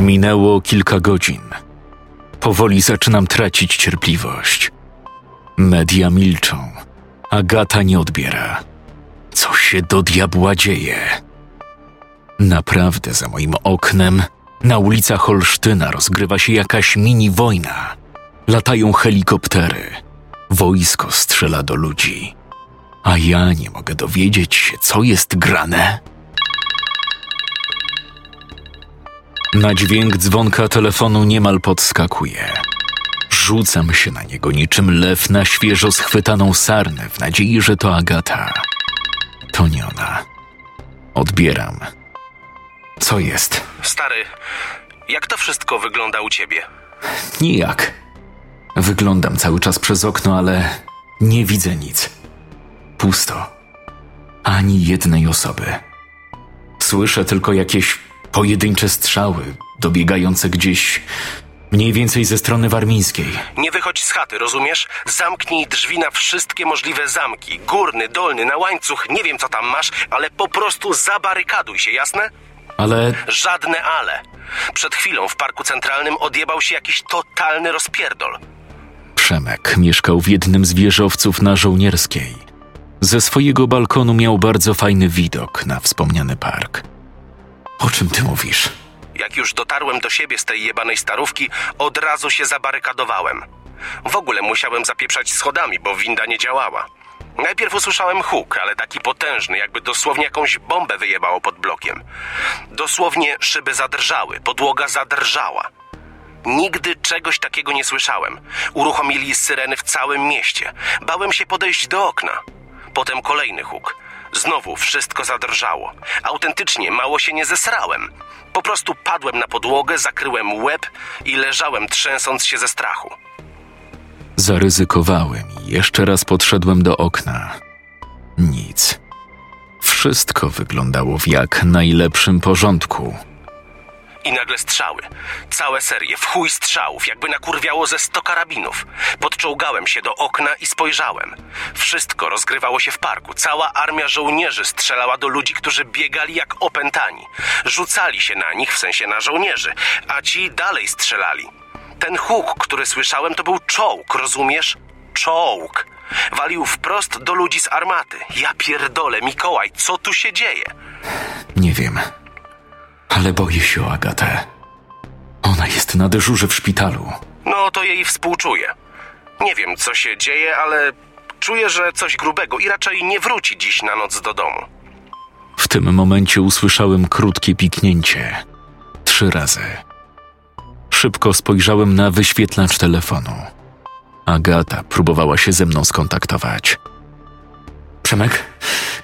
Minęło kilka godzin. Powoli zaczynam tracić cierpliwość. Media milczą. Agata nie odbiera. Co się do diabła dzieje? Naprawdę za moim oknem, na ulicach Olsztyna rozgrywa się jakaś mini wojna. Latają helikoptery. Wojsko strzela do ludzi. A ja nie mogę dowiedzieć się, co jest grane. Na dźwięk dzwonka telefonu niemal podskakuję. Rzucam się na niego niczym lew na świeżo schwytaną sarnę w nadziei, że to Agata. To nie ona. Odbieram. Co jest? Stary, jak to wszystko wygląda u ciebie? Nijak. Wyglądam cały czas przez okno, ale nie widzę nic. Pusto. Ani jednej osoby. Słyszę tylko jakieś pojedyncze strzały, dobiegające gdzieś mniej więcej ze strony warmińskiej. Nie wychodź z chaty, rozumiesz? Zamknij drzwi na wszystkie możliwe zamki. Górny, dolny, na łańcuch, nie wiem co tam masz, ale po prostu zabarykaduj się, jasne? Ale Żadne ale. Przed chwilą w parku centralnym odjebał się jakiś totalny rozpierdol. Przemek mieszkał w jednym z wieżowców na żołnierskiej. Ze swojego balkonu miał bardzo fajny widok na wspomniany park. O czym ty mówisz? Jak już dotarłem do siebie z tej jebanej starówki, od razu się zabarykadowałem. W ogóle musiałem zapieprzać schodami, bo winda nie działała. Najpierw usłyszałem huk, ale taki potężny, jakby dosłownie jakąś bombę wyjebało pod blokiem. Dosłownie szyby zadrżały, podłoga zadrżała. Nigdy czegoś takiego nie słyszałem. Uruchomili syreny w całym mieście. Bałem się podejść do okna. Potem kolejny huk. Znowu wszystko zadrżało. Autentycznie mało się nie zesrałem. Po prostu padłem na podłogę, zakryłem łeb i leżałem trzęsąc się ze strachu. Zaryzykowałem i jeszcze raz podszedłem do okna. Nic. Wszystko wyglądało w jak najlepszym porządku. I nagle strzały. Całe serie, w chuj strzałów, jakby nakurwiało ze sto karabinów. Podczołgałem się do okna i spojrzałem. Wszystko rozgrywało się w parku. Cała armia żołnierzy strzelała do ludzi, którzy biegali jak opętani. Rzucali się na nich, w sensie na żołnierzy, a ci dalej strzelali. Ten huk, który słyszałem, to był czołg, rozumiesz? Czołg. Walił wprost do ludzi z armaty. Ja pierdolę, Mikołaj, co tu się dzieje? Nie wiem. Ale boję się o Agatę. Ona jest na dyżurze w szpitalu. No to jej współczuję. Nie wiem, co się dzieje, ale czuję, że coś grubego i raczej nie wróci dziś na noc do domu. W tym momencie usłyszałem krótkie piknięcie. Trzy razy. Szybko spojrzałem na wyświetlacz telefonu. Agata próbowała się ze mną skontaktować. Przemek,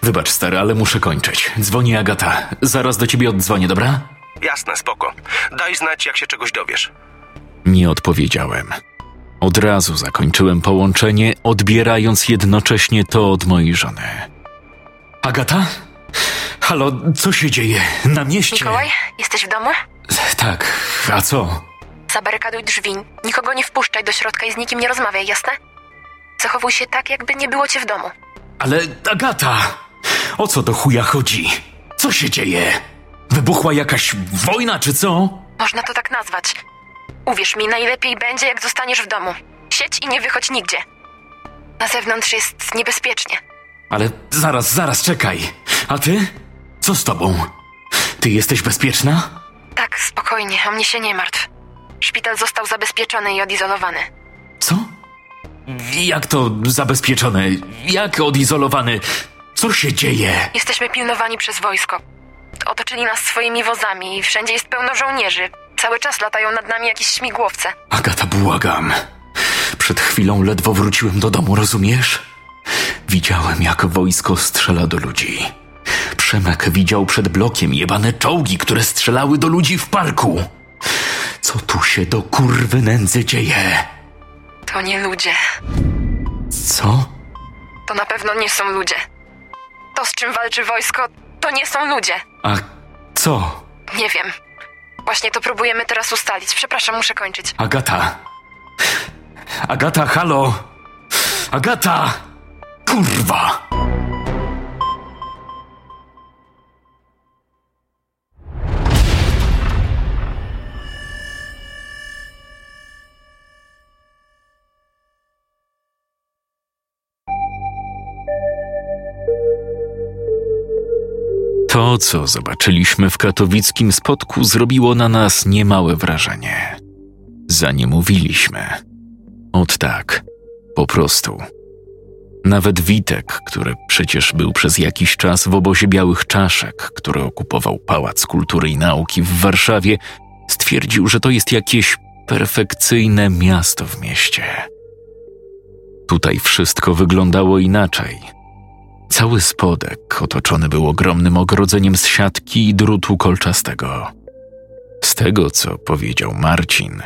wybacz stary, ale muszę kończyć. Dzwoni Agata. Zaraz do ciebie oddzwonię, dobra? Jasne, spoko. Daj znać, jak się czegoś dowiesz. Nie odpowiedziałem. Od razu zakończyłem połączenie, odbierając jednocześnie to od mojej żony. Agata? Halo, co się dzieje? Na mieście? Mikołaj, jesteś w domu? Tak, a co? Zabarykaduj drzwi, nikogo nie wpuszczaj do środka i z nikim nie rozmawiaj, jasne? Zachowuj się tak, jakby nie było cię w domu. Ale Agata! O co do chuja chodzi? Co się dzieje? Wybuchła jakaś wojna, czy co? Można to tak nazwać. Uwierz mi, najlepiej będzie, jak zostaniesz w domu. Siedź i nie wychodź nigdzie. Na zewnątrz jest niebezpiecznie. Ale zaraz, zaraz, czekaj. A ty? Co z tobą? Ty jesteś bezpieczna? Tak, spokojnie, o mnie się nie martw. Szpital został zabezpieczony i odizolowany. Co? Jak to zabezpieczone? Jak odizolowany? Co się dzieje? Jesteśmy pilnowani przez wojsko. Otoczyli nas swoimi wozami i wszędzie jest pełno żołnierzy. Cały czas latają nad nami jakieś śmigłowce. Agata, błagam. Przed chwilą ledwo wróciłem do domu, rozumiesz? Widziałem, jak wojsko strzela do ludzi. Przemek widział przed blokiem jebane czołgi, które strzelały do ludzi w parku. Co tu się do kurwy nędzy dzieje? To nie ludzie. Co? To na pewno nie są ludzie. To, z czym walczy wojsko, to nie są ludzie. A co? Nie wiem. Właśnie to próbujemy teraz ustalić. Przepraszam, muszę kończyć. Agata. Agata, halo. Agata! Kurwa! To, co zobaczyliśmy w katowickim spotku, zrobiło na nas niemałe wrażenie. Zaniemówiliśmy. Ot tak, po prostu. Nawet Witek, który przecież był przez jakiś czas w obozie białych czaszek, który okupował Pałac Kultury i Nauki w Warszawie, stwierdził, że to jest jakieś perfekcyjne miasto w mieście. Tutaj wszystko wyglądało inaczej. Cały spodek otoczony był ogromnym ogrodzeniem z siatki i drutu kolczastego. Z tego, co powiedział Marcin,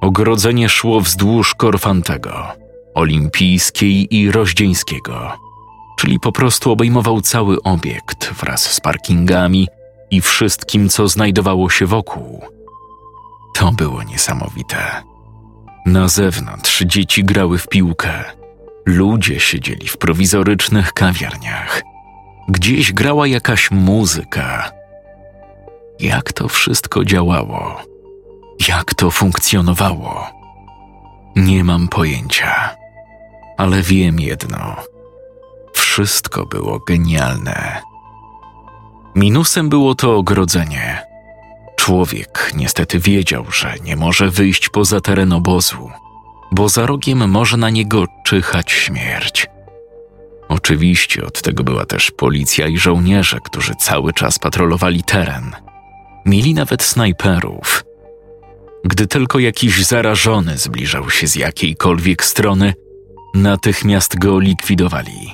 ogrodzenie szło wzdłuż Korfantego, Olimpijskiej i Rozdzieńskiego, czyli po prostu obejmował cały obiekt wraz z parkingami i wszystkim, co znajdowało się wokół. To było niesamowite. Na zewnątrz dzieci grały w piłkę, Ludzie siedzieli w prowizorycznych kawiarniach. Gdzieś grała jakaś muzyka. Jak to wszystko działało? Jak to funkcjonowało? Nie mam pojęcia, ale wiem jedno: wszystko było genialne. Minusem było to ogrodzenie. Człowiek niestety wiedział, że nie może wyjść poza teren obozu bo za rogiem może na niego czyhać śmierć. Oczywiście od tego była też policja i żołnierze, którzy cały czas patrolowali teren. Mieli nawet snajperów. Gdy tylko jakiś zarażony zbliżał się z jakiejkolwiek strony, natychmiast go likwidowali.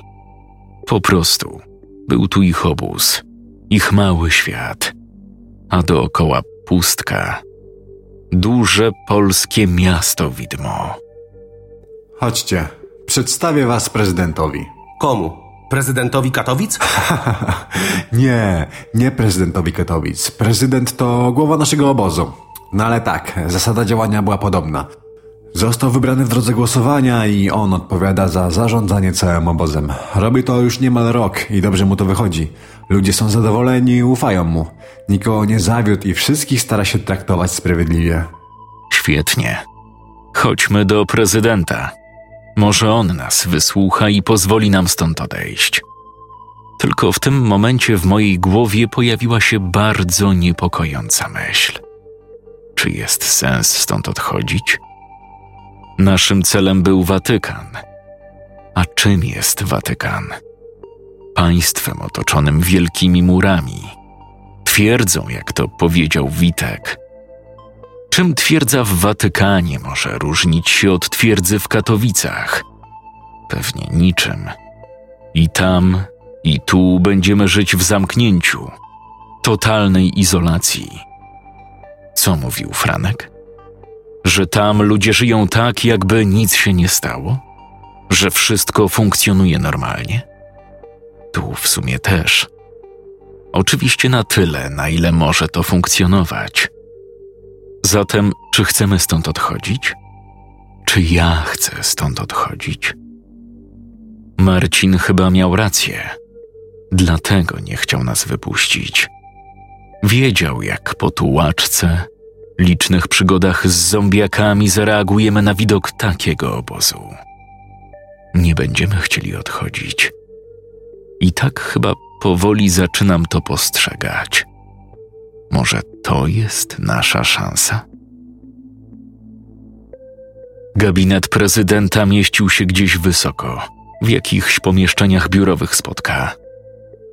Po prostu był tu ich obóz, ich mały świat, a dookoła pustka. Duże polskie miasto widmo. Chodźcie, przedstawię was prezydentowi. Komu? Prezydentowi Katowic? nie, nie prezydentowi Katowic. Prezydent to głowa naszego obozu. No ale tak, zasada działania była podobna. Został wybrany w drodze głosowania i on odpowiada za zarządzanie całym obozem. Robi to już niemal rok i dobrze mu to wychodzi. Ludzie są zadowoleni i ufają mu. Nikogo nie zawiódł i wszystkich stara się traktować sprawiedliwie. Świetnie. Chodźmy do prezydenta. Może on nas wysłucha i pozwoli nam stąd odejść. Tylko w tym momencie w mojej głowie pojawiła się bardzo niepokojąca myśl. Czy jest sens stąd odchodzić? Naszym celem był Watykan. A czym jest Watykan? Państwem otoczonym wielkimi murami. Twierdzą, jak to powiedział Witek. Czym twierdza w Watykanie może różnić się od twierdzy w Katowicach? Pewnie niczym. I tam, i tu będziemy żyć w zamknięciu, totalnej izolacji. Co mówił Franek? Że tam ludzie żyją tak, jakby nic się nie stało? Że wszystko funkcjonuje normalnie? Tu w sumie też. Oczywiście na tyle, na ile może to funkcjonować. Zatem, czy chcemy stąd odchodzić? Czy ja chcę stąd odchodzić? Marcin chyba miał rację. Dlatego nie chciał nas wypuścić. Wiedział, jak po tułaczce, licznych przygodach z zombiakami zareagujemy na widok takiego obozu. Nie będziemy chcieli odchodzić. I tak chyba powoli zaczynam to postrzegać. Może to jest nasza szansa? Gabinet prezydenta mieścił się gdzieś wysoko, w jakichś pomieszczeniach biurowych spotka.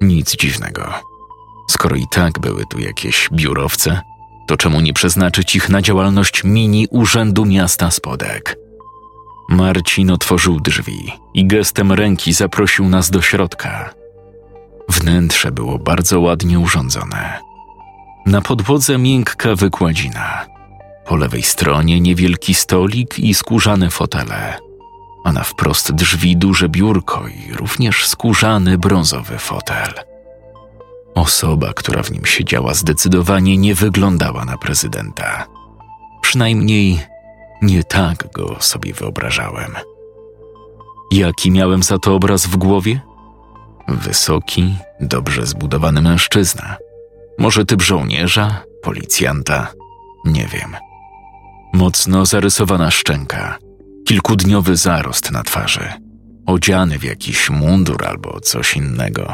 Nic dziwnego. Skoro i tak były tu jakieś biurowce, to czemu nie przeznaczyć ich na działalność mini Urzędu Miasta Spodek? Marcin otworzył drzwi i gestem ręki zaprosił nas do środka. Wnętrze było bardzo ładnie urządzone. Na podłodze miękka wykładzina. Po lewej stronie niewielki stolik i skórzane fotele, a na wprost drzwi duże biurko i również skórzany brązowy fotel. Osoba, która w nim siedziała, zdecydowanie nie wyglądała na prezydenta. Przynajmniej nie tak go sobie wyobrażałem. Jaki miałem za to obraz w głowie? Wysoki, dobrze zbudowany mężczyzna – może typ żołnierza, policjanta, nie wiem. Mocno zarysowana szczęka, kilkudniowy zarost na twarzy, odziany w jakiś mundur albo coś innego.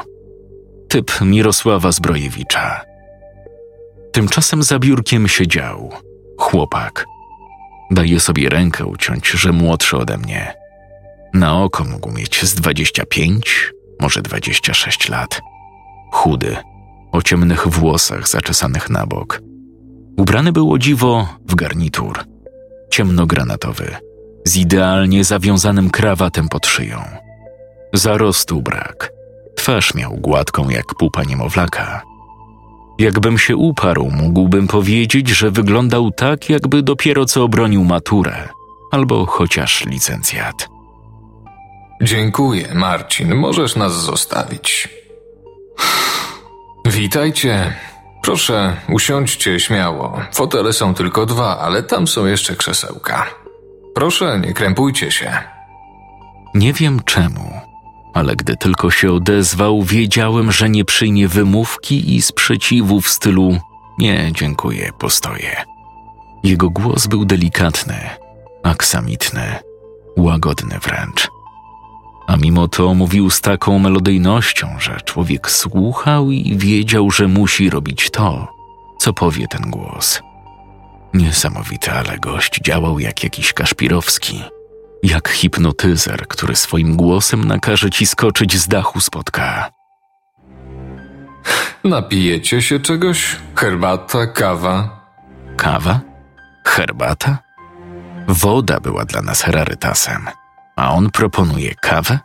Typ Mirosława Zbrojewicza. Tymczasem za biurkiem siedział chłopak. Daje sobie rękę uciąć, że młodszy ode mnie. Na oko mógł mieć z 25, może 26 lat. Chudy, o ciemnych włosach zaczesanych na bok. Ubrany było dziwo w garnitur, ciemnogranatowy, z idealnie zawiązanym krawatem pod szyją. Zarostu brak. Twarz miał gładką jak pupa niemowlaka. Jakbym się uparł, mógłbym powiedzieć, że wyglądał tak, jakby dopiero co obronił maturę, albo chociaż licencjat. Dziękuję, Marcin. Możesz nas zostawić. Witajcie. Proszę, usiądźcie śmiało. Fotele są tylko dwa, ale tam są jeszcze krzesełka. Proszę, nie krępujcie się. Nie wiem czemu, ale gdy tylko się odezwał, wiedziałem, że nie przyjmie wymówki i sprzeciwu w stylu nie, dziękuję, postoję. Jego głos był delikatny, aksamitny, łagodny wręcz. A mimo to mówił z taką melodyjnością, że człowiek słuchał i wiedział, że musi robić to, co powie ten głos. Niesamowite, ale gość działał jak jakiś kaszpirowski, jak hipnotyzer, który swoim głosem nakaże ci skoczyć z dachu spotka. Napijecie się czegoś? Herbata, kawa? Kawa? Herbata? Woda była dla nas rarytasem, a on proponuje kawę?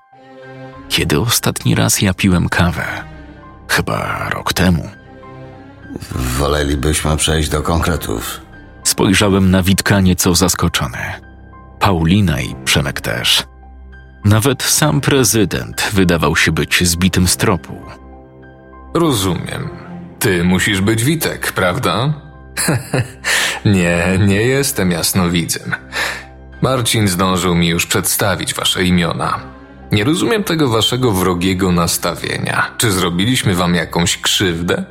Kiedy ostatni raz ja piłem kawę? Chyba rok temu. Wolelibyśmy przejść do konkretów. Spojrzałem na Witka nieco zaskoczony. Paulina i Przemek też. Nawet sam prezydent wydawał się być zbitym z tropu. Rozumiem. Ty musisz być Witek, prawda? nie, nie jestem jasnowidzem. Marcin zdążył mi już przedstawić wasze imiona. Nie rozumiem tego waszego wrogiego nastawienia. Czy zrobiliśmy wam jakąś krzywdę?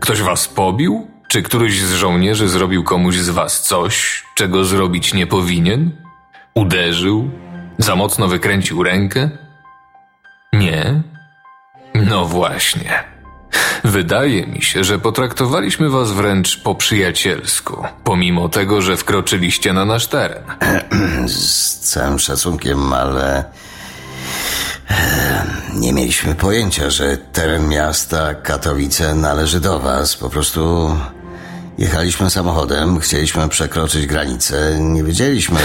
Ktoś was pobił? Czy któryś z żołnierzy zrobił komuś z was coś, czego zrobić nie powinien? Uderzył? Za mocno wykręcił rękę? Nie? No właśnie. Wydaje mi się, że potraktowaliśmy was wręcz po przyjacielsku, pomimo tego, że wkroczyliście na nasz teren. Z całym szacunkiem, ale. Nie mieliśmy pojęcia, że teren miasta Katowice należy do Was. Po prostu jechaliśmy samochodem, chcieliśmy przekroczyć granicę, nie wiedzieliśmy.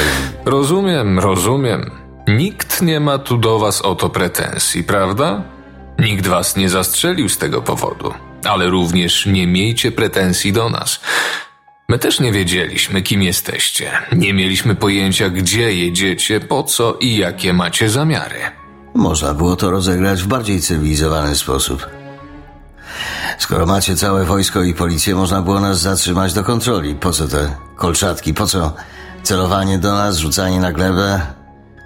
Rozumiem, rozumiem. Nikt nie ma tu do was o to pretensji, prawda? Nikt was nie zastrzelił z tego powodu, ale również nie miejcie pretensji do nas. My też nie wiedzieliśmy, kim jesteście. Nie mieliśmy pojęcia, gdzie jedziecie, po co i jakie macie zamiary. Można było to rozegrać w bardziej cywilizowany sposób. Skoro macie całe wojsko i policję, można było nas zatrzymać do kontroli. Po co te kolczatki? Po co celowanie do nas, rzucanie na glebę?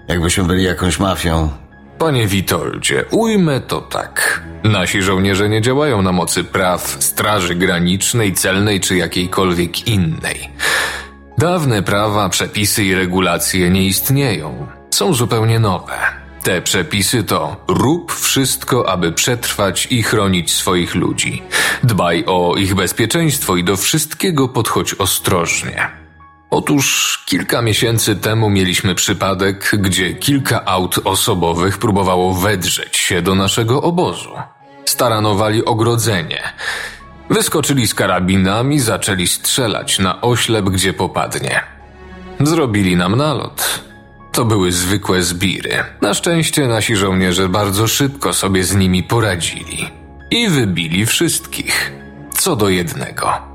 Jakbyśmy byli jakąś mafią. Panie Witoldzie, ujmę to tak. Nasi żołnierze nie działają na mocy praw Straży Granicznej, Celnej czy jakiejkolwiek innej. Dawne prawa, przepisy i regulacje nie istnieją. Są zupełnie nowe. Te przepisy to rób wszystko, aby przetrwać i chronić swoich ludzi. Dbaj o ich bezpieczeństwo i do wszystkiego podchodź ostrożnie. Otóż kilka miesięcy temu mieliśmy przypadek, gdzie kilka aut osobowych próbowało wedrzeć się do naszego obozu. Staranowali ogrodzenie. Wyskoczyli z karabinami, zaczęli strzelać na oślep, gdzie popadnie. Zrobili nam nalot. To były zwykłe zbiry. Na szczęście nasi żołnierze bardzo szybko sobie z nimi poradzili. I wybili wszystkich. Co do jednego.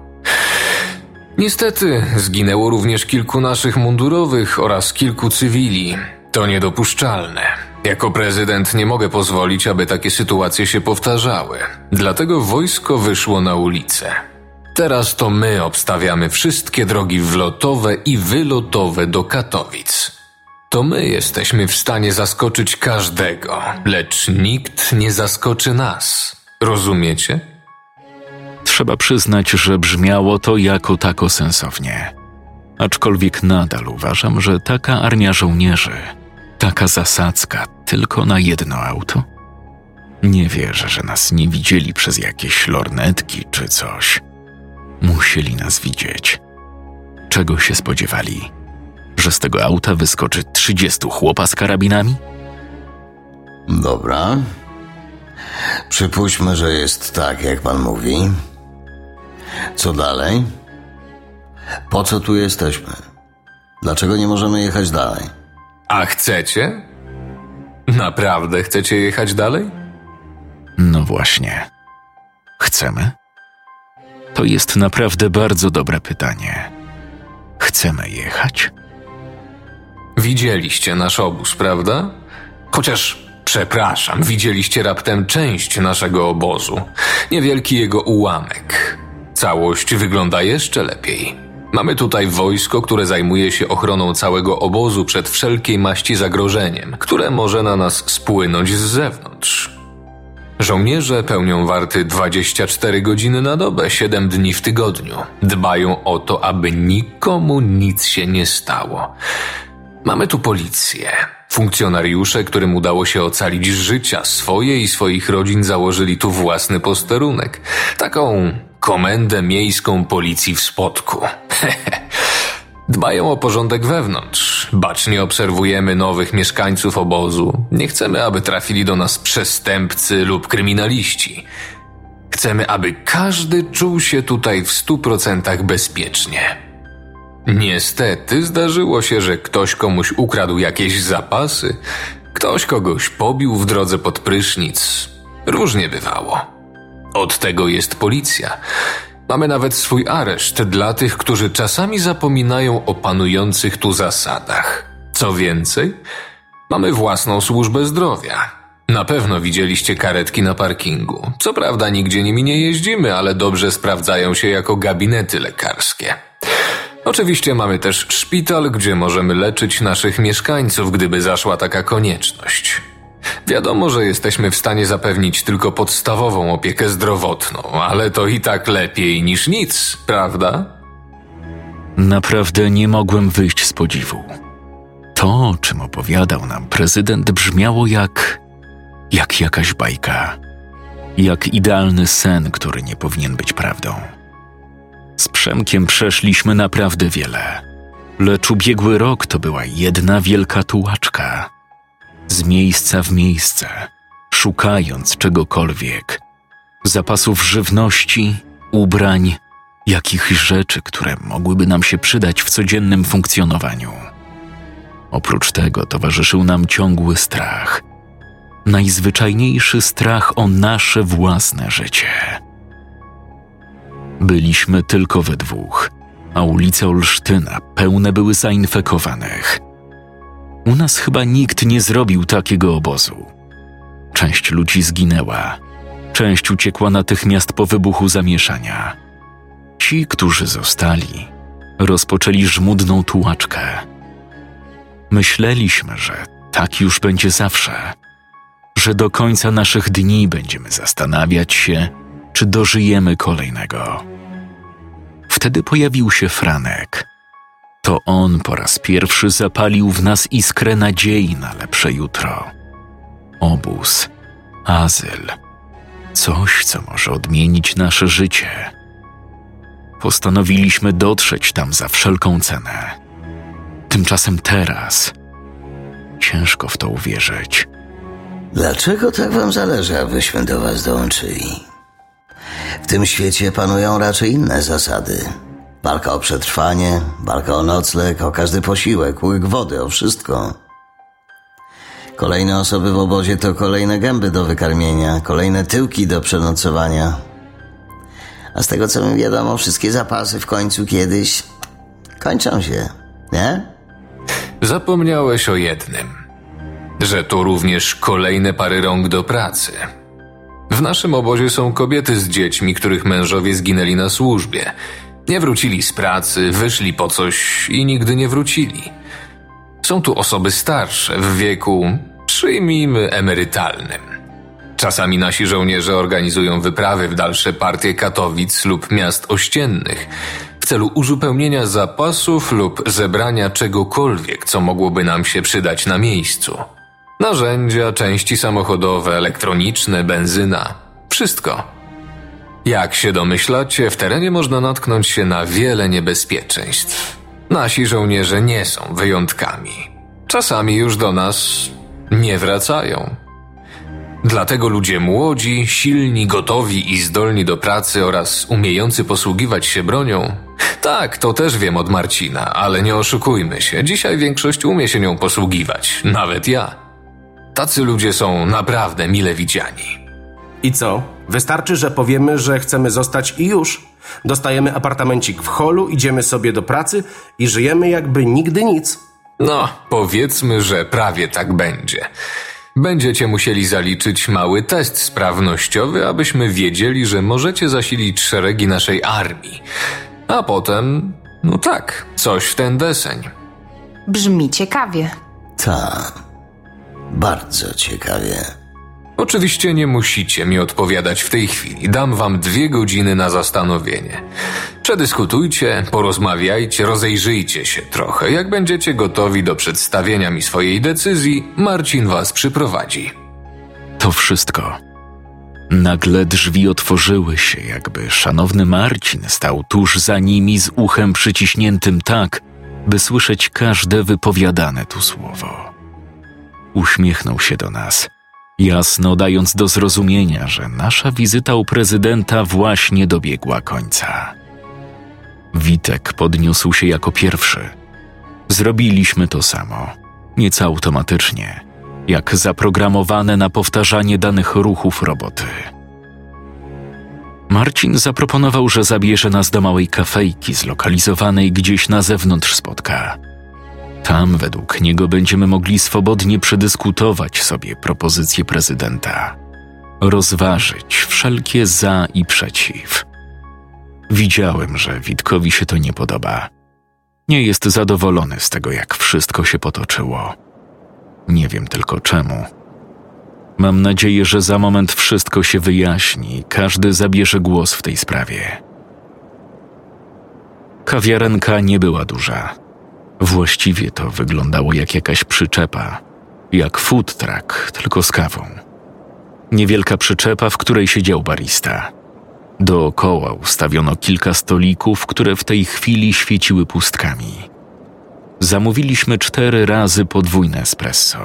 Niestety zginęło również kilku naszych mundurowych oraz kilku cywili. To niedopuszczalne. Jako prezydent nie mogę pozwolić, aby takie sytuacje się powtarzały. Dlatego wojsko wyszło na ulicę. Teraz to my obstawiamy wszystkie drogi wlotowe i wylotowe do Katowic. To my jesteśmy w stanie zaskoczyć każdego, lecz nikt nie zaskoczy nas. Rozumiecie? Trzeba przyznać, że brzmiało to jako tako sensownie. Aczkolwiek nadal uważam, że taka armia żołnierzy, taka zasadzka tylko na jedno auto? Nie wierzę, że nas nie widzieli przez jakieś lornetki czy coś. Musieli nas widzieć. Czego się spodziewali? Że z tego auta wyskoczy trzydziestu chłopa z karabinami? Dobra. Przypuśćmy, że jest tak, jak pan mówi. Co dalej? Po co tu jesteśmy? Dlaczego nie możemy jechać dalej? A chcecie? Naprawdę chcecie jechać dalej? No właśnie. Chcemy? To jest naprawdę bardzo dobre pytanie. Chcemy jechać? Widzieliście nasz obóz, prawda? Chociaż, przepraszam, widzieliście raptem część naszego obozu. Niewielki jego ułamek. Całość wygląda jeszcze lepiej. Mamy tutaj wojsko, które zajmuje się ochroną całego obozu przed wszelkiej maści zagrożeniem, które może na nas spłynąć z zewnątrz. Żołnierze pełnią warty 24 godziny na dobę, 7 dni w tygodniu. Dbają o to, aby nikomu nic się nie stało. Mamy tu policję. Funkcjonariusze, którym udało się ocalić życia swoje i swoich rodzin, założyli tu własny posterunek. Taką komendę miejską policji w Spodku. Dbają o porządek wewnątrz. Bacznie obserwujemy nowych mieszkańców obozu. Nie chcemy, aby trafili do nas przestępcy lub kryminaliści. Chcemy, aby każdy czuł się tutaj w stu procentach bezpiecznie. Niestety zdarzyło się, że ktoś komuś ukradł jakieś zapasy, ktoś kogoś pobił w drodze pod prysznic. Różnie bywało. Od tego jest policja. Mamy nawet swój areszt dla tych, którzy czasami zapominają o panujących tu zasadach. Co więcej, mamy własną służbę zdrowia. Na pewno widzieliście karetki na parkingu. Co prawda nigdzie nimi nie jeździmy, ale dobrze sprawdzają się jako gabinety lekarskie. Oczywiście mamy też szpital, gdzie możemy leczyć naszych mieszkańców, gdyby zaszła taka konieczność. Wiadomo, że jesteśmy w stanie zapewnić tylko podstawową opiekę zdrowotną, ale to i tak lepiej niż nic, prawda? Naprawdę nie mogłem wyjść z podziwu. To, o czym opowiadał nam prezydent, brzmiało jak. jak jakaś bajka. Jak idealny sen, który nie powinien być prawdą. Z Przemkiem przeszliśmy naprawdę wiele, lecz ubiegły rok to była jedna wielka tułaczka. Z miejsca w miejsce, szukając czegokolwiek zapasów żywności, ubrań, jakichś rzeczy, które mogłyby nam się przydać w codziennym funkcjonowaniu. Oprócz tego towarzyszył nam ciągły strach. Najzwyczajniejszy strach o nasze własne życie. Byliśmy tylko we dwóch, a ulice Olsztyna pełne były zainfekowanych. U nas chyba nikt nie zrobił takiego obozu. Część ludzi zginęła, część uciekła natychmiast po wybuchu zamieszania. Ci, którzy zostali, rozpoczęli żmudną tułaczkę. Myśleliśmy, że tak już będzie zawsze, że do końca naszych dni będziemy zastanawiać się, czy dożyjemy kolejnego. Wtedy pojawił się Franek. To on po raz pierwszy zapalił w nas iskrę nadziei na lepsze jutro. Obóz, azyl, coś, co może odmienić nasze życie. Postanowiliśmy dotrzeć tam za wszelką cenę. Tymczasem teraz ciężko w to uwierzyć. Dlaczego tak wam zależy, abyśmy do was dołączyli? W tym świecie panują raczej inne zasady. Walka o przetrwanie, walka o nocleg, o każdy posiłek, łyk wody, o wszystko. Kolejne osoby w obozie to kolejne gęby do wykarmienia, kolejne tyłki do przenocowania. A z tego co mi wiadomo, wszystkie zapasy w końcu kiedyś kończą się, nie? Zapomniałeś o jednym. Że to również kolejne pary rąk do pracy. W naszym obozie są kobiety z dziećmi, których mężowie zginęli na służbie. Nie wrócili z pracy, wyszli po coś i nigdy nie wrócili. Są tu osoby starsze, w wieku, przyjmijmy, emerytalnym. Czasami nasi żołnierze organizują wyprawy w dalsze partie Katowic lub miast ościennych w celu uzupełnienia zapasów lub zebrania czegokolwiek, co mogłoby nam się przydać na miejscu. Narzędzia, części samochodowe, elektroniczne, benzyna. Wszystko. Jak się domyślacie, w terenie można natknąć się na wiele niebezpieczeństw. Nasi żołnierze nie są wyjątkami. Czasami już do nas nie wracają. Dlatego ludzie młodzi, silni, gotowi i zdolni do pracy oraz umiejący posługiwać się bronią. Tak, to też wiem od Marcina, ale nie oszukujmy się. Dzisiaj większość umie się nią posługiwać, nawet ja. Tacy ludzie są naprawdę mile widziani. I co? Wystarczy, że powiemy, że chcemy zostać i już. Dostajemy apartamencik w holu, idziemy sobie do pracy i żyjemy jakby nigdy nic. No, powiedzmy, że prawie tak będzie. Będziecie musieli zaliczyć mały test sprawnościowy, abyśmy wiedzieli, że możecie zasilić szeregi naszej armii. A potem, no tak, coś w ten deseń. Brzmi ciekawie. Ta. Bardzo ciekawie. Oczywiście nie musicie mi odpowiadać w tej chwili. Dam wam dwie godziny na zastanowienie. Przedyskutujcie, porozmawiajcie, rozejrzyjcie się trochę. Jak będziecie gotowi do przedstawienia mi swojej decyzji, Marcin was przyprowadzi. To wszystko. Nagle drzwi otworzyły się, jakby szanowny Marcin stał tuż za nimi z uchem przyciśniętym tak, by słyszeć każde wypowiadane tu słowo. Uśmiechnął się do nas, jasno dając do zrozumienia, że nasza wizyta u prezydenta właśnie dobiegła końca. Witek podniósł się jako pierwszy. Zrobiliśmy to samo, nieco automatycznie, jak zaprogramowane na powtarzanie danych ruchów roboty. Marcin zaproponował, że zabierze nas do małej kafejki zlokalizowanej gdzieś na zewnątrz spotka. Tam według niego będziemy mogli swobodnie przedyskutować sobie propozycje prezydenta, rozważyć wszelkie za i przeciw. Widziałem, że Witkowi się to nie podoba. Nie jest zadowolony z tego, jak wszystko się potoczyło. Nie wiem tylko czemu. Mam nadzieję, że za moment wszystko się wyjaśni i każdy zabierze głos w tej sprawie. Kawiarenka nie była duża. Właściwie to wyglądało jak jakaś przyczepa, jak food truck, tylko z kawą. Niewielka przyczepa, w której siedział barista. Dookoła ustawiono kilka stolików, które w tej chwili świeciły pustkami. Zamówiliśmy cztery razy podwójne espresso.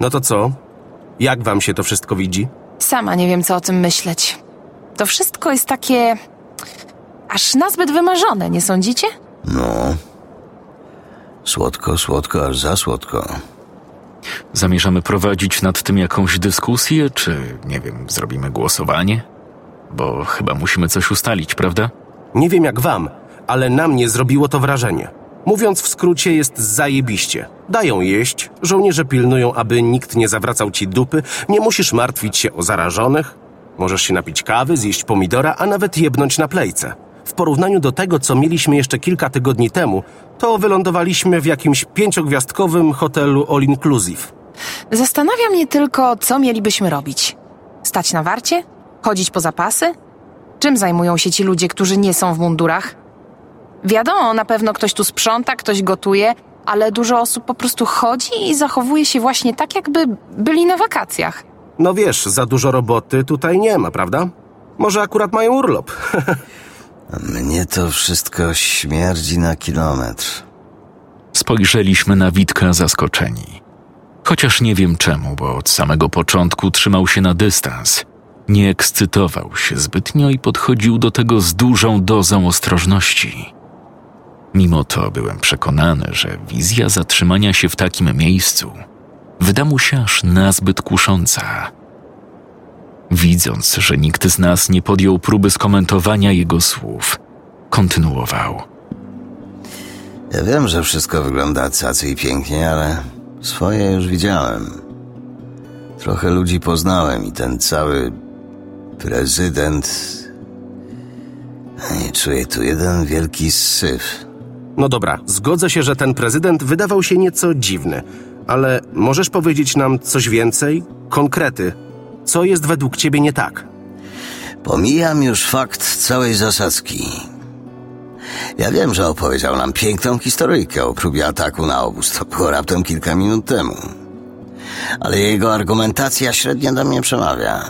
No to co? Jak wam się to wszystko widzi? Sama nie wiem, co o tym myśleć. To wszystko jest takie. aż nazbyt wymarzone, nie sądzicie? No. Słodko, słodko, aż za słodko. Zamierzamy prowadzić nad tym jakąś dyskusję, czy nie wiem, zrobimy głosowanie? Bo chyba musimy coś ustalić, prawda? Nie wiem jak wam, ale na mnie zrobiło to wrażenie. Mówiąc w skrócie, jest zajebiście. Dają jeść, żołnierze pilnują, aby nikt nie zawracał ci dupy, nie musisz martwić się o zarażonych. Możesz się napić kawy, zjeść pomidora, a nawet jebnąć na plejce. W porównaniu do tego, co mieliśmy jeszcze kilka tygodni temu, to wylądowaliśmy w jakimś pięciogwiazdkowym hotelu all inclusive. Zastanawia mnie tylko, co mielibyśmy robić. Stać na warcie? Chodzić po zapasy? Czym zajmują się ci ludzie, którzy nie są w mundurach? Wiadomo, na pewno ktoś tu sprząta, ktoś gotuje, ale dużo osób po prostu chodzi i zachowuje się właśnie tak, jakby byli na wakacjach. No wiesz, za dużo roboty tutaj nie ma, prawda? Może akurat mają urlop. Mnie to wszystko śmierdzi na kilometr. Spojrzeliśmy na Witka zaskoczeni. Chociaż nie wiem czemu, bo od samego początku trzymał się na dystans. Nie ekscytował się zbytnio i podchodził do tego z dużą dozą ostrożności. Mimo to byłem przekonany, że wizja zatrzymania się w takim miejscu wyda mu się aż nazbyt kusząca. Widząc, że nikt z nas nie podjął próby skomentowania jego słów, kontynuował. Ja wiem, że wszystko wygląda cacy i pięknie, ale swoje już widziałem. Trochę ludzi poznałem i ten cały prezydent. I czuję tu jeden wielki syf. No dobra, zgodzę się, że ten prezydent wydawał się nieco dziwny, ale możesz powiedzieć nam coś więcej? Konkrety. Co jest według ciebie nie tak? Pomijam już fakt całej zasadzki. Ja wiem, że opowiedział nam piękną historyjkę o próbie ataku na obóz. To było raptem kilka minut temu. ale jego argumentacja średnio do mnie przemawia.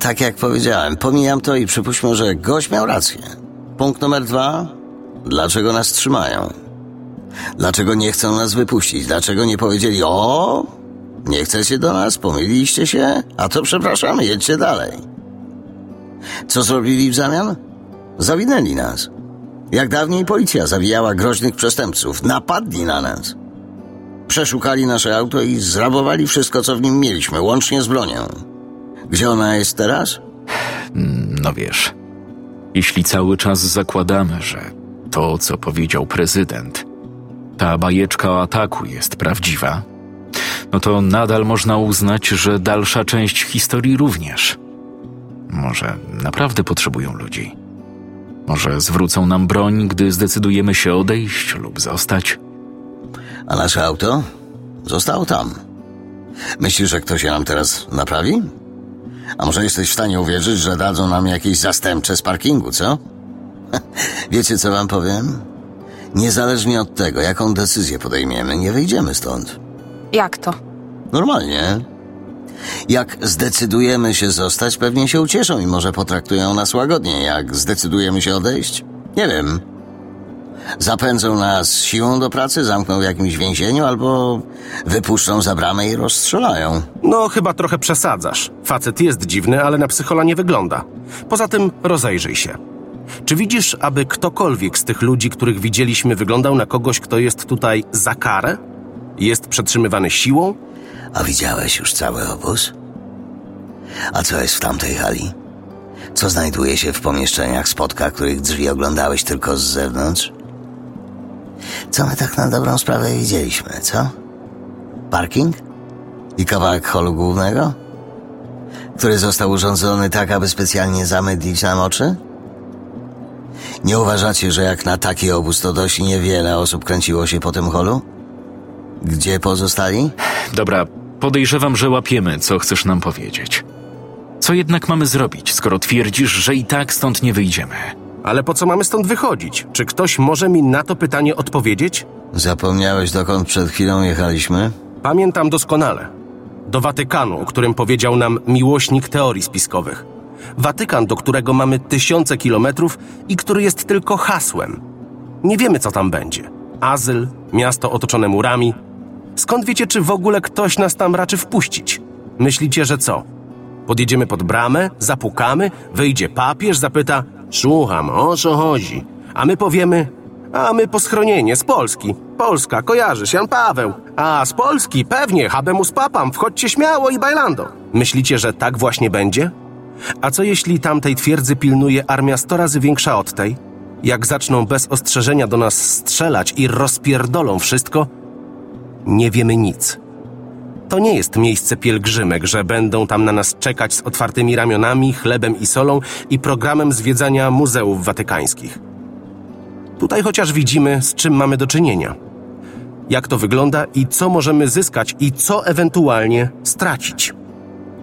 Tak jak powiedziałem, pomijam to i przypuśćmy, że gość miał rację. Punkt numer dwa. Dlaczego nas trzymają? Dlaczego nie chcą nas wypuścić? Dlaczego nie powiedzieli, o, nie chcecie do nas, pomyliliście się? A to przepraszamy, jedźcie dalej. Co zrobili w zamian? Zawinęli nas. Jak dawniej policja zawijała groźnych przestępców, napadli na nas. Przeszukali nasze auto i zrabowali wszystko, co w nim mieliśmy, łącznie z bronią. Gdzie ona jest teraz? No wiesz, jeśli cały czas zakładamy, że to, co powiedział prezydent, ta bajeczka o ataku jest prawdziwa, no to nadal można uznać, że dalsza część historii również. Może naprawdę potrzebują ludzi. Może zwrócą nam broń, gdy zdecydujemy się odejść lub zostać. A nasze auto? Zostało tam. Myślisz, że ktoś je nam teraz naprawi? A może jesteś w stanie uwierzyć, że dadzą nam jakieś zastępcze z parkingu, co? Wiecie, co wam powiem? Niezależnie od tego, jaką decyzję podejmiemy, nie wyjdziemy stąd. Jak to? Normalnie. Jak zdecydujemy się zostać, pewnie się ucieszą i może potraktują nas łagodnie. Jak zdecydujemy się odejść? Nie wiem. Zapędzą nas siłą do pracy, zamkną w jakimś więzieniu albo wypuszczą za bramę i rozstrzelają. No, chyba trochę przesadzasz. Facet jest dziwny, ale na psychola nie wygląda. Poza tym rozejrzyj się. Czy widzisz, aby ktokolwiek z tych ludzi, których widzieliśmy, wyglądał na kogoś, kto jest tutaj za karę? Jest przetrzymywany siłą? A widziałeś już cały obóz? A co jest w tamtej hali? Co znajduje się w pomieszczeniach spotka, których drzwi oglądałeś tylko z zewnątrz? Co my tak na dobrą sprawę widzieliśmy, co? Parking? I kawałek holu głównego? Który został urządzony tak, aby specjalnie zamydlić nam oczy? Nie uważacie, że jak na taki obóz to dość niewiele osób kręciło się po tym holu? Gdzie pozostali? Dobra, podejrzewam, że łapiemy, co chcesz nam powiedzieć. Co jednak mamy zrobić, skoro twierdzisz, że i tak stąd nie wyjdziemy? Ale po co mamy stąd wychodzić? Czy ktoś może mi na to pytanie odpowiedzieć? Zapomniałeś, dokąd przed chwilą jechaliśmy? Pamiętam doskonale. Do Watykanu, o którym powiedział nam miłośnik teorii spiskowych. Watykan, do którego mamy tysiące kilometrów i który jest tylko hasłem. Nie wiemy, co tam będzie. Azyl, miasto otoczone murami. Skąd wiecie, czy w ogóle ktoś nas tam raczy wpuścić? Myślicie, że co? Podjedziemy pod bramę, zapukamy, wyjdzie papież, zapyta Słucham, o co chodzi? A my powiemy a my po schronienie z Polski. Polska, kojarzysz, Jan Paweł. A z Polski, pewnie, habemus papam, wchodźcie śmiało i bailando. Myślicie, że tak właśnie będzie? A co jeśli tamtej twierdzy pilnuje armia sto razy większa od tej? Jak zaczną bez ostrzeżenia do nas strzelać i rozpierdolą wszystko, nie wiemy nic. To nie jest miejsce pielgrzymek, że będą tam na nas czekać z otwartymi ramionami, chlebem i solą i programem zwiedzania muzeów watykańskich. Tutaj chociaż widzimy, z czym mamy do czynienia. Jak to wygląda i co możemy zyskać i co ewentualnie stracić.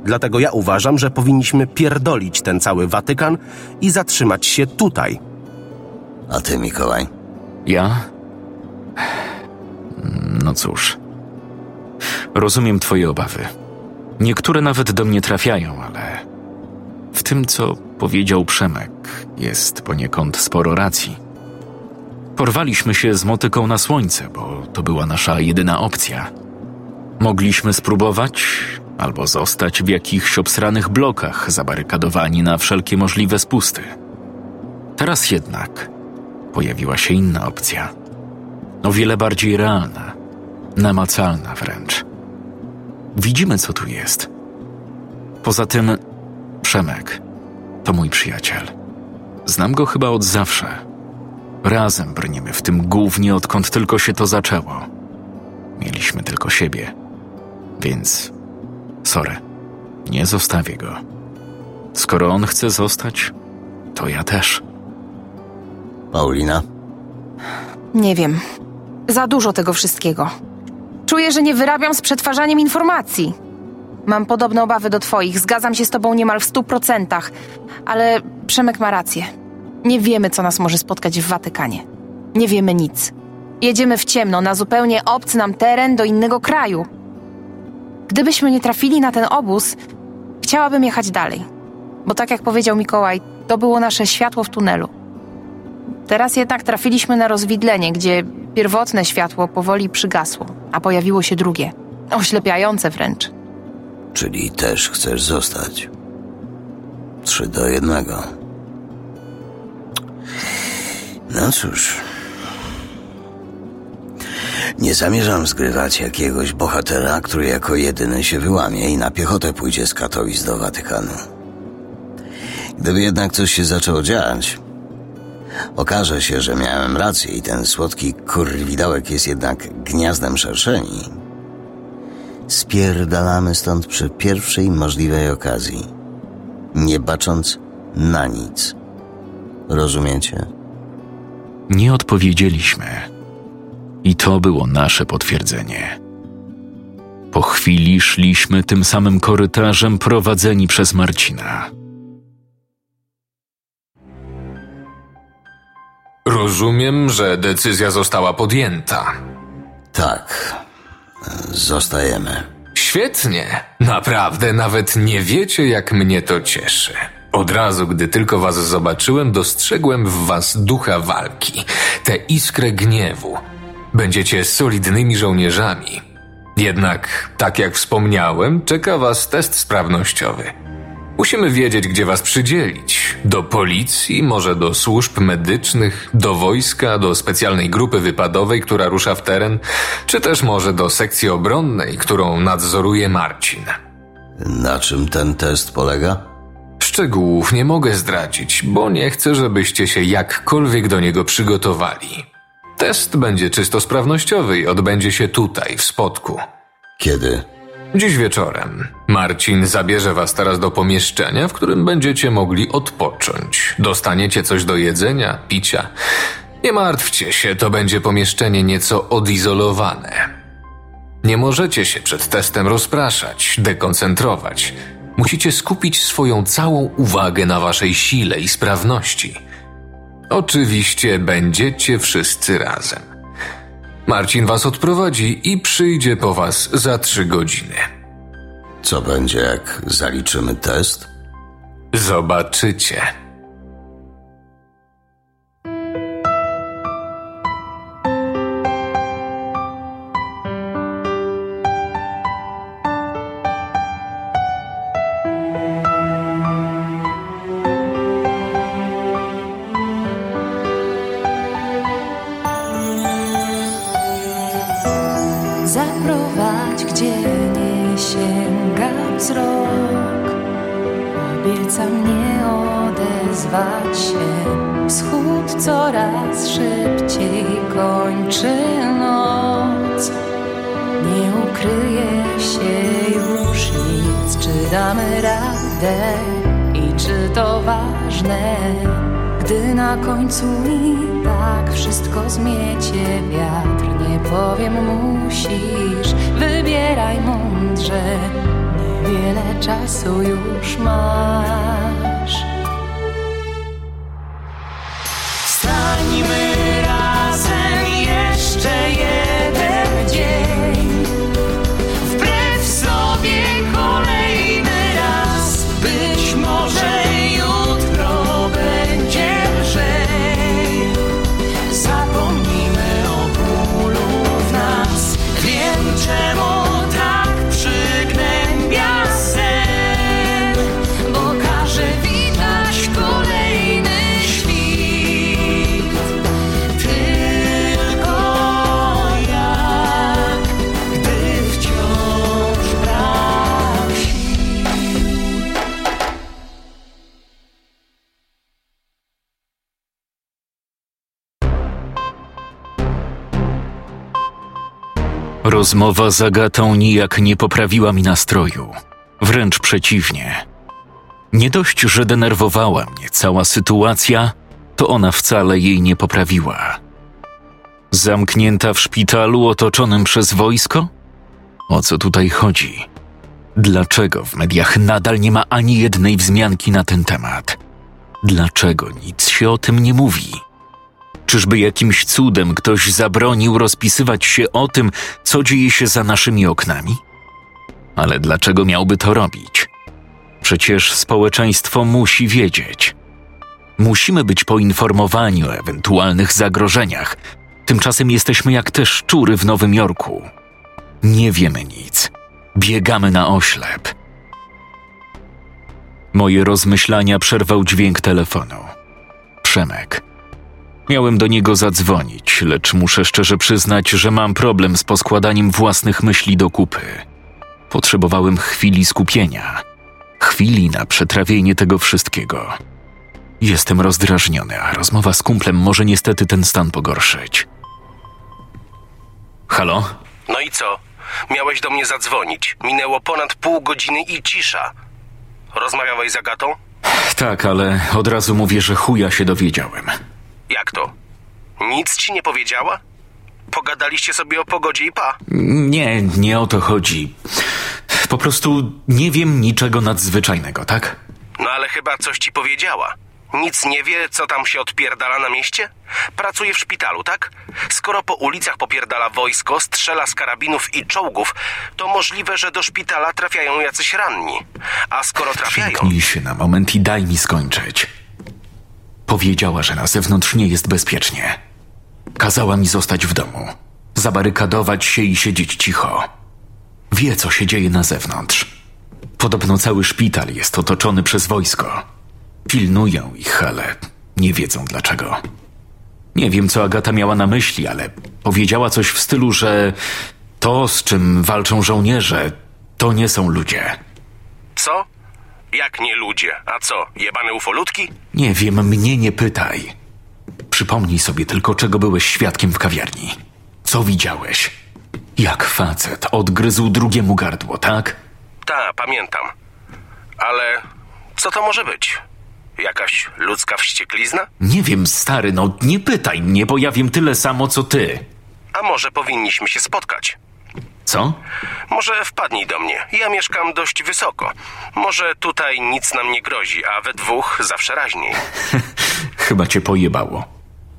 Dlatego ja uważam, że powinniśmy pierdolić ten cały Watykan i zatrzymać się tutaj. A ty, Mikołaj? Ja? No cóż. Rozumiem Twoje obawy. Niektóre nawet do mnie trafiają, ale w tym, co powiedział Przemek, jest poniekąd sporo racji. Porwaliśmy się z motyką na słońce, bo to była nasza jedyna opcja. Mogliśmy spróbować, albo zostać w jakichś obsranych blokach, zabarykadowani na wszelkie możliwe spusty. Teraz jednak pojawiła się inna opcja. O wiele bardziej realna, namacalna wręcz. Widzimy, co tu jest. Poza tym, Przemek to mój przyjaciel. Znam go chyba od zawsze. Razem brniemy w tym głównie odkąd tylko się to zaczęło. Mieliśmy tylko siebie. Więc, sorry, nie zostawię go. Skoro on chce zostać, to ja też. Paulina? Nie wiem. Za dużo tego wszystkiego. Czuję, że nie wyrabiam z przetwarzaniem informacji. Mam podobne obawy do twoich, zgadzam się z tobą niemal w stu procentach, ale Przemek ma rację. Nie wiemy, co nas może spotkać w Watykanie. Nie wiemy nic. Jedziemy w ciemno na zupełnie obcy nam teren do innego kraju. Gdybyśmy nie trafili na ten obóz, chciałabym jechać dalej. Bo tak jak powiedział Mikołaj, to było nasze światło w tunelu. Teraz jednak trafiliśmy na rozwidlenie, gdzie pierwotne światło powoli przygasło, a pojawiło się drugie, oślepiające wręcz. Czyli też chcesz zostać. Trzy do jednego. No cóż. Nie zamierzam zgrywać jakiegoś bohatera, który jako jedyny się wyłamie i na piechotę pójdzie z Katowic do Watykanu. Gdyby jednak coś się zaczęło dziać, okaże się, że miałem rację i ten słodki kurwidołek jest jednak gniazdem szerszeni, spierdalamy stąd przy pierwszej możliwej okazji, nie bacząc na nic. Rozumiecie? Nie odpowiedzieliśmy. I to było nasze potwierdzenie. Po chwili szliśmy tym samym korytarzem prowadzeni przez Marcina. Rozumiem, że decyzja została podjęta. Tak. Zostajemy. Świetnie. Naprawdę nawet nie wiecie, jak mnie to cieszy. Od razu, gdy tylko was zobaczyłem, dostrzegłem w was ducha walki, tę iskrę gniewu. Będziecie solidnymi żołnierzami. Jednak, tak jak wspomniałem, czeka was test sprawnościowy. Musimy wiedzieć, gdzie was przydzielić. Do policji, może do służb medycznych, do wojska, do specjalnej grupy wypadowej, która rusza w teren, czy też może do sekcji obronnej, którą nadzoruje Marcin. Na czym ten test polega? Szczegółów nie mogę zdradzić, bo nie chcę, żebyście się jakkolwiek do niego przygotowali. Test będzie czysto sprawnościowy i odbędzie się tutaj, w Spodku. Kiedy? Dziś wieczorem. Marcin zabierze was teraz do pomieszczenia, w którym będziecie mogli odpocząć. Dostaniecie coś do jedzenia, picia. Nie martwcie się, to będzie pomieszczenie nieco odizolowane. Nie możecie się przed testem rozpraszać, dekoncentrować. Musicie skupić swoją całą uwagę na waszej sile i sprawności. Oczywiście będziecie wszyscy razem. Marcin was odprowadzi i przyjdzie po was za trzy godziny. Co będzie, jak zaliczymy test? Zobaczycie. Na końcu i tak wszystko zmiecie. Wiatr, nie powiem musisz, wybieraj mądrze, niewiele czasu już masz. Rozmowa z Agatą nijak nie poprawiła mi nastroju. Wręcz przeciwnie. Nie dość, że denerwowała mnie cała sytuacja, to ona wcale jej nie poprawiła. Zamknięta w szpitalu otoczonym przez wojsko? O co tutaj chodzi? Dlaczego w mediach nadal nie ma ani jednej wzmianki na ten temat? Dlaczego nic się o tym nie mówi? Czyżby jakimś cudem ktoś zabronił rozpisywać się o tym, co dzieje się za naszymi oknami? Ale dlaczego miałby to robić? Przecież społeczeństwo musi wiedzieć. Musimy być poinformowani o ewentualnych zagrożeniach. Tymczasem jesteśmy jak te szczury w Nowym Jorku. Nie wiemy nic. Biegamy na oślep. Moje rozmyślania przerwał dźwięk telefonu. Przemek. Miałem do niego zadzwonić, lecz muszę szczerze przyznać, że mam problem z poskładaniem własnych myśli do kupy. Potrzebowałem chwili skupienia, chwili na przetrawienie tego wszystkiego. Jestem rozdrażniony, a rozmowa z kumplem może niestety ten stan pogorszyć. Halo? No i co? Miałeś do mnie zadzwonić. Minęło ponad pół godziny i cisza. Rozmawiałeś z Agatą? Tak, ale od razu mówię, że chuja się dowiedziałem. Jak to? Nic ci nie powiedziała? Pogadaliście sobie o pogodzie i pa. Nie, nie o to chodzi. Po prostu nie wiem niczego nadzwyczajnego, tak? No ale chyba coś ci powiedziała. Nic nie wie, co tam się odpierdala na mieście? Pracuje w szpitalu, tak? Skoro po ulicach popierdala wojsko, strzela z karabinów i czołgów, to możliwe, że do szpitala trafiają jacyś ranni. A skoro trafiają... Przymknij się na moment i daj mi skończyć. Powiedziała, że na zewnątrz nie jest bezpiecznie. Kazała mi zostać w domu, zabarykadować się i siedzieć cicho. Wie, co się dzieje na zewnątrz. Podobno cały szpital jest otoczony przez wojsko. Pilnują ich, ale nie wiedzą dlaczego. Nie wiem, co Agata miała na myśli, ale powiedziała coś w stylu, że to, z czym walczą żołnierze, to nie są ludzie. Co? Jak nie ludzie? A co, jebane ufolutki? Nie wiem, mnie nie pytaj. Przypomnij sobie tylko, czego byłeś świadkiem w kawiarni. Co widziałeś? Jak facet odgryzł drugiemu gardło, tak? Ta, pamiętam. Ale co to może być? Jakaś ludzka wścieklizna? Nie wiem, stary, no nie pytaj mnie, bo ja wiem tyle samo, co ty. A może powinniśmy się spotkać? Co? Może wpadnij do mnie. Ja mieszkam dość wysoko. Może tutaj nic nam nie grozi, a we dwóch zawsze raźniej. Chyba cię pojebało.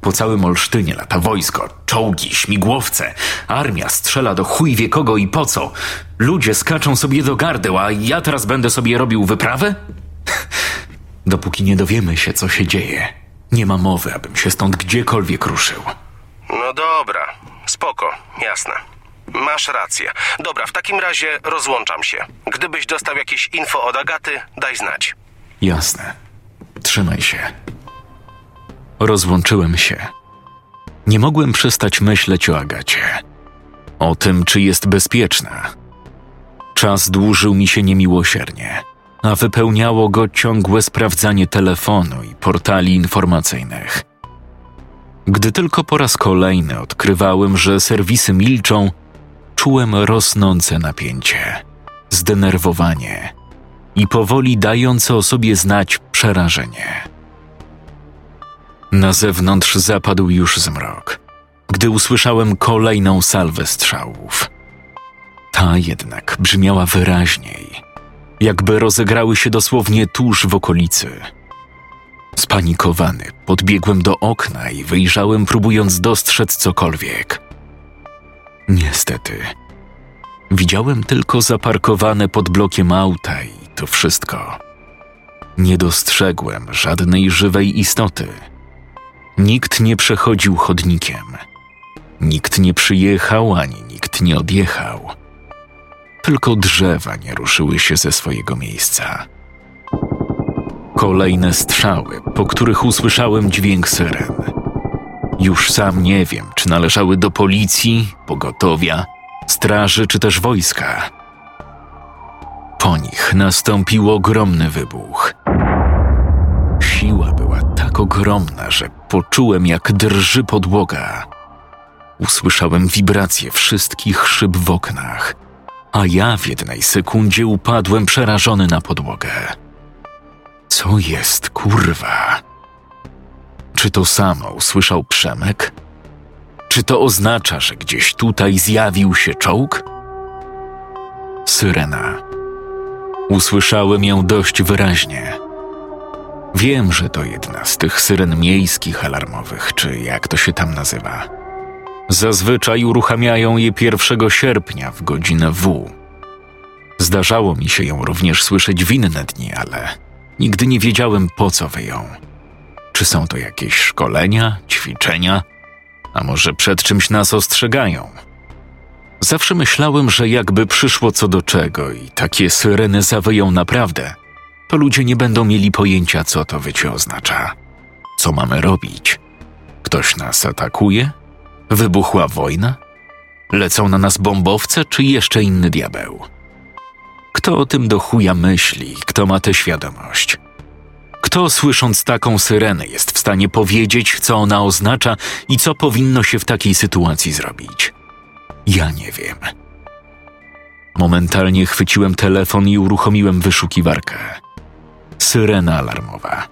Po całym Olsztynie lata wojsko, czołgi, śmigłowce, armia strzela do chuj wie kogo i po co. Ludzie skaczą sobie do gardeł, a ja teraz będę sobie robił wyprawę? Dopóki nie dowiemy się, co się dzieje, nie ma mowy, abym się stąd gdziekolwiek ruszył. No dobra, spoko, jasne. Masz rację. Dobra, w takim razie rozłączam się. Gdybyś dostał jakieś info od Agaty, daj znać. Jasne. Trzymaj się. Rozłączyłem się. Nie mogłem przestać myśleć o Agacie. O tym, czy jest bezpieczna. Czas dłużył mi się niemiłosiernie, a wypełniało go ciągłe sprawdzanie telefonu i portali informacyjnych. Gdy tylko po raz kolejny odkrywałem, że serwisy milczą, czułem rosnące napięcie, zdenerwowanie i powoli dające o sobie znać przerażenie. Na zewnątrz zapadł już zmrok, gdy usłyszałem kolejną salwę strzałów. Ta jednak brzmiała wyraźniej, jakby rozegrały się dosłownie tuż w okolicy. Spanikowany, podbiegłem do okna i wyjrzałem, próbując dostrzec cokolwiek. Niestety, widziałem tylko zaparkowane pod blokiem auta i to wszystko. Nie dostrzegłem żadnej żywej istoty. Nikt nie przechodził chodnikiem. Nikt nie przyjechał, ani nikt nie odjechał. Tylko drzewa nie ruszyły się ze swojego miejsca. Kolejne strzały, po których usłyszałem dźwięk syren. Już sam nie wiem, czy należały do policji, pogotowia, straży czy też wojska. Po nich nastąpił ogromny wybuch. Siła była tak ogromna, że poczułem, jak drży podłoga. Usłyszałem wibrację wszystkich szyb w oknach, a ja w jednej sekundzie upadłem przerażony na podłogę. Co jest, kurwa? Czy to samo usłyszał Przemek? Czy to oznacza, że gdzieś tutaj zjawił się czołg? Syrena. Usłyszałem ją dość wyraźnie. Wiem, że to jedna z tych syren miejskich alarmowych, czy jak to się tam nazywa. Zazwyczaj uruchamiają je 1 sierpnia w godzinę W. Zdarzało mi się ją również słyszeć w inne dni, ale nigdy nie wiedziałem po co wyją. Czy są to jakieś szkolenia, ćwiczenia, a może przed czymś nas ostrzegają? Zawsze myślałem, że jakby przyszło co do czego i takie syreny zawyją naprawdę, to ludzie nie będą mieli pojęcia, co to wycie oznacza. Co mamy robić? Ktoś nas atakuje? Wybuchła wojna? Lecą na nas bombowce, czy jeszcze inny diabeł? Kto o tym do chuja myśli? Kto ma tę świadomość? Kto słysząc taką syrenę jest w stanie powiedzieć, co ona oznacza i co powinno się w takiej sytuacji zrobić? Ja nie wiem. Momentalnie chwyciłem telefon i uruchomiłem wyszukiwarkę. Syrena alarmowa.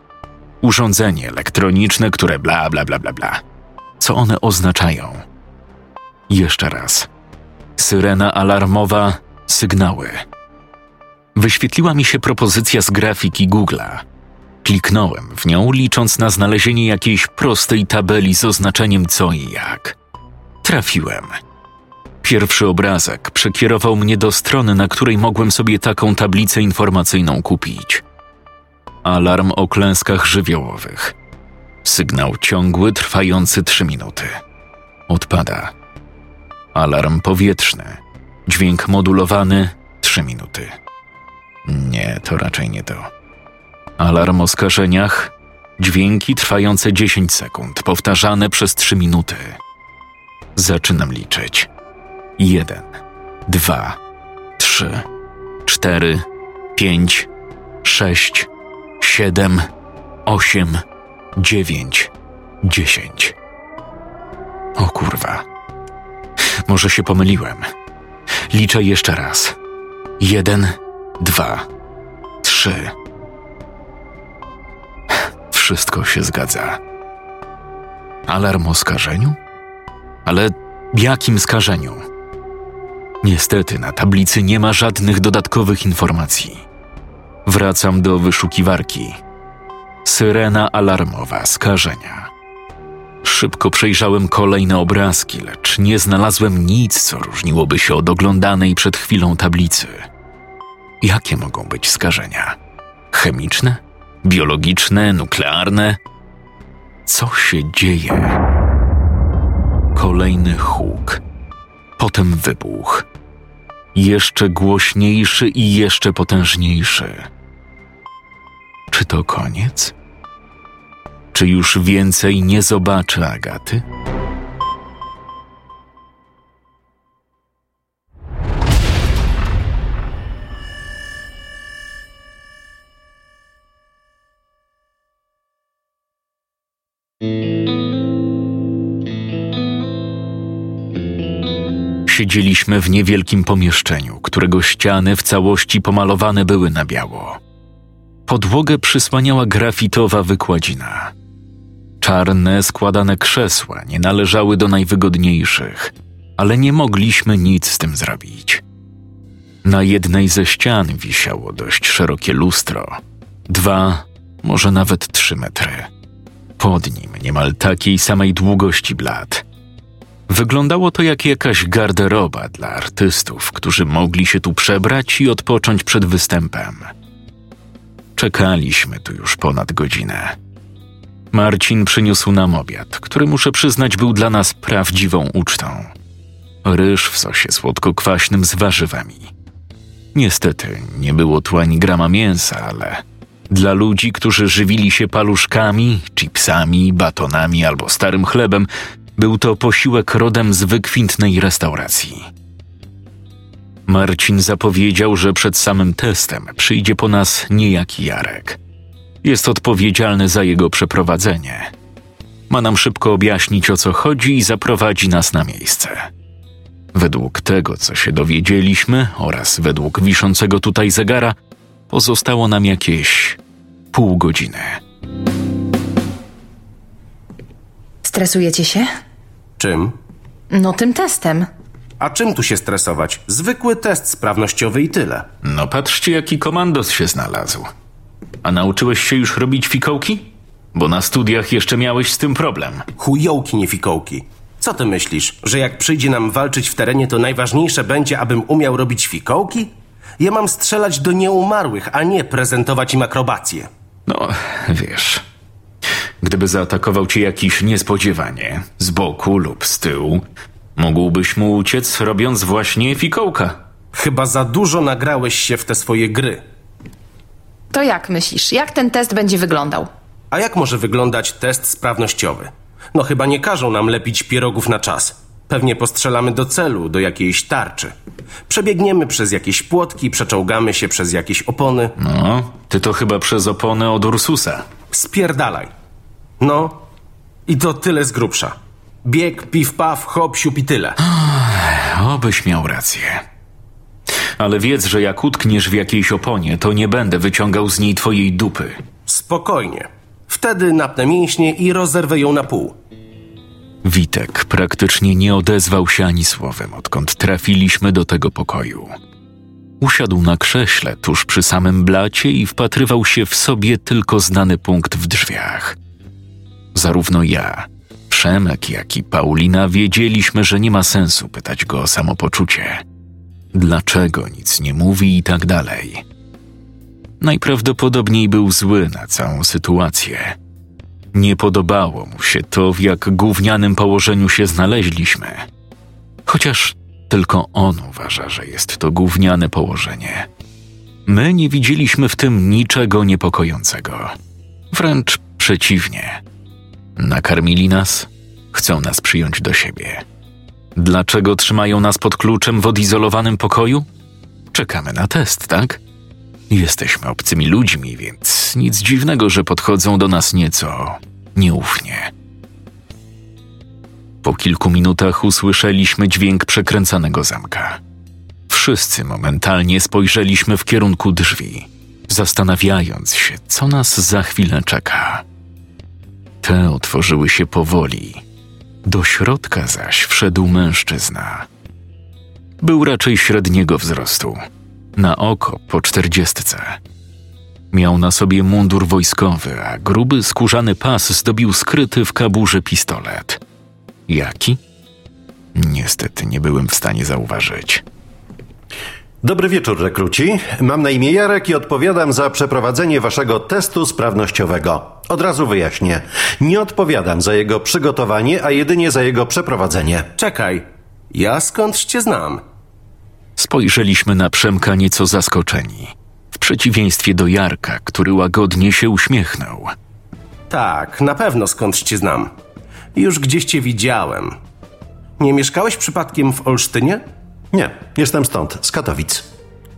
Urządzenie elektroniczne, które bla bla bla bla bla. Co one oznaczają? Jeszcze raz. Syrena alarmowa, sygnały. Wyświetliła mi się propozycja z grafiki Google'a. Kliknąłem w nią, licząc na znalezienie jakiejś prostej tabeli z oznaczeniem co i jak. Trafiłem. Pierwszy obrazek przekierował mnie do strony, na której mogłem sobie taką tablicę informacyjną kupić. Alarm o klęskach żywiołowych. Sygnał ciągły, trwający 3 minuty. Odpada. Alarm powietrzny. Dźwięk modulowany 3 minuty. Nie, to raczej nie to. Alarm o skażeniach. Dźwięki trwające 10 sekund, powtarzane przez 3 minuty. Zaczynam liczyć. Jeden, dwa, trzy, cztery, pięć, sześć, siedem, osiem, dziewięć, dziesięć. O kurwa. Może się pomyliłem. Liczę jeszcze raz. Jeden, dwa, trzy. Wszystko się zgadza. Alarm o skażeniu? Ale jakim skażeniu? Niestety na tablicy nie ma żadnych dodatkowych informacji. Wracam do wyszukiwarki. Syrena alarmowa skażenia. Szybko przejrzałem kolejne obrazki, lecz nie znalazłem nic, co różniłoby się od oglądanej przed chwilą tablicy. Jakie mogą być skażenia? Chemiczne? Biologiczne? Nuklearne? Co się dzieje? Kolejny huk. Potem wybuch. Jeszcze głośniejszy i jeszcze potężniejszy. Czy to koniec? Czy już więcej nie zobaczę Agaty? Siedzieliśmy w niewielkim pomieszczeniu, którego ściany w całości pomalowane były na biało. Podłogę przysłaniała grafitowa wykładzina. Czarne, składane krzesła nie należały do najwygodniejszych, ale nie mogliśmy nic z tym zrobić. Na jednej ze ścian wisiało dość szerokie lustro. Dwa, może nawet trzy metry. Pod nim niemal takiej samej długości blat. Wyglądało to jak jakaś garderoba dla artystów, którzy mogli się tu przebrać i odpocząć przed występem. Czekaliśmy tu już ponad godzinę. Marcin przyniósł nam obiad, który muszę przyznać był dla nas prawdziwą ucztą. Ryż w sosie słodko-kwaśnym z warzywami. Niestety nie było tu ani grama mięsa, ale dla ludzi, którzy żywili się paluszkami, chipsami, batonami albo starym chlebem, był to posiłek rodem z wykwintnej restauracji. Marcin zapowiedział, że przed samym testem przyjdzie po nas niejaki Jarek. Jest odpowiedzialny za jego przeprowadzenie. Ma nam szybko objaśnić o co chodzi i zaprowadzi nas na miejsce. Według tego, co się dowiedzieliśmy oraz według wiszącego tutaj zegara, pozostało nam jakieś pół godziny. Stresujecie się? Czym? No tym testem. A czym tu się stresować? Zwykły test sprawnościowy i tyle. No patrzcie, jaki komandos się znalazł. A nauczyłeś się już robić fikołki? Bo na studiach jeszcze miałeś z tym problem. Chujołki, nie fikołki. Co ty myślisz, że jak przyjdzie nam walczyć w terenie, to najważniejsze będzie, abym umiał robić fikołki? Ja mam strzelać do nieumarłych, a nie prezentować im akrobację. No, wiesz. Gdyby zaatakował cię jakiś niespodziewanie, z boku lub z tyłu, mógłbyś mu uciec, robiąc właśnie fikołka. Chyba za dużo nagrałeś się w te swoje gry. To jak myślisz, jak ten test będzie wyglądał? A jak może wyglądać test sprawnościowy? No chyba nie każą nam lepić pierogów na czas. Pewnie postrzelamy do celu, do jakiejś tarczy. Przebiegniemy przez jakieś płotki, przeczołgamy się przez jakieś opony. No, ty to chyba przez oponę od Ursusa. Spierdalaj. No, i to tyle z grubsza. Bieg, piw, paw, hop, siup i tyle. Obyś miał rację. Ale wiedz, że jak utkniesz w jakiejś oponie, to nie będę wyciągał z niej twojej dupy. Spokojnie. Wtedy napnę mięśnie i rozerwę ją na pół. Witek praktycznie nie odezwał się ani słowem, odkąd trafiliśmy do tego pokoju. Usiadł na krześle tuż przy samym blacie i wpatrywał się w sobie tylko znany punkt w drzwiach. Zarówno ja, Przemek, jak i Paulina wiedzieliśmy, że nie ma sensu pytać go o samopoczucie. Dlaczego nic nie mówi i tak dalej. Najprawdopodobniej był zły na całą sytuację. Nie podobało mu się to, w jak gównianym położeniu się znaleźliśmy. Chociaż tylko on uważa, że jest to gówniane położenie. My nie widzieliśmy w tym niczego niepokojącego. Wręcz przeciwnie. Nakarmili nas, chcą nas przyjąć do siebie. Dlaczego trzymają nas pod kluczem w odizolowanym pokoju? Czekamy na test, tak? Jesteśmy obcymi ludźmi, więc nic dziwnego, że podchodzą do nas nieco nieufnie. Po kilku minutach usłyszeliśmy dźwięk przekręcanego zamka. Wszyscy momentalnie spojrzeliśmy w kierunku drzwi, zastanawiając się, co nas za chwilę czeka. Te otworzyły się powoli. Do środka zaś wszedł mężczyzna. Był raczej średniego wzrostu, na oko po czterdziestce. Miał na sobie mundur wojskowy, a gruby skórzany pas zdobił skryty w kaburze pistolet. Jaki? Niestety nie byłem w stanie zauważyć. Dobry wieczór, rekruci. Mam na imię Jarek i odpowiadam za przeprowadzenie waszego testu sprawnościowego. Od razu wyjaśnię. Nie odpowiadam za jego przygotowanie, a jedynie za jego przeprowadzenie. Czekaj, ja skądś cię znam. Spojrzeliśmy na Przemka nieco zaskoczeni, w przeciwieństwie do Jarka, który łagodnie się uśmiechnął. Tak, na pewno skądś cię znam. Już gdzieś cię widziałem. Nie mieszkałeś przypadkiem w Olsztynie? Nie, jestem stąd, z Katowic.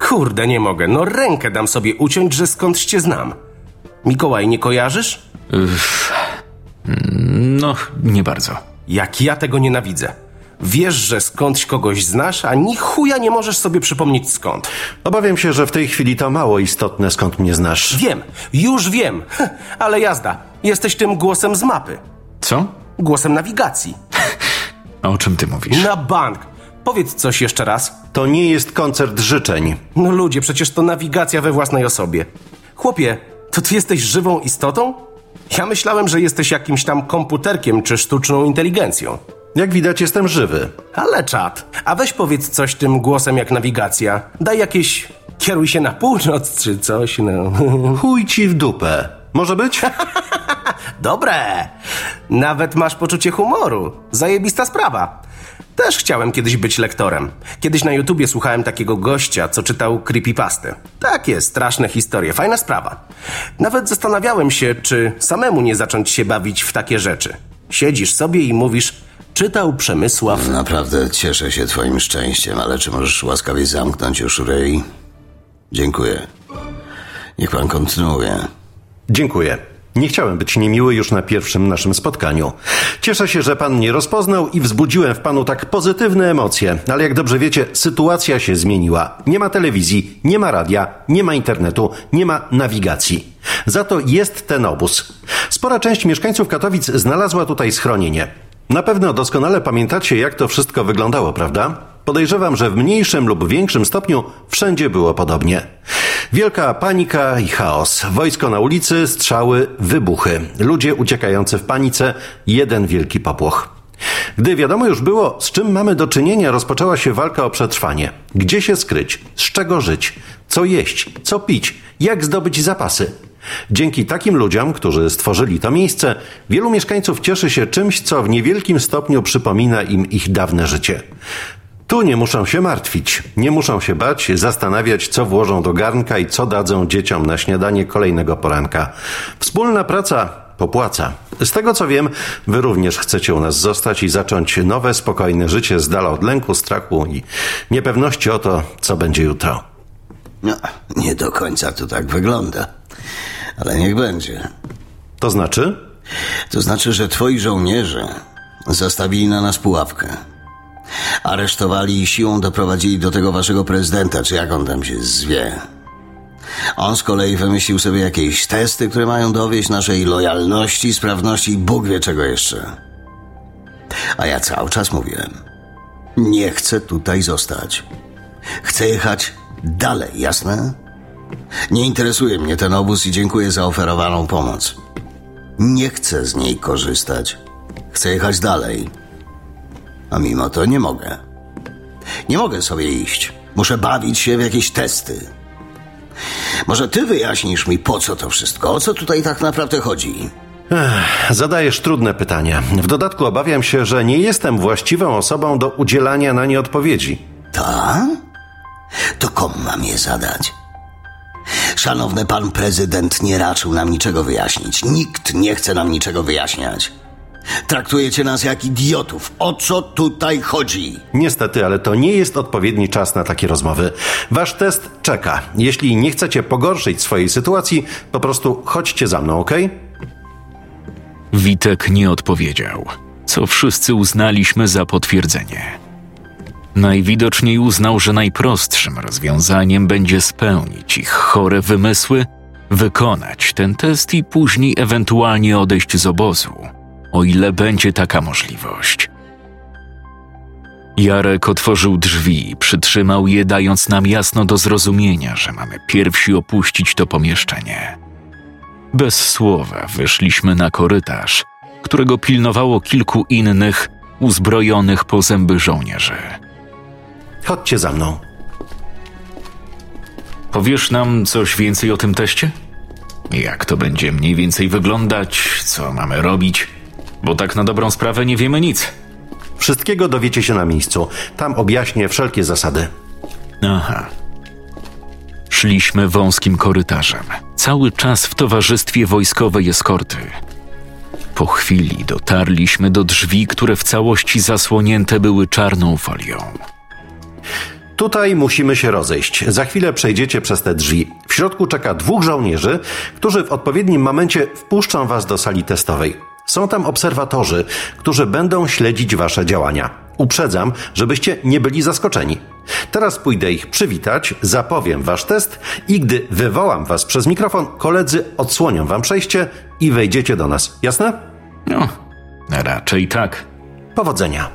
Kurde, nie mogę. No rękę dam sobie uciąć, że skądś cię znam. Mikołaj, nie kojarzysz? No, nie bardzo. Jak ja tego nienawidzę. Wiesz, że skądś kogoś znasz, a ni chuja nie możesz sobie przypomnieć skąd. Obawiam się, że w tej chwili to mało istotne, skąd mnie znasz. Wiem, już wiem, ale jazda. Jesteś tym głosem z mapy. Co? Głosem nawigacji. A o czym ty mówisz? Na bank. Powiedz coś jeszcze raz. To nie jest koncert życzeń. No ludzie, przecież to nawigacja we własnej osobie. Chłopie, to ty jesteś żywą istotą? Ja myślałem, że jesteś jakimś tam komputerkiem czy sztuczną inteligencją. Jak widać, jestem żywy. Ale czad, a weź powiedz coś tym głosem jak nawigacja. Daj jakieś kieruj się na północ czy coś, no. Chuj ci w dupę. Może być? Dobre! Nawet masz poczucie humoru. Zajebista sprawa. Też chciałem kiedyś być lektorem. Kiedyś na YouTubie słuchałem takiego gościa, co czytał creepypasty. Takie straszne historie, fajna sprawa. Nawet zastanawiałem się, czy samemu nie zacząć się bawić w takie rzeczy. Siedzisz sobie i mówisz, czytał Przemysław... Naprawdę cieszę się twoim szczęściem, ale czy możesz łaskawie zamknąć już ryj? Dziękuję. Niech pan kontynuuje. Dziękuję. Nie chciałem być niemiły już na pierwszym naszym spotkaniu. Cieszę się, że pan mnie rozpoznał i wzbudziłem w panu tak pozytywne emocje, ale jak dobrze wiecie, sytuacja się zmieniła. Nie ma telewizji, nie ma radia, nie ma internetu, nie ma nawigacji. Za to jest ten obóz. Spora część mieszkańców Katowic znalazła tutaj schronienie. Na pewno doskonale pamiętacie, jak to wszystko wyglądało, prawda? Podejrzewam, że w mniejszym lub większym stopniu wszędzie było podobnie. Wielka panika i chaos. Wojsko na ulicy, strzały, wybuchy. Ludzie uciekający w panice, jeden wielki popłoch. Gdy wiadomo już było, z czym mamy do czynienia, rozpoczęła się walka o przetrwanie. Gdzie się skryć? Z czego żyć? Co jeść? Co pić? Jak zdobyć zapasy? Dzięki takim ludziom, którzy stworzyli to miejsce, wielu mieszkańców cieszy się czymś, co w niewielkim stopniu przypomina im ich dawne życie. Tu nie muszą się martwić, nie muszą się bać, zastanawiać, co włożą do garnka i co dadzą dzieciom na śniadanie kolejnego poranka. Wspólna praca popłaca. Z tego co wiem, wy również chcecie u nas zostać i zacząć nowe, spokojne życie z dala od lęku, strachu i niepewności o to, co będzie jutro. No, nie do końca to tak wygląda. Ale niech będzie. To znaczy? To znaczy, że twoi żołnierze zastawili na nas pułapkę. Aresztowali i siłą doprowadzili do tego waszego prezydenta, czy jak on tam się zwie. On z kolei wymyślił sobie jakieś testy, które mają dowieść naszej lojalności, sprawności i Bóg wie czego jeszcze. A ja cały czas mówiłem, nie chcę tutaj zostać. Chcę jechać dalej, jasne? Nie interesuje mnie ten obóz i dziękuję za oferowaną pomoc. Nie chcę z niej korzystać. Chcę jechać dalej. A mimo to nie mogę. Nie mogę sobie iść. Muszę bawić się w jakieś testy. Może ty wyjaśnisz mi, po co to wszystko? O co tutaj tak naprawdę chodzi? Zadajesz trudne pytania. W dodatku obawiam się, że nie jestem właściwą osobą do udzielania na nie odpowiedzi. Ta? To komu mam je zadać? Szanowny pan prezydent nie raczył nam niczego wyjaśnić. Nikt nie chce nam niczego wyjaśniać. Traktujecie nas jak idiotów. O co tutaj chodzi? Niestety, ale to nie jest odpowiedni czas na takie rozmowy. Wasz test czeka. Jeśli nie chcecie pogorszyć swojej sytuacji, po prostu chodźcie za mną, ok? Witek nie odpowiedział, co wszyscy uznaliśmy za potwierdzenie. Najwidoczniej uznał, że najprostszym rozwiązaniem będzie spełnić ich chore wymysły, wykonać ten test i później ewentualnie odejść z obozu, o ile będzie taka możliwość. Jarek otworzył drzwi i przytrzymał je, dając nam jasno do zrozumienia, że mamy pierwsi opuścić to pomieszczenie. Bez słowa wyszliśmy na korytarz, którego pilnowało kilku innych, uzbrojonych po zęby żołnierzy. Chodźcie za mną. Powiesz nam coś więcej o tym teście? Jak to będzie mniej więcej wyglądać? Co mamy robić? Bo tak na dobrą sprawę nie wiemy nic. Wszystkiego dowiecie się na miejscu. Tam objaśnię wszelkie zasady. Aha. Szliśmy wąskim korytarzem, cały czas w towarzystwie wojskowej eskorty. Po chwili dotarliśmy do drzwi, które w całości zasłonięte były czarną folią. Tutaj musimy się rozejść. Za chwilę przejdziecie przez te drzwi. W środku czeka dwóch żołnierzy, którzy w odpowiednim momencie wpuszczą was do sali testowej. Są tam obserwatorzy, którzy będą śledzić wasze działania. Uprzedzam, żebyście nie byli zaskoczeni. Teraz pójdę ich przywitać, zapowiem wasz test i gdy wywołam was przez mikrofon, koledzy odsłonią wam przejście i wejdziecie do nas. Jasne? No, raczej tak. Powodzenia.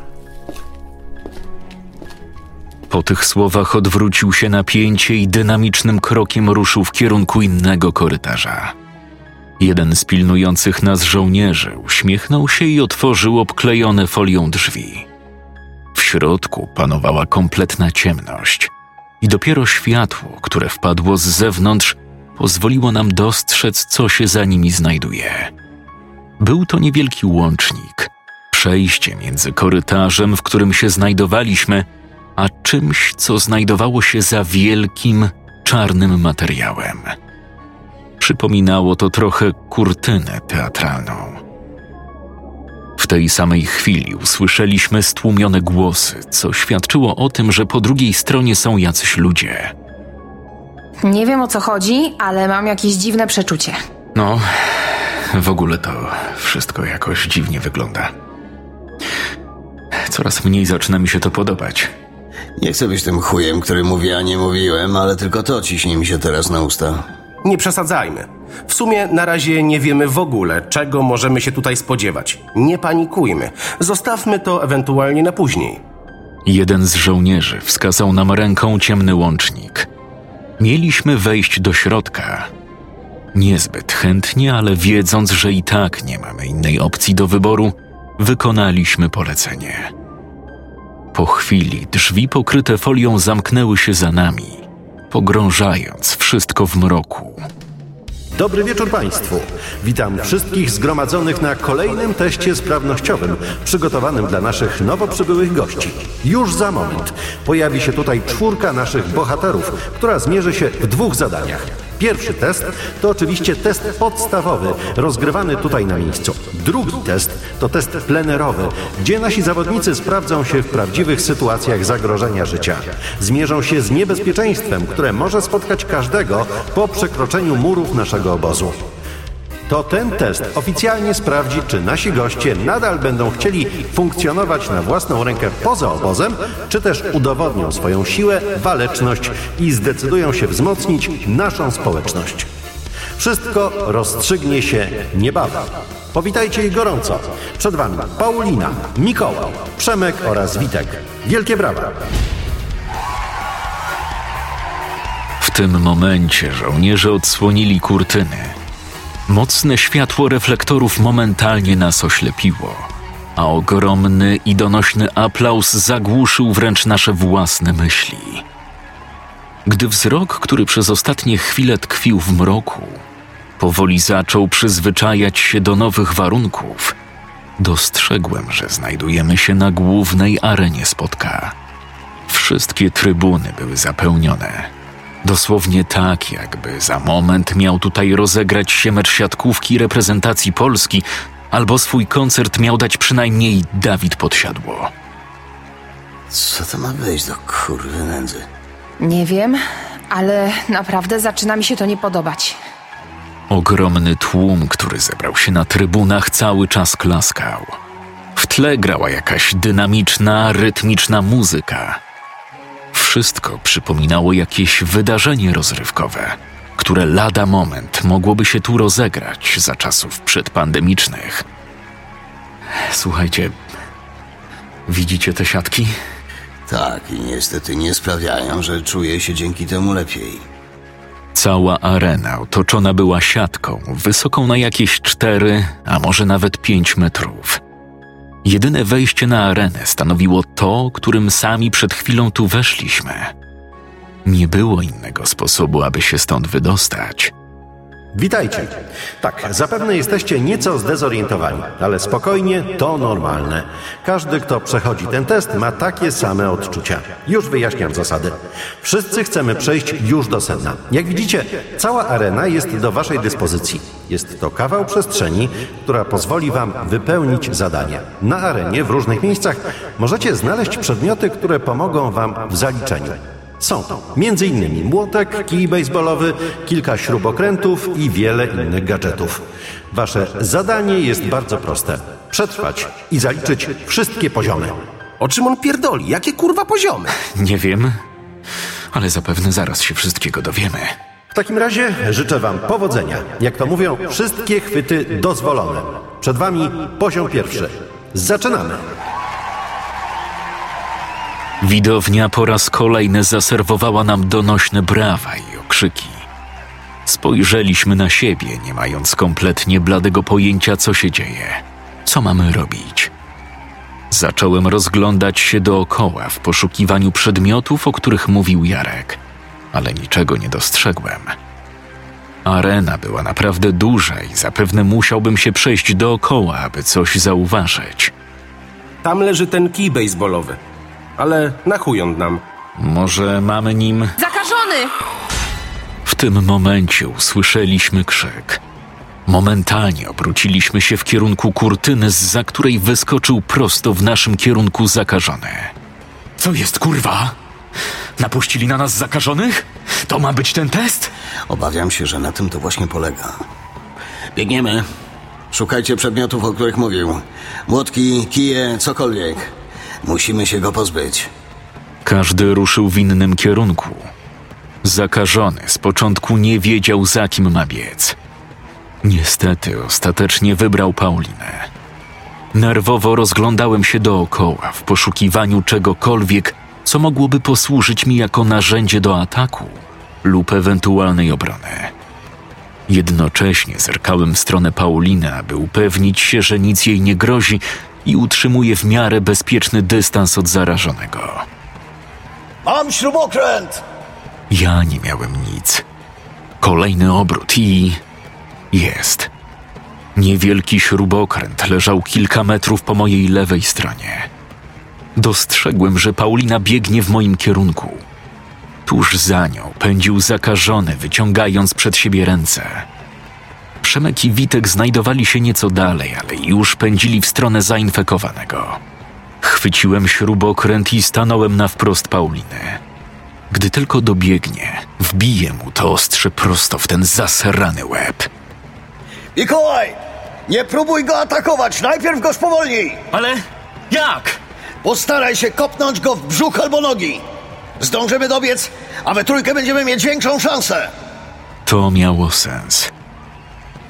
Po tych słowach odwrócił się na pięcie i dynamicznym krokiem ruszył w kierunku innego korytarza. Jeden z pilnujących nas żołnierzy uśmiechnął się i otworzył obklejone folią drzwi. W środku panowała kompletna ciemność i dopiero światło, które wpadło z zewnątrz, pozwoliło nam dostrzec, co się za nimi znajduje. Był to niewielki łącznik, przejście między korytarzem, w którym się znajdowaliśmy, a czymś, co znajdowało się za wielkim, czarnym materiałem. Przypominało to trochę kurtynę teatralną. W tej samej chwili usłyszeliśmy stłumione głosy, co świadczyło o tym, że po drugiej stronie są jacyś ludzie. Nie wiem o co chodzi, ale mam jakieś dziwne przeczucie. No, w ogóle to wszystko jakoś dziwnie wygląda. Coraz mniej zaczyna mi się to podobać. Nie chcę być tym chujem, który mówi, a nie mówiłem, ale tylko to ciśnie mi się teraz na usta. Nie przesadzajmy. W sumie na razie nie wiemy w ogóle, czego możemy się tutaj spodziewać. Nie panikujmy. Zostawmy to ewentualnie na później. Jeden z żołnierzy wskazał nam ręką ciemny łącznik. Mieliśmy wejść do środka. Niezbyt chętnie, ale wiedząc, że i tak nie mamy innej opcji do wyboru, wykonaliśmy polecenie. Po chwili drzwi pokryte folią zamknęły się za nami, pogrążając wszystko w mroku. Dobry wieczór Państwu. Witam wszystkich zgromadzonych na kolejnym teście sprawnościowym przygotowanym dla naszych nowo przybyłych gości. Już za moment pojawi się tutaj czwórka naszych bohaterów, która zmierzy się w dwóch zadaniach. Pierwszy test to oczywiście test podstawowy, rozgrywany tutaj na miejscu. Drugi test to test plenerowy, gdzie nasi zawodnicy sprawdzą się w prawdziwych sytuacjach zagrożenia życia. Zmierzą się z niebezpieczeństwem, które może spotkać każdego po przekroczeniu murów naszego obozu. To ten test oficjalnie sprawdzi, czy nasi goście nadal będą chcieli funkcjonować na własną rękę poza obozem, czy też udowodnią swoją siłę, waleczność i zdecydują się wzmocnić naszą społeczność. Wszystko rozstrzygnie się niebawem. Powitajcie ich gorąco. Przed Wami Paulina, Mikołaj, Przemek oraz Witek. Wielkie brawa! W tym momencie żołnierze odsłonili kurtyny. Mocne światło reflektorów momentalnie nas oślepiło, a ogromny i donośny aplauz zagłuszył wręcz nasze własne myśli. Gdy wzrok, który przez ostatnie chwile tkwił w mroku, powoli zaczął przyzwyczajać się do nowych warunków, dostrzegłem, że znajdujemy się na głównej arenie spotka. Wszystkie trybuny były zapełnione. Dosłownie tak, jakby za moment miał tutaj rozegrać się mecz siatkówki reprezentacji Polski, albo swój koncert miał dać przynajmniej Dawid Podsiadło. Co to ma być do kurwy nędzy? Nie wiem, ale naprawdę zaczyna mi się to nie podobać. Ogromny tłum, który zebrał się na trybunach, cały czas klaskał. W tle grała jakaś dynamiczna, rytmiczna muzyka. Wszystko przypominało jakieś wydarzenie rozrywkowe, które lada moment mogłoby się tu rozegrać za czasów przedpandemicznych. Słuchajcie, widzicie te siatki? Tak, i niestety nie sprawiają, że czuję się dzięki temu lepiej. Cała arena otoczona była siatką, wysoką na jakieś cztery, a może nawet pięć metrów. Jedyne wejście na arenę stanowiło to, którym sami przed chwilą tu weszliśmy. Nie było innego sposobu, aby się stąd wydostać. Witajcie. Tak, zapewne jesteście nieco zdezorientowani, ale spokojnie, to normalne. Każdy, kto przechodzi ten test, ma takie same odczucia. Już wyjaśniam zasady. Wszyscy chcemy przejść już do sedna. Jak widzicie, cała arena jest do Waszej dyspozycji. Jest to kawał przestrzeni, która pozwoli Wam wypełnić zadanie. Na arenie w różnych miejscach możecie znaleźć przedmioty, które pomogą Wam w zaliczeniu. Są to m.in. młotek, kij baseballowy, kilka śrubokrętów i wiele innych gadżetów. Wasze zadanie jest bardzo proste. Przetrwać i zaliczyć wszystkie poziomy. O czym on pierdoli? Jakie kurwa poziomy? Nie wiem, ale zapewne zaraz się wszystkiego dowiemy. W takim razie życzę Wam powodzenia. Jak to mówią, wszystkie chwyty dozwolone. Przed Wami poziom pierwszy. Zaczynamy! Widownia po raz kolejny zaserwowała nam donośne brawa i okrzyki. Spojrzeliśmy na siebie, nie mając kompletnie bladego pojęcia, co się dzieje. Co mamy robić? Zacząłem rozglądać się dookoła w poszukiwaniu przedmiotów, o których mówił Jarek, ale niczego nie dostrzegłem. Arena była naprawdę duża i zapewne musiałbym się przejść dookoła, aby coś zauważyć. Tam leży ten kij baseballowy. Ale na chuj on nam. Może mamy nim Zakażony! W tym momencie usłyszeliśmy krzyk. Momentalnie obróciliśmy się w kierunku kurtyny, za której wyskoczył prosto w naszym kierunku zakażony. Co jest kurwa? Napuścili na nas zakażonych? To ma być ten test? Obawiam się, że na tym to właśnie polega. Biegniemy. Szukajcie przedmiotów, o których mówił. Młotki, kije, cokolwiek. Musimy się go pozbyć. Każdy ruszył w innym kierunku. Zakażony z początku nie wiedział, za kim ma biec. Niestety ostatecznie wybrał Paulinę. Nerwowo rozglądałem się dookoła w poszukiwaniu czegokolwiek, co mogłoby posłużyć mi jako narzędzie do ataku, lub ewentualnej obrony. Jednocześnie zerkałem w stronę Pauliny, aby upewnić się, że nic jej nie grozi i utrzymuje w miarę bezpieczny dystans od zarażonego. Mam śrubokręt! Ja nie miałem nic. Kolejny obrót i. jest. Niewielki śrubokręt leżał kilka metrów po mojej lewej stronie. Dostrzegłem, że Paulina biegnie w moim kierunku. Tuż za nią pędził zakażony, wyciągając przed siebie ręce. Przemek i Witek znajdowali się nieco dalej, ale już pędzili w stronę zainfekowanego. Chwyciłem śrubokręt i stanąłem na wprost Pauliny. Gdy tylko dobiegnie, wbiję mu to ostrze prosto w ten zaserany łeb. Mikołaj! Nie próbuj go atakować, najpierw go spowolnij! Ale jak? Postaraj się kopnąć go w brzuch albo nogi. Zdążymy dobiec, a we trójkę będziemy mieć większą szansę. To miało sens.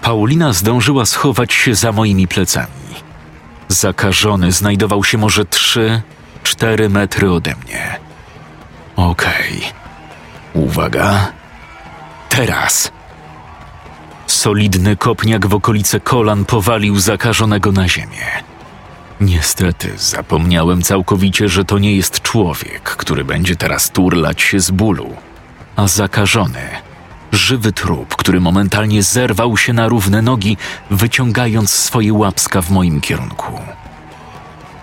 Paulina zdążyła schować się za moimi plecami. Zakażony znajdował się może trzy, cztery metry ode mnie. Okej. Uwaga. Teraz. Solidny kopniak w okolice kolan powalił zakażonego na ziemię. Niestety zapomniałem całkowicie, że to nie jest człowiek, który będzie teraz turlać się z bólu, a zakażony, żywy trup, który momentalnie zerwał się na równe nogi, wyciągając swoje łapska w moim kierunku.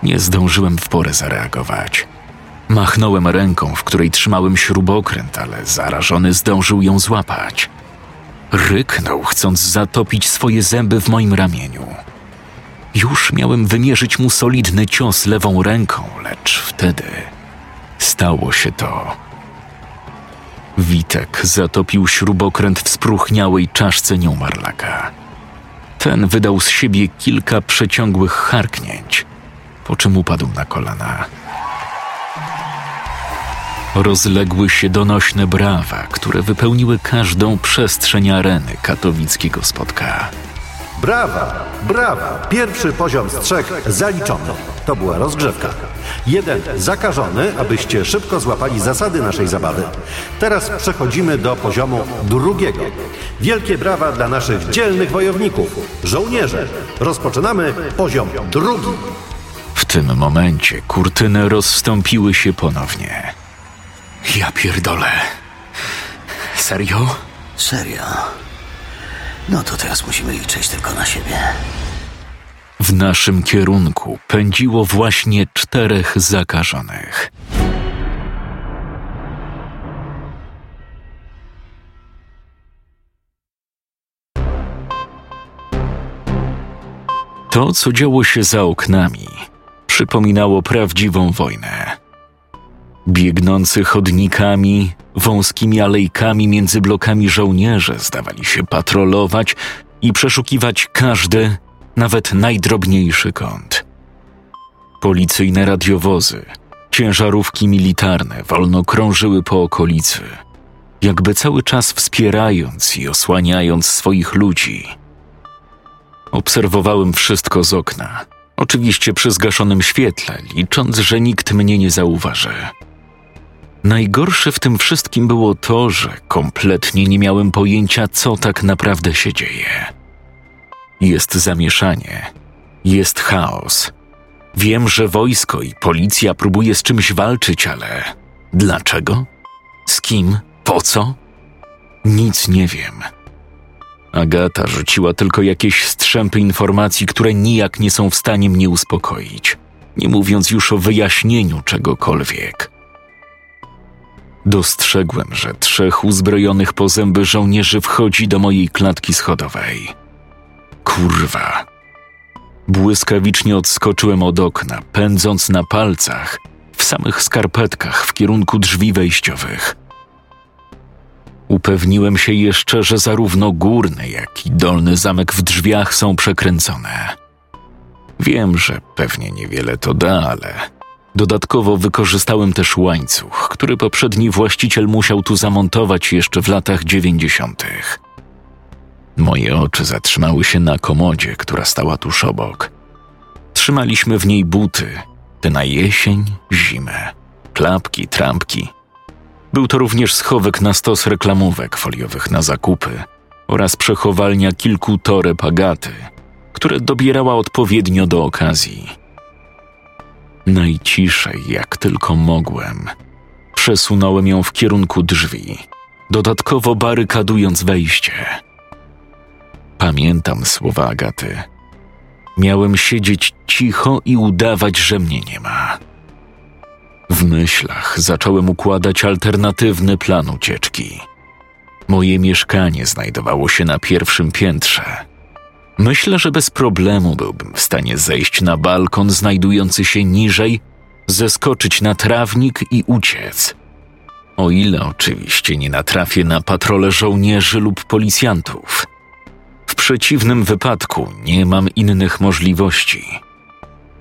Nie zdążyłem w porę zareagować. Machnąłem ręką, w której trzymałem śrubokręt, ale zarażony zdążył ją złapać. Ryknął, chcąc zatopić swoje zęby w moim ramieniu. Już miałem wymierzyć mu solidny cios lewą ręką, lecz wtedy stało się to. Witek zatopił śrubokręt w spróchniałej czaszce nieumarlaka. Ten wydał z siebie kilka przeciągłych harknięć, po czym upadł na kolana. Rozległy się donośne brawa, które wypełniły każdą przestrzeń areny katowickiego spotka. Brawa, brawa. Pierwszy poziom z trzech zaliczony. To była rozgrzewka. Jeden zakażony, abyście szybko złapali zasady naszej zabawy. Teraz przechodzimy do poziomu drugiego. Wielkie brawa dla naszych dzielnych wojowników, żołnierze. Rozpoczynamy poziom drugi. W tym momencie kurtyny rozstąpiły się ponownie. Ja pierdolę. Serio? Serio? No to teraz musimy liczyć tylko na siebie. W naszym kierunku pędziło właśnie czterech zakażonych. To, co działo się za oknami, przypominało prawdziwą wojnę. Biegnący chodnikami, wąskimi alejkami między blokami żołnierze zdawali się patrolować i przeszukiwać każdy, nawet najdrobniejszy kąt. Policyjne radiowozy, ciężarówki militarne wolno krążyły po okolicy, jakby cały czas wspierając i osłaniając swoich ludzi. Obserwowałem wszystko z okna, oczywiście przy zgaszonym świetle, licząc, że nikt mnie nie zauważy. Najgorsze w tym wszystkim było to, że kompletnie nie miałem pojęcia, co tak naprawdę się dzieje. Jest zamieszanie, jest chaos. Wiem, że wojsko i policja próbuje z czymś walczyć, ale dlaczego? Z kim? Po co? Nic nie wiem. Agata rzuciła tylko jakieś strzępy informacji, które nijak nie są w stanie mnie uspokoić, nie mówiąc już o wyjaśnieniu czegokolwiek. Dostrzegłem, że trzech uzbrojonych po zęby żołnierzy wchodzi do mojej klatki schodowej. Kurwa. Błyskawicznie odskoczyłem od okna, pędząc na palcach, w samych skarpetkach w kierunku drzwi wejściowych. Upewniłem się jeszcze, że zarówno górny, jak i dolny zamek w drzwiach są przekręcone. Wiem, że pewnie niewiele to da, ale dodatkowo wykorzystałem też łańcuch, który poprzedni właściciel musiał tu zamontować jeszcze w latach dziewięćdziesiątych. Moje oczy zatrzymały się na komodzie, która stała tuż obok. Trzymaliśmy w niej buty, te na jesień, zimę, klapki, trampki. Był to również schowek na stos reklamówek foliowych na zakupy oraz przechowalnia kilku toreb Agaty, które dobierała odpowiednio do okazji. Najciszej, jak tylko mogłem, przesunąłem ją w kierunku drzwi, dodatkowo barykadując wejście. Pamiętam słowa Agaty. Miałem siedzieć cicho i udawać, że mnie nie ma. W myślach zacząłem układać alternatywny plan ucieczki. Moje mieszkanie znajdowało się na pierwszym piętrze. Myślę, że bez problemu byłbym w stanie zejść na balkon znajdujący się niżej, zeskoczyć na trawnik i uciec. O ile oczywiście nie natrafię na patrole żołnierzy lub policjantów. W przeciwnym wypadku nie mam innych możliwości.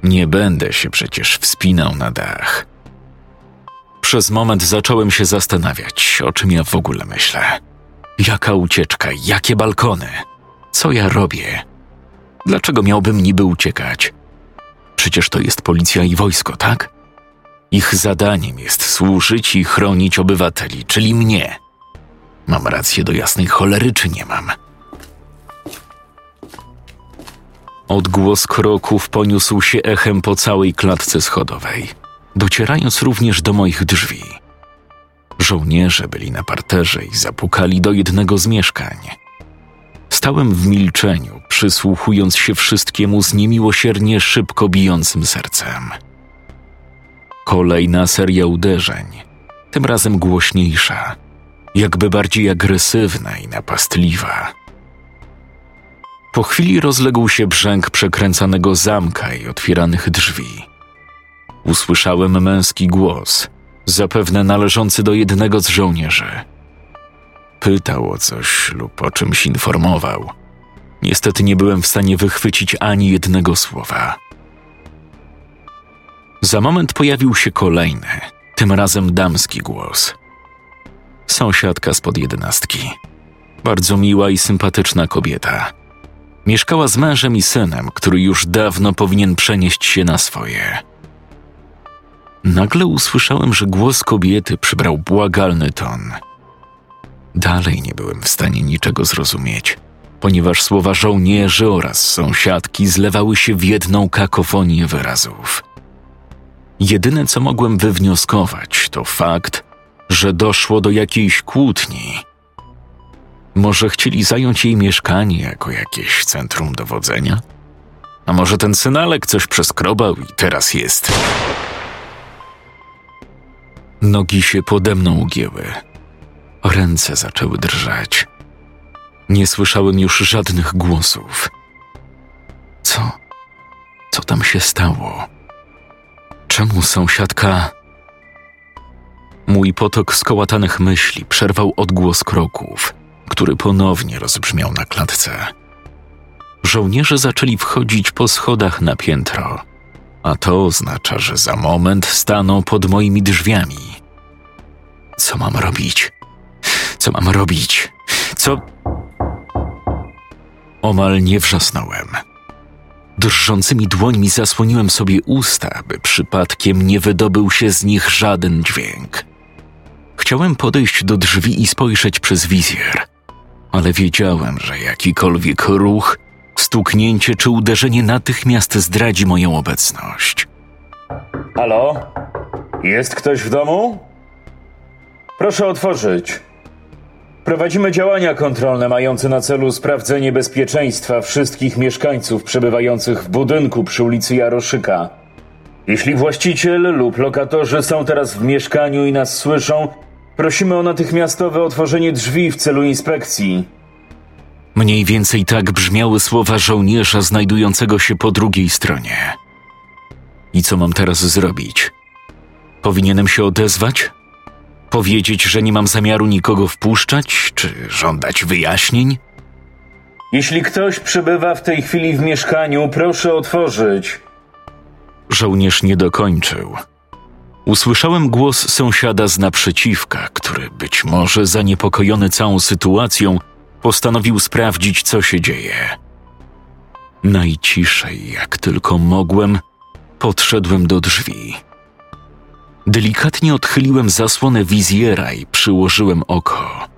Nie będę się przecież wspinał na dach. Przez moment zacząłem się zastanawiać, o czym ja w ogóle myślę. Jaka ucieczka, jakie balkony? Co ja robię? Dlaczego miałbym niby uciekać? Przecież to jest policja i wojsko, tak? Ich zadaniem jest służyć i chronić obywateli, czyli mnie. Mam rację do jasnej cholery, czy nie mam? Odgłos kroków poniósł się echem po całej klatce schodowej, docierając również do moich drzwi. Żołnierze byli na parterze i zapukali do jednego z mieszkań. Stałem w milczeniu, przysłuchując się wszystkiemu z niemiłosiernie szybko bijącym sercem. Kolejna seria uderzeń, tym razem głośniejsza, jakby bardziej agresywna i napastliwa. Po chwili rozległ się brzęk przekręcanego zamka i otwieranych drzwi. Usłyszałem męski głos, zapewne należący do jednego z żołnierzy. Pytał o coś lub o czymś informował. Niestety nie byłem w stanie wychwycić ani jednego słowa. Za moment pojawił się kolejny, tym razem damski głos. Sąsiadka spod jedenastki. Bardzo miła i sympatyczna kobieta. Mieszkała z mężem i synem, który już dawno powinien przenieść się na swoje. Nagle usłyszałem, że głos kobiety przybrał błagalny ton. Dalej nie byłem w stanie niczego zrozumieć, ponieważ słowa żołnierzy oraz sąsiadki zlewały się w jedną kakofonię wyrazów. Jedyne, co mogłem wywnioskować, to fakt, że doszło do jakiejś kłótni. Może chcieli zająć jej mieszkanie jako jakieś centrum dowodzenia? A może ten synalek coś przeskrobał i teraz jest. Nogi się pode mną ugięły. Ręce zaczęły drżeć. Nie słyszałem już żadnych głosów. Co? Co tam się stało? Czemu sąsiadka. Mój potok skołatanych myśli przerwał odgłos kroków, który ponownie rozbrzmiał na klatce. Żołnierze zaczęli wchodzić po schodach na piętro, a to oznacza, że za moment staną pod moimi drzwiami. Co mam robić? Co mam robić? Co. Omal nie wrzasnąłem. Drżącymi dłońmi zasłoniłem sobie usta, by przypadkiem nie wydobył się z nich żaden dźwięk. Chciałem podejść do drzwi i spojrzeć przez wizjer, ale wiedziałem, że jakikolwiek ruch, stuknięcie czy uderzenie natychmiast zdradzi moją obecność. Halo? Jest ktoś w domu? Proszę otworzyć. Prowadzimy działania kontrolne mające na celu sprawdzenie bezpieczeństwa wszystkich mieszkańców przebywających w budynku przy ulicy Jaroszyka. Jeśli właściciel lub lokatorzy są teraz w mieszkaniu i nas słyszą, prosimy o natychmiastowe otworzenie drzwi w celu inspekcji. Mniej więcej tak brzmiały słowa żołnierza znajdującego się po drugiej stronie. I co mam teraz zrobić? Powinienem się odezwać? Powiedzieć, że nie mam zamiaru nikogo wpuszczać, czy żądać wyjaśnień? Jeśli ktoś przebywa w tej chwili w mieszkaniu, proszę otworzyć. Żołnierz nie dokończył. Usłyszałem głos sąsiada z naprzeciwka, który być może zaniepokojony całą sytuacją postanowił sprawdzić, co się dzieje. Najciszej, jak tylko mogłem, podszedłem do drzwi. Delikatnie odchyliłem zasłonę wizjera i przyłożyłem oko.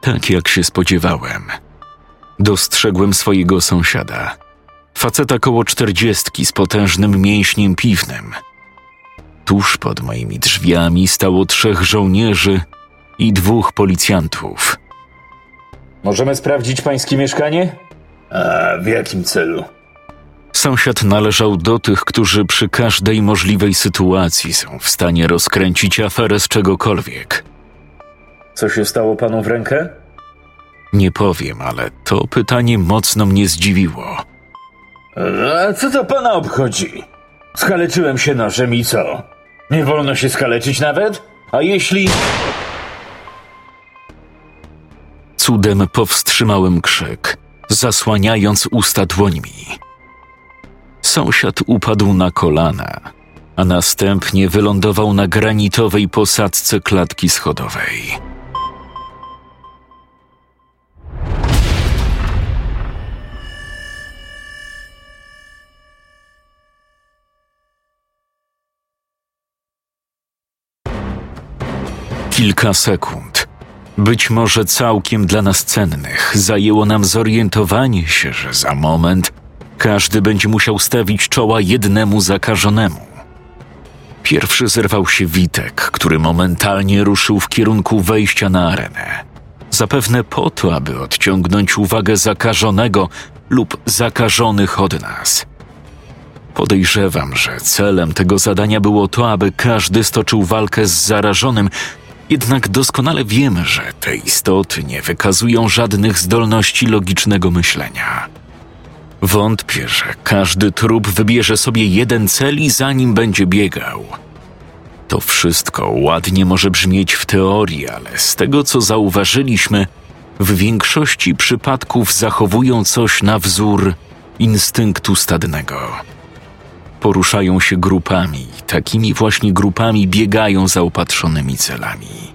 Tak jak się spodziewałem. Dostrzegłem swojego sąsiada. Faceta koło czterdziestki z potężnym mięśniem piwnym. Tuż pod moimi drzwiami stało trzech żołnierzy i dwóch policjantów. Możemy sprawdzić pańskie mieszkanie? A w jakim celu? Sąsiad należał do tych, którzy przy każdej możliwej sytuacji są w stanie rozkręcić aferę z czegokolwiek. Co się stało panu w rękę? Nie powiem, ale to pytanie mocno mnie zdziwiło. A co to pana obchodzi? Skaleczyłem się nożem i co? Nie wolno się skaleczyć nawet? A jeśli... Cudem powstrzymałem krzyk, zasłaniając usta dłońmi. Sąsiad upadł na kolana, a następnie wylądował na granitowej posadzce klatki schodowej. Kilka sekund, być może całkiem dla nas cennych, zajęło nam zorientowanie się, że za moment każdy będzie musiał stawić czoła jednemu zakażonemu. Pierwszy zerwał się Witek, który momentalnie ruszył w kierunku wejścia na arenę. Zapewne po to, aby odciągnąć uwagę zakażonego lub zakażonych od nas. Podejrzewam, że celem tego zadania było to, aby każdy stoczył walkę z zarażonym, jednak doskonale wiemy, że te istoty nie wykazują żadnych zdolności logicznego myślenia. Wątpię, że każdy trup wybierze sobie jeden cel i za nim będzie biegał. To wszystko ładnie może brzmieć w teorii, ale z tego co zauważyliśmy, w większości przypadków zachowują coś na wzór instynktu stadnego. Poruszają się grupami, takimi właśnie grupami biegają za opatrzonymi celami.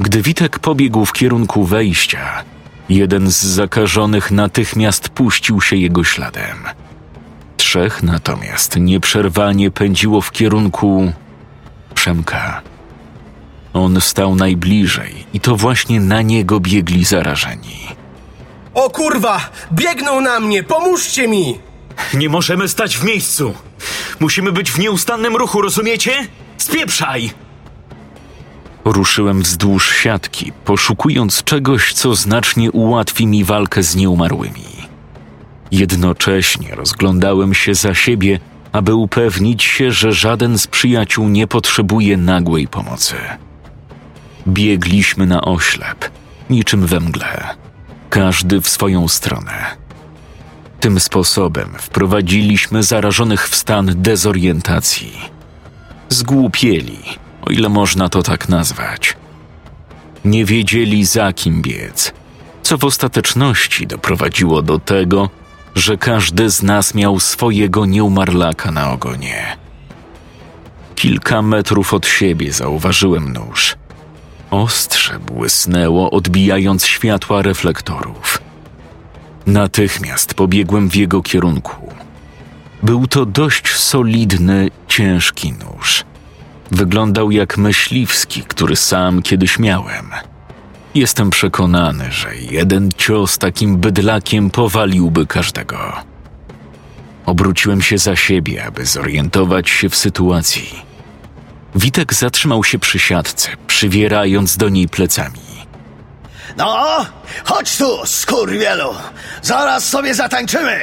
Gdy Witek pobiegł w kierunku wejścia, Jeden z zakażonych natychmiast puścił się jego śladem. Trzech natomiast nieprzerwanie pędziło w kierunku Przemka. On stał najbliżej i to właśnie na niego biegli zarażeni. O kurwa! Biegną na mnie! Pomóżcie mi! Nie możemy stać w miejscu! Musimy być w nieustannym ruchu, rozumiecie? Spieprzaj! Ruszyłem wzdłuż siatki, poszukując czegoś, co znacznie ułatwi mi walkę z nieumarłymi. Jednocześnie rozglądałem się za siebie, aby upewnić się, że żaden z przyjaciół nie potrzebuje nagłej pomocy. Biegliśmy na oślep, niczym we mgle, każdy w swoją stronę. Tym sposobem wprowadziliśmy zarażonych w stan dezorientacji. Zgłupieli, o ile można to tak nazwać. Nie wiedzieli za kim biec, co w ostateczności doprowadziło do tego, że każdy z nas miał swojego nieumarlaka na ogonie. Kilka metrów od siebie zauważyłem nóż. Ostrze błysnęło, odbijając światła reflektorów. Natychmiast pobiegłem w jego kierunku. Był to dość solidny, ciężki nóż. Wyglądał jak myśliwski, który sam kiedyś miałem. Jestem przekonany, że jeden cios takim bydlakiem powaliłby każdego. Obróciłem się za siebie, aby zorientować się w sytuacji. Witek zatrzymał się przy siatce, przywierając do niej plecami. No, chodź tu, skurwielu! Zaraz sobie zatańczymy!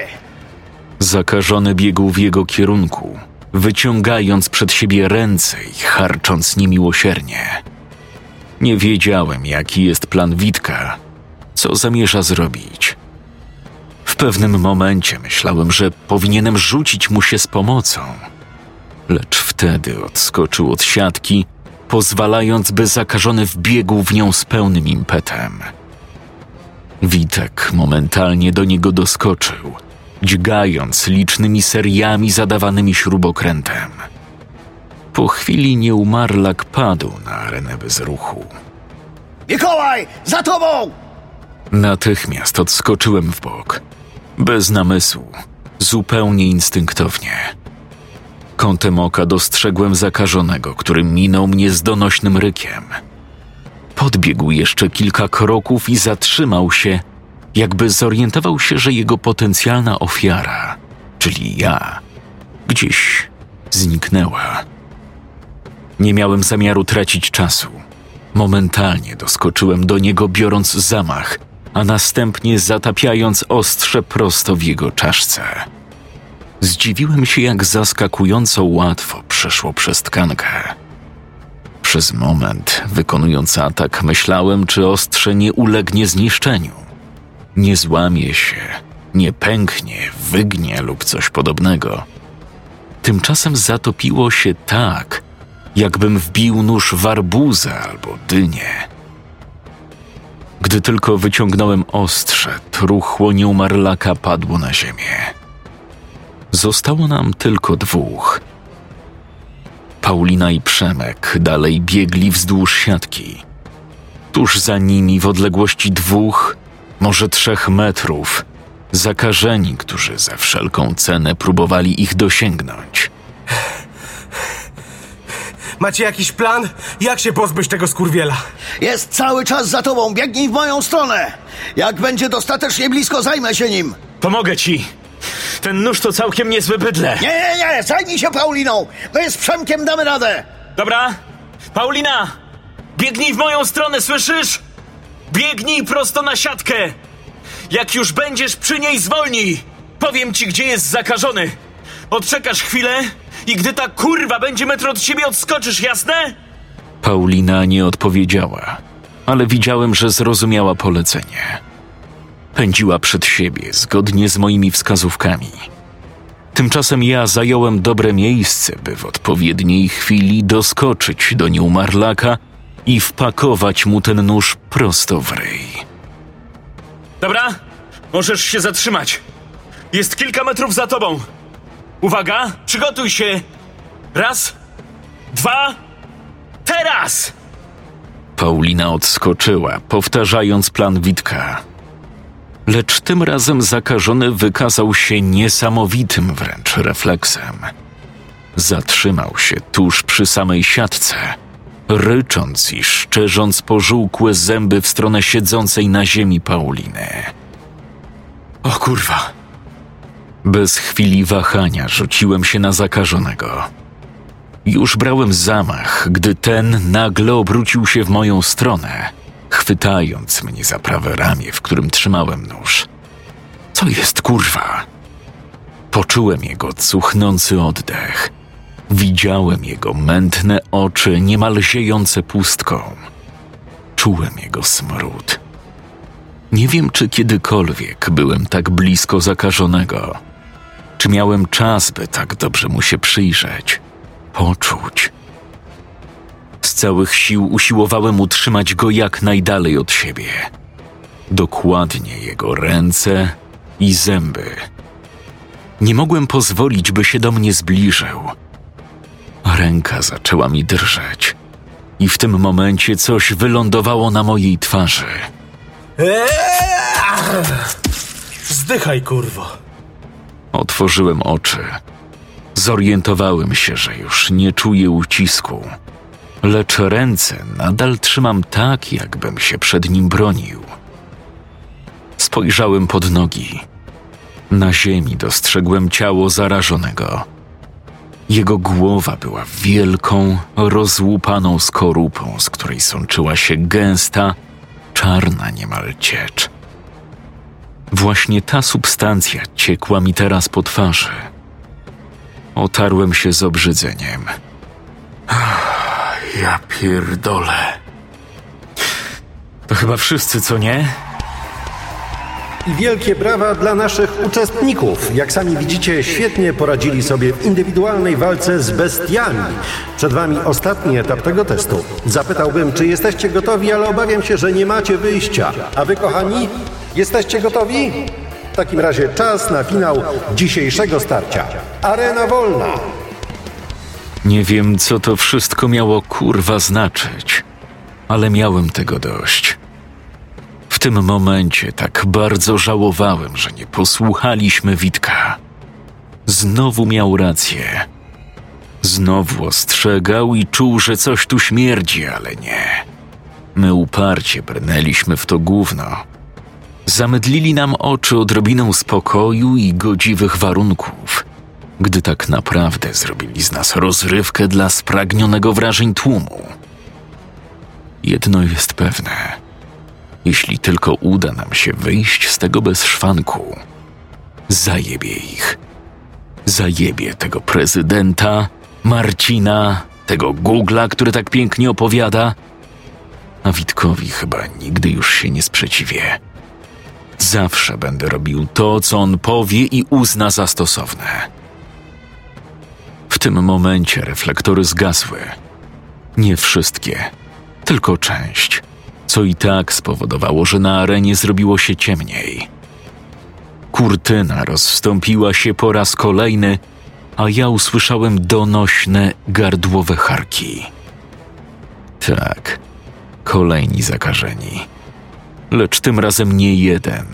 Zakażony biegł w jego kierunku, wyciągając przed siebie ręce i harcząc niemiłosiernie. Nie wiedziałem, jaki jest plan Witka, co zamierza zrobić. W pewnym momencie myślałem, że powinienem rzucić mu się z pomocą, lecz wtedy odskoczył od siatki, pozwalając, by zakażony wbiegł w nią z pełnym impetem. Witek momentalnie do niego doskoczył, dźgając licznymi seriami zadawanymi śrubokrętem. Po chwili nieumarlak padł na arenę bez ruchu. Mikołaj, za tobą! Natychmiast odskoczyłem w bok, bez namysłu, zupełnie instynktownie. Kątem oka dostrzegłem zakażonego, który minął mnie z donośnym rykiem. Podbiegł jeszcze kilka kroków i zatrzymał się, jakby zorientował się, że jego potencjalna ofiara, czyli ja, gdzieś zniknęła. Nie miałem zamiaru tracić czasu. Momentalnie doskoczyłem do niego, biorąc zamach, a następnie zatapiając ostrze prosto w jego czaszce. Zdziwiłem się, jak zaskakująco łatwo przeszło przez tkankę. Przez moment, wykonując atak, myślałem, czy ostrze nie ulegnie zniszczeniu. Nie złamie się, nie pęknie, wygnie lub coś podobnego. Tymczasem zatopiło się tak, jakbym wbił nóż w arbuzę albo dynię. Gdy tylko wyciągnąłem ostrze, truchło nieumarlaka padło na ziemię. Zostało nam tylko dwóch. Paulina i Przemek dalej biegli wzdłuż siatki. Tuż za nimi, w odległości dwóch, może trzech metrów, zakażeni, którzy za wszelką cenę próbowali ich dosięgnąć. Macie jakiś plan? Jak się pozbyć tego skurwiela? Jest cały czas za tobą, biegnij w moją stronę. Jak będzie dostatecznie blisko, zajmę się nim. Pomogę ci! Ten nóż to całkiem niezłe bydle. Nie, nie, nie, zajmij się Pauliną. My z Przemkiem damy radę. Dobra? Paulina! Biegnij w moją stronę, słyszysz? Biegnij prosto na siatkę! Jak już będziesz przy niej, zwolnij! Powiem ci, gdzie jest zakażony. Odczekasz chwilę i gdy ta kurwa będzie metr od ciebie, odskoczysz, jasne? Paulina nie odpowiedziała, ale widziałem, że zrozumiała polecenie. Pędziła przed siebie zgodnie z moimi wskazówkami. Tymczasem ja zająłem dobre miejsce, by w odpowiedniej chwili doskoczyć do nieumarlaka i wpakować mu ten nóż prosto w ryj. Dobra? Możesz się zatrzymać. Jest kilka metrów za tobą. Uwaga, przygotuj się. Raz, dwa, teraz! Paulina odskoczyła, powtarzając plan Witka. Lecz tym razem zakażony wykazał się niesamowitym wręcz refleksem. Zatrzymał się tuż przy samej siatce, rycząc i szczerząc pożółkłe zęby w stronę siedzącej na ziemi Pauliny. O kurwa! Bez chwili wahania rzuciłem się na zakażonego. Już brałem zamach, gdy ten nagle obrócił się w moją stronę, chwytając mnie za prawe ramię, w którym trzymałem nóż. Co jest kurwa? Poczułem jego cuchnący oddech. Widziałem jego mętne oczy, niemal ziejące pustką. Czułem jego smród. Nie wiem, czy kiedykolwiek byłem tak blisko zakażonego. Czy miałem czas, by tak dobrze mu się przyjrzeć, poczuć. Z całych sił usiłowałem utrzymać go jak najdalej od siebie. Dokładnie jego ręce i zęby. Nie mogłem pozwolić, by się do mnie zbliżył. Ręka zaczęła mi drżeć, i w tym momencie coś wylądowało na mojej twarzy. Eee! Zdychaj, kurwo. Otworzyłem oczy. Zorientowałem się, że już nie czuję ucisku, lecz ręce nadal trzymam tak, jakbym się przed nim bronił. Spojrzałem pod nogi. Na ziemi dostrzegłem ciało zarażonego. Jego głowa była wielką, rozłupaną skorupą, z której sączyła się gęsta, czarna niemal ciecz. Właśnie ta substancja ciekła mi teraz po twarzy. Otarłem się z obrzydzeniem. Ja pierdolę. To chyba wszyscy, co nie? I wielkie brawa dla naszych uczestników. Jak sami widzicie, świetnie poradzili sobie w indywidualnej walce z bestiami. Przed wami ostatni etap tego testu. Zapytałbym, czy jesteście gotowi, ale obawiam się, że nie macie wyjścia. A wy, kochani, jesteście gotowi? W takim razie czas na finał dzisiejszego starcia. Arena wolna. Nie wiem, co to wszystko miało kurwa znaczyć, ale miałem tego dość. Tym momencie tak bardzo żałowałem, że nie posłuchaliśmy Witka. Znowu miał rację. Znowu ostrzegał i czuł, że coś tu śmierdzi, ale nie. My uparcie brnęliśmy w to gówno. Zamydlili nam oczy odrobiną spokoju i godziwych warunków, gdy tak naprawdę zrobili z nas rozrywkę dla spragnionego wrażeń tłumu. Jedno jest pewne. Jeśli tylko uda nam się wyjść z tego bez szwanku, zajebie ich. Zajebie tego prezydenta, Marcina, tego Googla, który tak pięknie opowiada. A Witkowi chyba nigdy już się nie sprzeciwię. Zawsze będę robił to, co on powie i uzna za stosowne. W tym momencie reflektory zgasły. Nie wszystkie, tylko część, co i tak spowodowało, że na arenie zrobiło się ciemniej. Kurtyna rozstąpiła się po raz kolejny, a ja usłyszałem donośne gardłowe charki. Tak, kolejni zakażeni. Lecz tym razem nie jeden,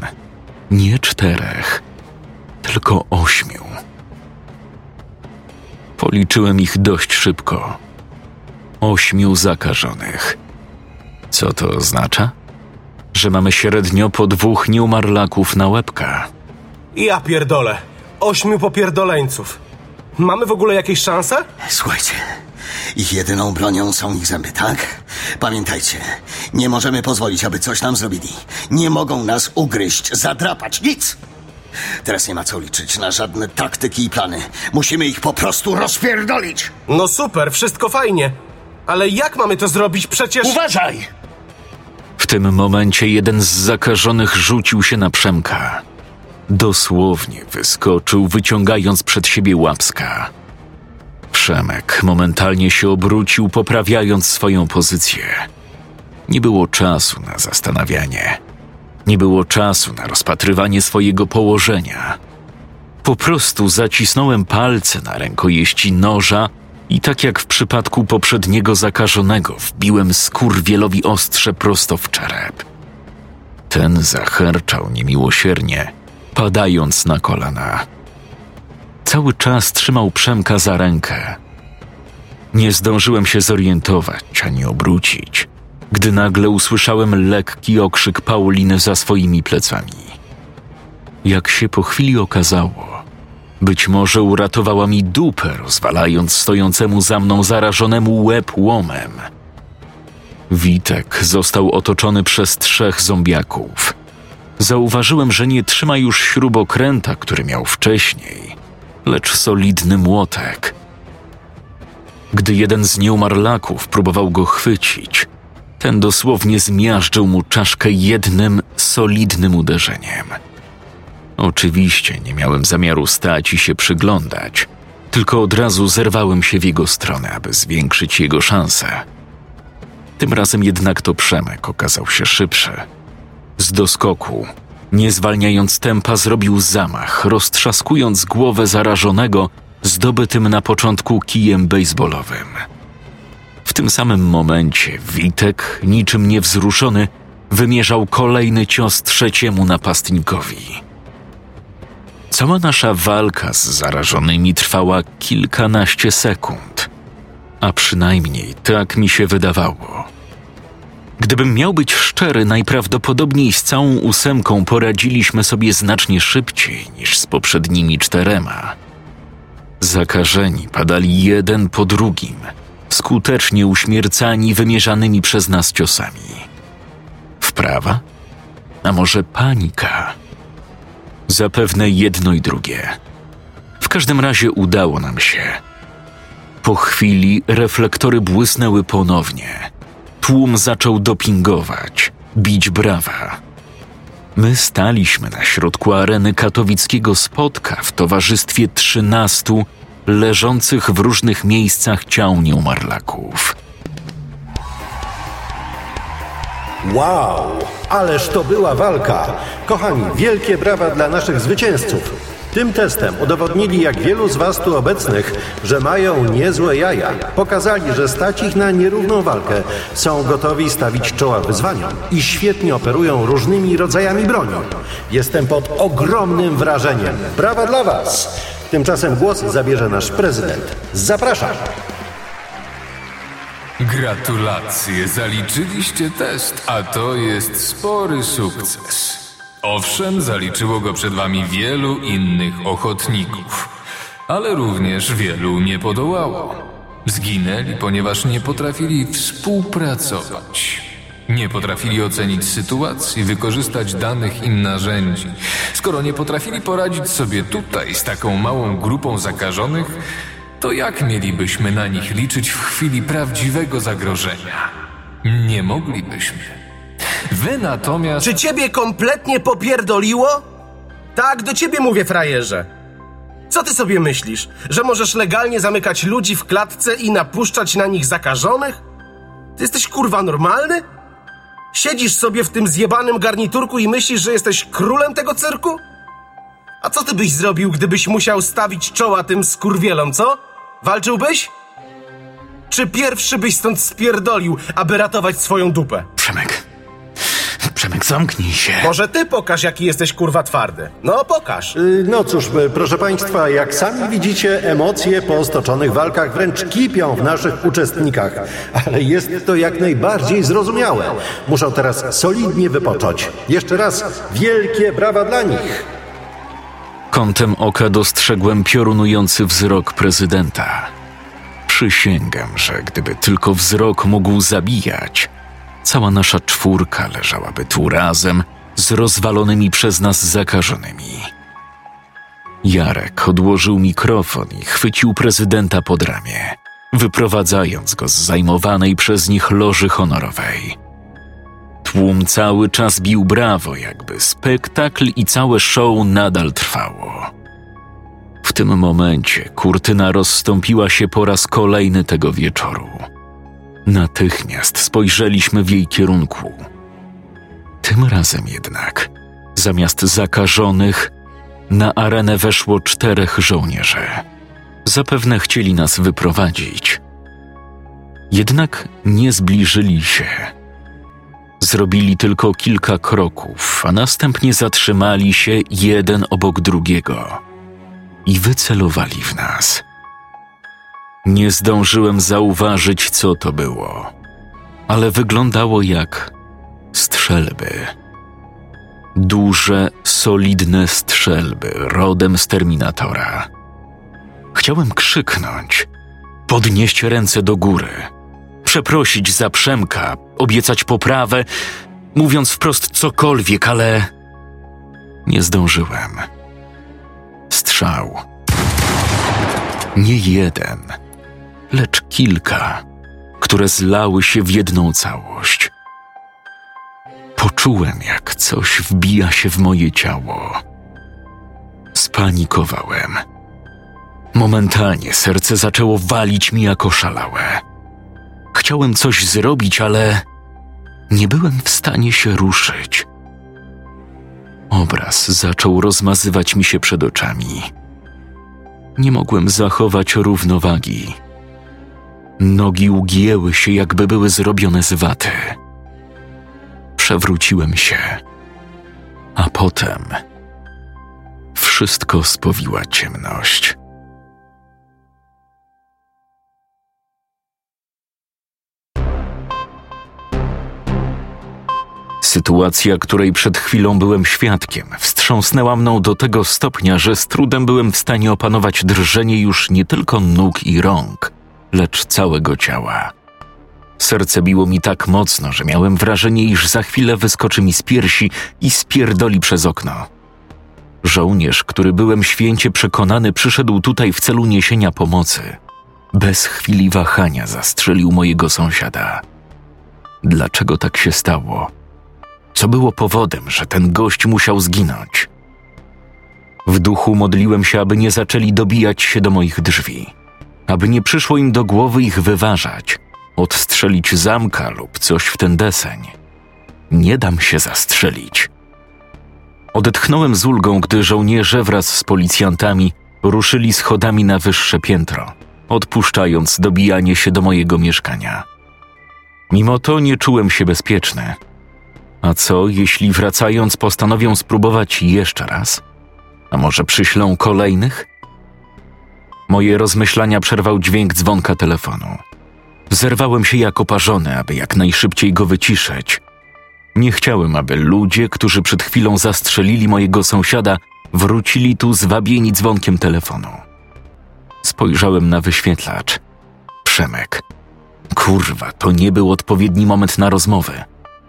nie czterech, tylko ośmiu. Policzyłem ich dość szybko. Ośmiu zakażonych. Co to oznacza? Że mamy średnio po dwóch nieumarlaków na łebka. Ja pierdolę. Ośmiu popierdoleńców. Mamy w ogóle jakieś szanse? Słuchajcie, ich jedyną bronią są ich zęby, tak? Pamiętajcie, nie możemy pozwolić, aby coś nam zrobili. Nie mogą nas ugryźć, zadrapać, nic! Teraz nie ma co liczyć na żadne taktyki i plany. Musimy ich po prostu rozpierdolić! No super, wszystko fajnie. Ale jak mamy to zrobić? Przecież... Uważaj! W tym momencie jeden z zakażonych rzucił się na Przemka. Dosłownie wyskoczył, wyciągając przed siebie łapska. Przemek momentalnie się obrócił, poprawiając swoją pozycję. Nie było czasu na zastanawianie. Nie było czasu na rozpatrywanie swojego położenia. Po prostu zacisnąłem palce na rękojeści noża i tak jak w przypadku poprzedniego zakażonego, wbiłem skurwielowi ostrze prosto w czerep. Ten zacherczał niemiłosiernie, padając na kolana. Cały czas trzymał Przemka za rękę. Nie zdążyłem się zorientować ani obrócić, gdy nagle usłyszałem lekki okrzyk Pauliny za swoimi plecami. Jak się po chwili okazało, być może uratowała mi dupę, rozwalając stojącemu za mną zarażonemu łeb łomem. Witek został otoczony przez trzech zombiaków. Zauważyłem, że nie trzyma już śrubokręta, który miał wcześniej, lecz solidny młotek. Gdy jeden z nieumarlaków próbował go chwycić, ten dosłownie zmiażdżył mu czaszkę jednym solidnym uderzeniem. Oczywiście nie miałem zamiaru stać i się przyglądać, tylko od razu zerwałem się w jego stronę, aby zwiększyć jego szanse. Tym razem jednak to Przemek okazał się szybszy. Z doskoku, nie zwalniając tempa, zrobił zamach, roztrzaskując głowę zarażonego zdobytym na początku kijem baseballowym. W tym samym momencie Witek, niczym niewzruszony, wymierzał kolejny cios trzeciemu napastnikowi. Cała nasza walka z zarażonymi trwała kilkanaście sekund, a przynajmniej tak mi się wydawało. Gdybym miał być szczery, najprawdopodobniej z całą ósemką poradziliśmy sobie znacznie szybciej niż z poprzednimi czterema. Zakażeni padali jeden po drugim, skutecznie uśmiercani wymierzanymi przez nas ciosami. Wprawa? A może panika? Zapewne jedno i drugie. W każdym razie udało nam się. Po chwili reflektory błysnęły ponownie. Tłum zaczął dopingować, bić brawa. My staliśmy na środku areny katowickiego spotka w towarzystwie trzynastu leżących w różnych miejscach ciał nieumarlaków. Wow, ależ to była walka. Kochani, wielkie brawa dla naszych zwycięzców. Tym testem udowodnili, jak wielu z Was tu obecnych, że mają niezłe jaja. Pokazali, że stać ich na nierówną walkę, są gotowi stawić czoła wyzwaniom i świetnie operują różnymi rodzajami broni. Jestem pod ogromnym wrażeniem. Brawa dla Was! Tymczasem głos zabierze nasz prezydent. Zapraszam. Gratulacje, zaliczyliście test, a to jest spory sukces. Owszem, zaliczyło go przed wami wielu innych ochotników, ale również wielu nie podołało. Zginęli, ponieważ nie potrafili współpracować. Nie potrafili ocenić sytuacji, wykorzystać danych im narzędzi. Skoro nie potrafili poradzić sobie tutaj z taką małą grupą zakażonych, to jak mielibyśmy na nich liczyć w chwili prawdziwego zagrożenia? Nie moglibyśmy. Wy natomiast. Czy ciebie kompletnie popierdoliło? Tak, do ciebie mówię, frajerze. Co ty sobie myślisz? Że możesz legalnie zamykać ludzi w klatce i napuszczać na nich zakażonych? Ty jesteś kurwa normalny? Siedzisz sobie w tym zjebanym garniturku i myślisz, że jesteś królem tego cyrku? A co ty byś zrobił, gdybyś musiał stawić czoła tym skurwielom, co? Walczyłbyś? Czy pierwszy byś stąd spierdolił, aby ratować swoją dupę? Przemek. Przemek, zamknij się. Może ty pokaż, jaki jesteś kurwa twardy. No, pokaż. Y, No cóż, y, proszę Państwa, jak sami widzicie, emocje po stoczonych walkach wręcz kipią w naszych uczestnikach. Ale jest to jak najbardziej zrozumiałe. Muszą teraz solidnie wypocząć. Jeszcze raz wielkie brawa dla nich. Kątem oka dostrzegłem piorunujący wzrok prezydenta. Przysięgam, że gdyby tylko wzrok mógł zabijać, cała nasza czwórka leżałaby tu razem z rozwalonymi przez nas zakażonymi. Jarek odłożył mikrofon i chwycił prezydenta pod ramię, wyprowadzając go z zajmowanej przez nich loży honorowej. Tłum cały czas bił brawo, jakby spektakl i całe show nadal trwało. W tym momencie kurtyna rozstąpiła się po raz kolejny tego wieczoru. Natychmiast spojrzeliśmy w jej kierunku. Tym razem jednak, zamiast zakażonych, na arenę weszło czterech żołnierzy. Zapewne chcieli nas wyprowadzić. Jednak nie zbliżyli się. Zrobili tylko kilka kroków, a następnie zatrzymali się jeden obok drugiego i wycelowali w nas. Nie zdążyłem zauważyć, co to było, ale wyglądało jak strzelby. Duże, solidne strzelby rodem z terminatora. Chciałem krzyknąć, podnieść ręce do góry, przeprosić za Przemka, obiecać poprawę, mówiąc wprost cokolwiek, ale nie zdążyłem. Strzał. Nie jeden, lecz kilka, które zlały się w jedną całość. Poczułem, jak coś wbija się w moje ciało. Spanikowałem. Momentalnie serce zaczęło walić mi jako szalałe. Chciałem coś zrobić, ale nie byłem w stanie się ruszyć. Obraz zaczął rozmazywać mi się przed oczami. Nie mogłem zachować równowagi. Nogi ugięły się, jakby były zrobione z waty. Przewróciłem się, a potem wszystko spowiła ciemność. Sytuacja, której przed chwilą byłem świadkiem, wstrząsnęła mną do tego stopnia, że z trudem byłem w stanie opanować drżenie już nie tylko nóg i rąk, lecz całego ciała. Serce biło mi tak mocno, że miałem wrażenie, iż za chwilę wyskoczy mi z piersi i spierdoli przez okno. Żołnierz, który byłem święcie przekonany, przyszedł tutaj w celu niesienia pomocy. Bez chwili wahania zastrzelił mojego sąsiada. Dlaczego tak się stało? Co było powodem, że ten gość musiał zginąć? W duchu modliłem się, aby nie zaczęli dobijać się do moich drzwi, aby nie przyszło im do głowy ich wyważać, odstrzelić zamka lub coś w ten deseń. Nie dam się zastrzelić. Odetchnąłem z ulgą, gdy żołnierze wraz z policjantami ruszyli schodami na wyższe piętro, odpuszczając dobijanie się do mojego mieszkania. Mimo to nie czułem się bezpieczny. A co, jeśli wracając postanowią spróbować jeszcze raz? A może przyślą kolejnych? Moje rozmyślania przerwał dźwięk dzwonka telefonu. Zerwałem się jak oparzony, aby jak najszybciej go wyciszyć. Nie chciałem, aby ludzie, którzy przed chwilą zastrzelili mojego sąsiada, wrócili tu zwabieni dzwonkiem telefonu. Spojrzałem na wyświetlacz. Przemek. Kurwa, to nie był odpowiedni moment na rozmowę.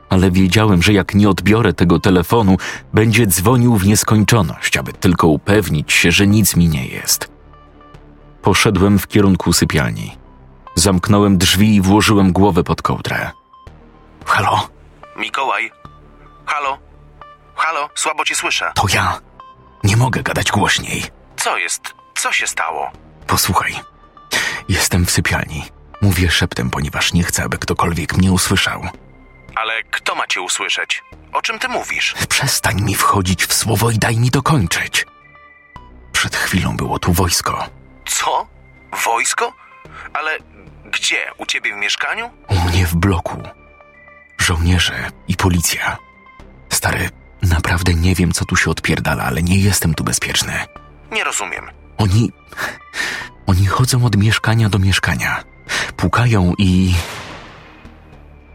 Ale wiedziałem, że jak nie odbiorę tego telefonu, będzie dzwonił w nieskończoność, aby tylko upewnić się, że nic mi nie jest. Poszedłem w kierunku sypialni. Zamknąłem drzwi i włożyłem głowę pod kołdrę. Halo, Mikołaj? Halo? Halo? Słabo cię słyszę. to ja. Nie mogę gadać głośniej. Co jest? Co się stało? Posłuchaj. Jestem w sypialni. Mówię szeptem, ponieważ nie chcę, aby ktokolwiek mnie usłyszał. Ale kto ma cię usłyszeć? O czym ty mówisz? Przestań mi wchodzić w słowo i daj mi dokończyć. Przed chwilą było tu wojsko. Co? Wojsko? Ale gdzie? U ciebie w mieszkaniu? U mnie w bloku. Żołnierze i policja. Stary, naprawdę nie wiem, co tu się odpierdala, ale nie jestem tu bezpieczny. Nie rozumiem. Oni. Oni chodzą od mieszkania do mieszkania. Pukają i.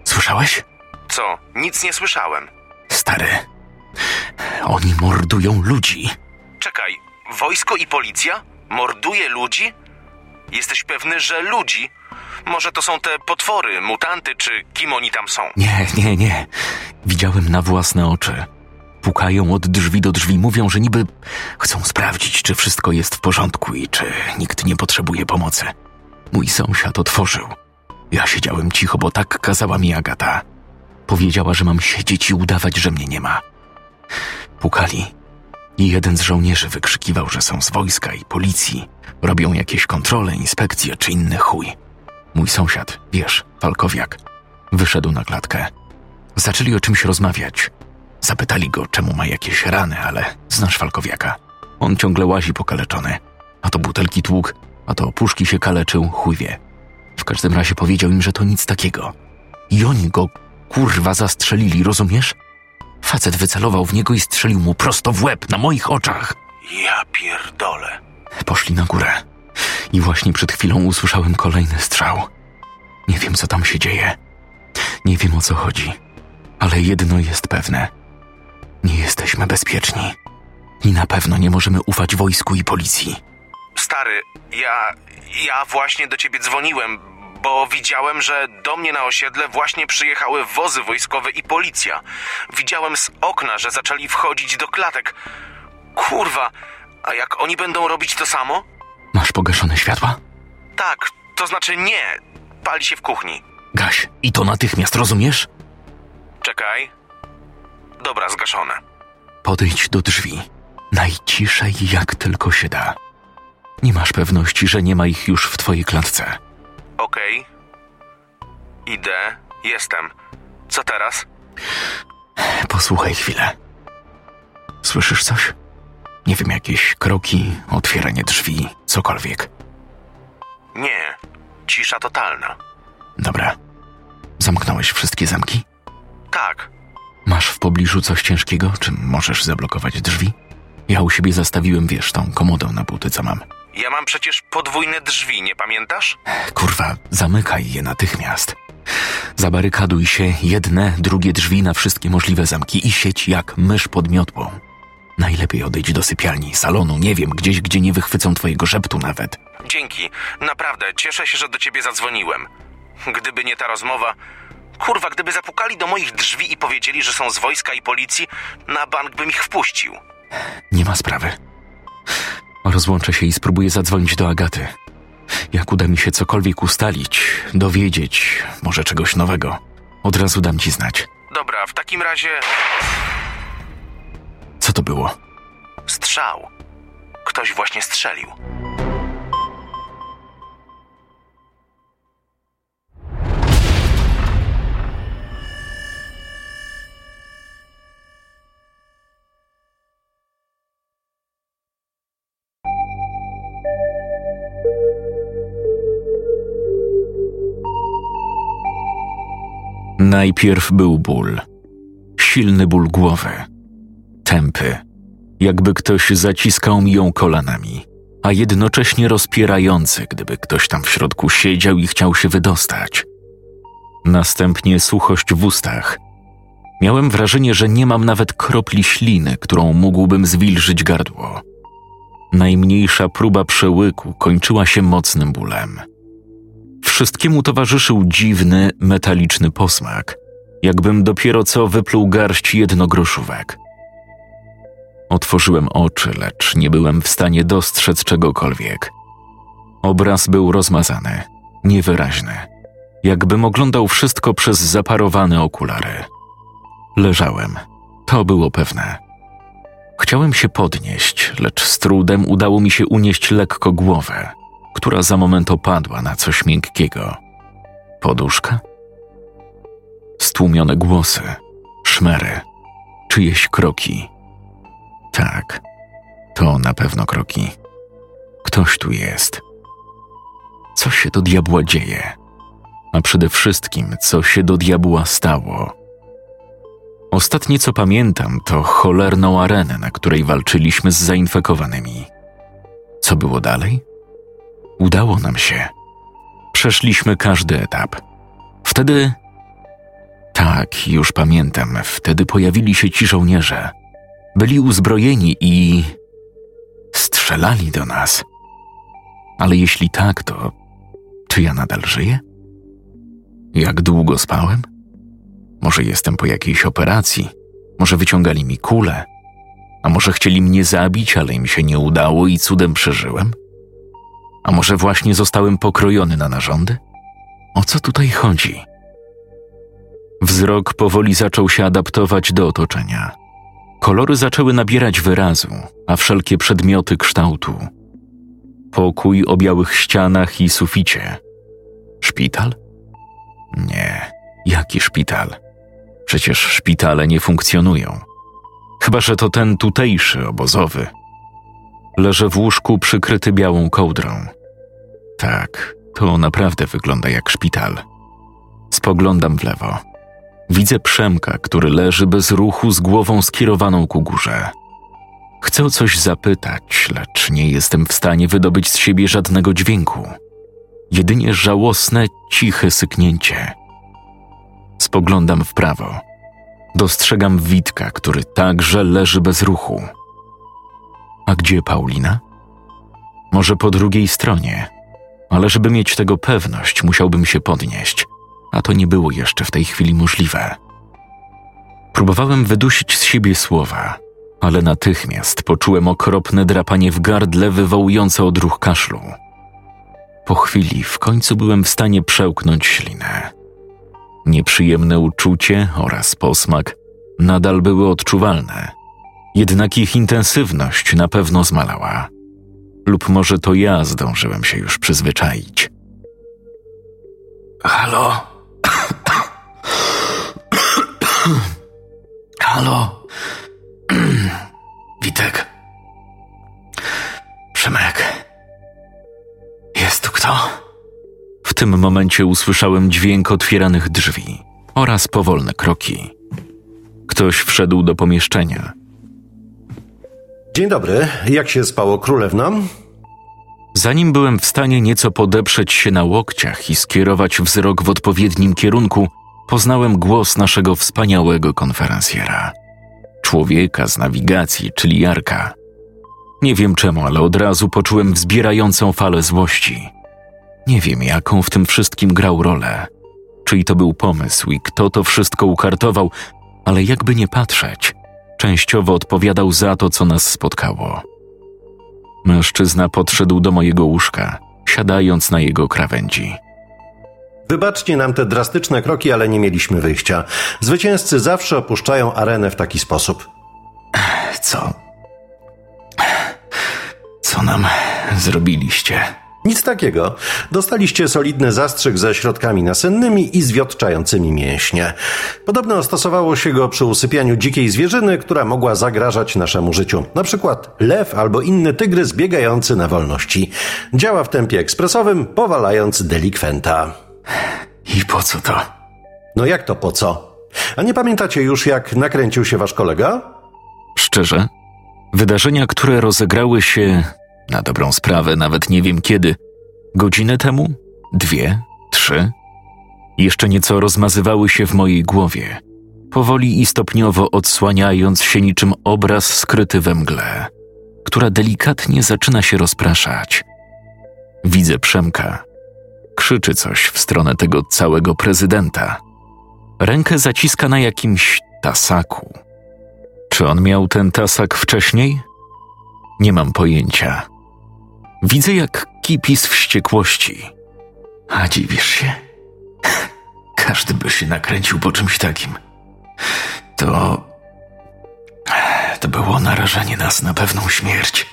Słyszałeś? Co? Nic nie słyszałem. Stary. Oni mordują ludzi. Czekaj, wojsko i policja? Morduje ludzi? Jesteś pewny, że ludzi? Może to są te potwory, mutanty, czy kim oni tam są? Nie, nie, nie. Widziałem na własne oczy. Pukają od drzwi do drzwi, mówią, że niby chcą sprawdzić, czy wszystko jest w porządku i czy nikt nie potrzebuje pomocy. Mój sąsiad otworzył. Ja siedziałem cicho, bo tak kazała mi Agata. Powiedziała, że mam siedzieć i udawać, że mnie nie ma. Pukali. I jeden z żołnierzy wykrzykiwał, że są z wojska i policji. Robią jakieś kontrole, inspekcje czy inny chuj. Mój sąsiad, wiesz, Falkowiak, wyszedł na klatkę. Zaczęli o czymś rozmawiać. Zapytali go, czemu ma jakieś rany, ale znasz Falkowiaka. On ciągle łazi pokaleczony. A to butelki tłuk, a to puszki się kaleczył, chuj wie. W każdym razie powiedział im, że to nic takiego. I oni go, kurwa, zastrzelili, rozumiesz? Facet wycelował w niego i strzelił mu prosto w łeb, na moich oczach. Ja pierdolę. Poszli na górę. I właśnie przed chwilą usłyszałem kolejny strzał. Nie wiem, co tam się dzieje. Nie wiem, o co chodzi. Ale jedno jest pewne. Nie jesteśmy bezpieczni. I na pewno nie możemy ufać wojsku i policji. Stary, ja. Ja właśnie do ciebie dzwoniłem, bo widziałem, że do mnie na osiedle właśnie przyjechały wozy wojskowe i policja. Widziałem z okna, że zaczęli wchodzić do klatek. Kurwa, a jak oni będą robić to samo? Masz pogaszone światła? Tak, to znaczy nie. Pali się w kuchni. Gaś, i to natychmiast, rozumiesz? Czekaj. Dobra, zgaszone. Podejdź do drzwi. Najciszej, jak tylko się da. Nie masz pewności, że nie ma ich już w twojej klatce. Okej. Idę. Jestem. Co teraz? Posłuchaj chwilę. Słyszysz coś? Nie wiem, jakieś kroki, otwieranie drzwi, cokolwiek. Nie. Cisza totalna. Dobra. Zamknąłeś wszystkie zamki? Tak. Masz w pobliżu coś ciężkiego, czy możesz zablokować drzwi? Ja u siebie zastawiłem, wiesz, tą komodę na buty, co mam. Ja mam przecież podwójne drzwi, nie pamiętasz? Kurwa, zamykaj je natychmiast. Zabarykaduj się jedne, drugie drzwi na wszystkie możliwe zamki i sieć jak mysz pod miotłą. Najlepiej odejdź do sypialni, salonu, nie wiem, gdzieś, gdzie nie wychwycą twojego szeptu nawet. Dzięki. Naprawdę, cieszę się, że do ciebie zadzwoniłem. Gdyby nie ta rozmowa. Kurwa, gdyby zapukali do moich drzwi i powiedzieli, że są z wojska i policji, na bank bym ich wpuścił. Nie ma sprawy. Rozłączę się i spróbuję zadzwonić do Agaty. Jak uda mi się cokolwiek ustalić, dowiedzieć, może czegoś nowego, od razu dam ci znać. Dobra, w takim razie Co to było? strzał. Ktoś właśnie strzelił. Najpierw był ból. Silny ból głowy. Tępy. Jakby ktoś zaciskał mi ją kolanami. a jednocześnie rozpierający, gdyby ktoś tam w środku siedział i chciał się wydostać. Następnie suchość w ustach. Miałem wrażenie, że nie mam nawet kropli śliny, którą mógłbym zwilżyć gardło. Najmniejsza próba przełyku kończyła się mocnym bólem. Wszystkiemu towarzyszył dziwny, metaliczny posmak, jakbym dopiero co wypluł garść jednogroszówek. Otworzyłem oczy, lecz nie byłem w stanie dostrzec czegokolwiek. Obraz był rozmazany, niewyraźny, jakbym oglądał wszystko przez zaparowane okulary. Leżałem, to było pewne. Chciałem się podnieść, lecz z trudem udało mi się unieść lekko głowę, która za moment opadła na coś miękkiego. Poduszka? Stłumione głosy, szmery, czyjeś kroki. Tak, to na pewno kroki. Ktoś tu jest. Co się do diabła dzieje? A przede wszystkim, co się do diabła stało? Ostatnie co pamiętam, to cholerną arenę, na której walczyliśmy z zainfekowanymi. Co było dalej? Udało nam się. Przeszliśmy każdy etap. Wtedy. Tak, już pamiętam, wtedy pojawili się ci żołnierze. Byli uzbrojeni i. strzelali do nas. Ale jeśli tak, to. czy ja nadal żyję? Jak długo spałem? Może jestem po jakiejś operacji, może wyciągali mi kulę, a może chcieli mnie zabić, ale im się nie udało i cudem przeżyłem? A może właśnie zostałem pokrojony na narządy? O co tutaj chodzi? Wzrok powoli zaczął się adaptować do otoczenia. Kolory zaczęły nabierać wyrazu, a wszelkie przedmioty kształtu. Pokój o białych ścianach i suficie. Szpital? Nie, jaki szpital? Przecież szpitale nie funkcjonują. Chyba, że to ten tutejszy, obozowy. Leżę w łóżku przykryty białą kołdrą. Tak, to naprawdę wygląda jak szpital. Spoglądam w lewo. Widzę Przemka, który leży bez ruchu z głową skierowaną ku górze. Chcę coś zapytać, lecz nie jestem w stanie wydobyć z siebie żadnego dźwięku. Jedynie żałosne, ciche syknięcie. Spoglądam w prawo. Dostrzegam Witka, który także leży bez ruchu. A gdzie Paulina? Może po drugiej stronie, ale żeby mieć tego pewność, musiałbym się podnieść, a to nie było jeszcze w tej chwili możliwe. Próbowałem wydusić z siebie słowa, ale natychmiast poczułem okropne drapanie w gardle wywołujące odruch kaszlu. Po chwili w końcu byłem w stanie przełknąć ślinę. Nieprzyjemne uczucie oraz posmak nadal były odczuwalne, jednak ich intensywność na pewno zmalała. Lub może to ja zdążyłem się już przyzwyczaić. Halo? Halo? Witek? Przemek? Jest tu kto? W tym momencie usłyszałem dźwięk otwieranych drzwi oraz powolne kroki. Ktoś wszedł do pomieszczenia. Dzień dobry, jak się spało królewnom? Zanim byłem w stanie nieco podeprzeć się na łokciach i skierować wzrok w odpowiednim kierunku, poznałem głos naszego wspaniałego konferencjera. Człowieka z nawigacji, czyli Jarka. Nie wiem czemu, ale od razu poczułem wzbierającą falę złości. Nie wiem, jaką w tym wszystkim grał rolę. Czyj to był pomysł i kto to wszystko ukartował, ale jakby nie patrzeć, częściowo odpowiadał za to, co nas spotkało. Mężczyzna podszedł do mojego łóżka, siadając na jego krawędzi. Wybaczcie nam te drastyczne kroki, ale nie mieliśmy wyjścia. Zwycięzcy zawsze opuszczają arenę w taki sposób. Co? Co nam zrobiliście? Nic takiego. Dostaliście solidny zastrzyk ze środkami nasennymi i zwiotczającymi mięśnie. Podobno stosowało się go przy usypianiu dzikiej zwierzyny, która mogła zagrażać naszemu życiu. Na przykład lew albo inny tygrys biegający na wolności. Działa w tempie ekspresowym, powalając delikwenta. I po co to? No jak to po co? A nie pamiętacie już, jak nakręcił się wasz kolega? Szczerze, wydarzenia, które rozegrały się Na dobrą sprawę nawet nie wiem kiedy. Godzinę temu? Dwie? Trzy? Jeszcze nieco rozmazywały się w mojej głowie, powoli i stopniowo odsłaniając się niczym obraz skryty we mgle, która delikatnie zaczyna się rozpraszać. Widzę Przemka. Krzyczy coś w stronę tego całego prezydenta. Rękę zaciska na jakimś tasaku. Czy on miał ten tasak wcześniej? Nie mam pojęcia. Widzę, jak kipi z wściekłości. A dziwisz się? Każdy by się nakręcił po czymś takim. To. To było narażenie nas na pewną śmierć.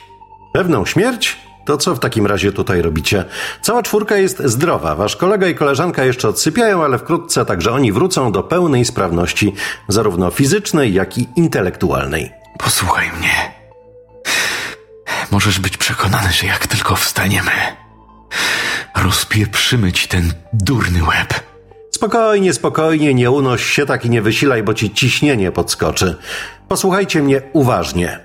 Pewną śmierć? To co w takim razie tutaj robicie? Cała czwórka jest zdrowa. Wasz kolega i koleżanka jeszcze odsypiają, ale wkrótce także oni wrócą do pełnej sprawności, zarówno fizycznej, jak i intelektualnej. Posłuchaj mnie. Możesz być przekonany, że jak tylko wstaniemy, rozpieprzymy ci ten durny łeb. Spokojnie, spokojnie, nie unoś się tak i nie wysilaj, bo ci ciśnienie podskoczy. Posłuchajcie mnie uważnie.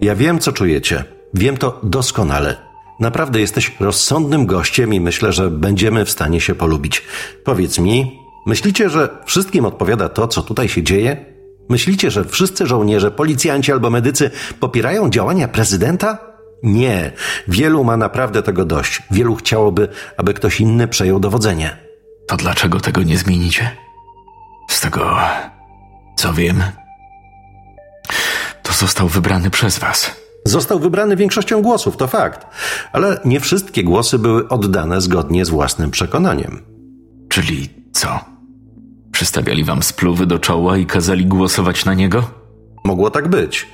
Ja wiem, co czujecie. Wiem to doskonale. Naprawdę jesteś rozsądnym gościem i myślę, że będziemy w stanie się polubić. Powiedz mi, myślicie, że wszystkim odpowiada to, co tutaj się dzieje? Myślicie, że wszyscy żołnierze, policjanci albo medycy popierają działania prezydenta? Nie. Wielu ma naprawdę tego dość. Wielu chciałoby, aby ktoś inny przejął dowodzenie. To dlaczego tego nie zmienicie? Z tego, co wiem, to został wybrany przez was. Został wybrany większością głosów, to fakt, ale nie wszystkie głosy były oddane zgodnie z własnym przekonaniem. Czyli co? Przystawiali wam spluwy do czoła i kazali głosować na niego? Mogło tak być.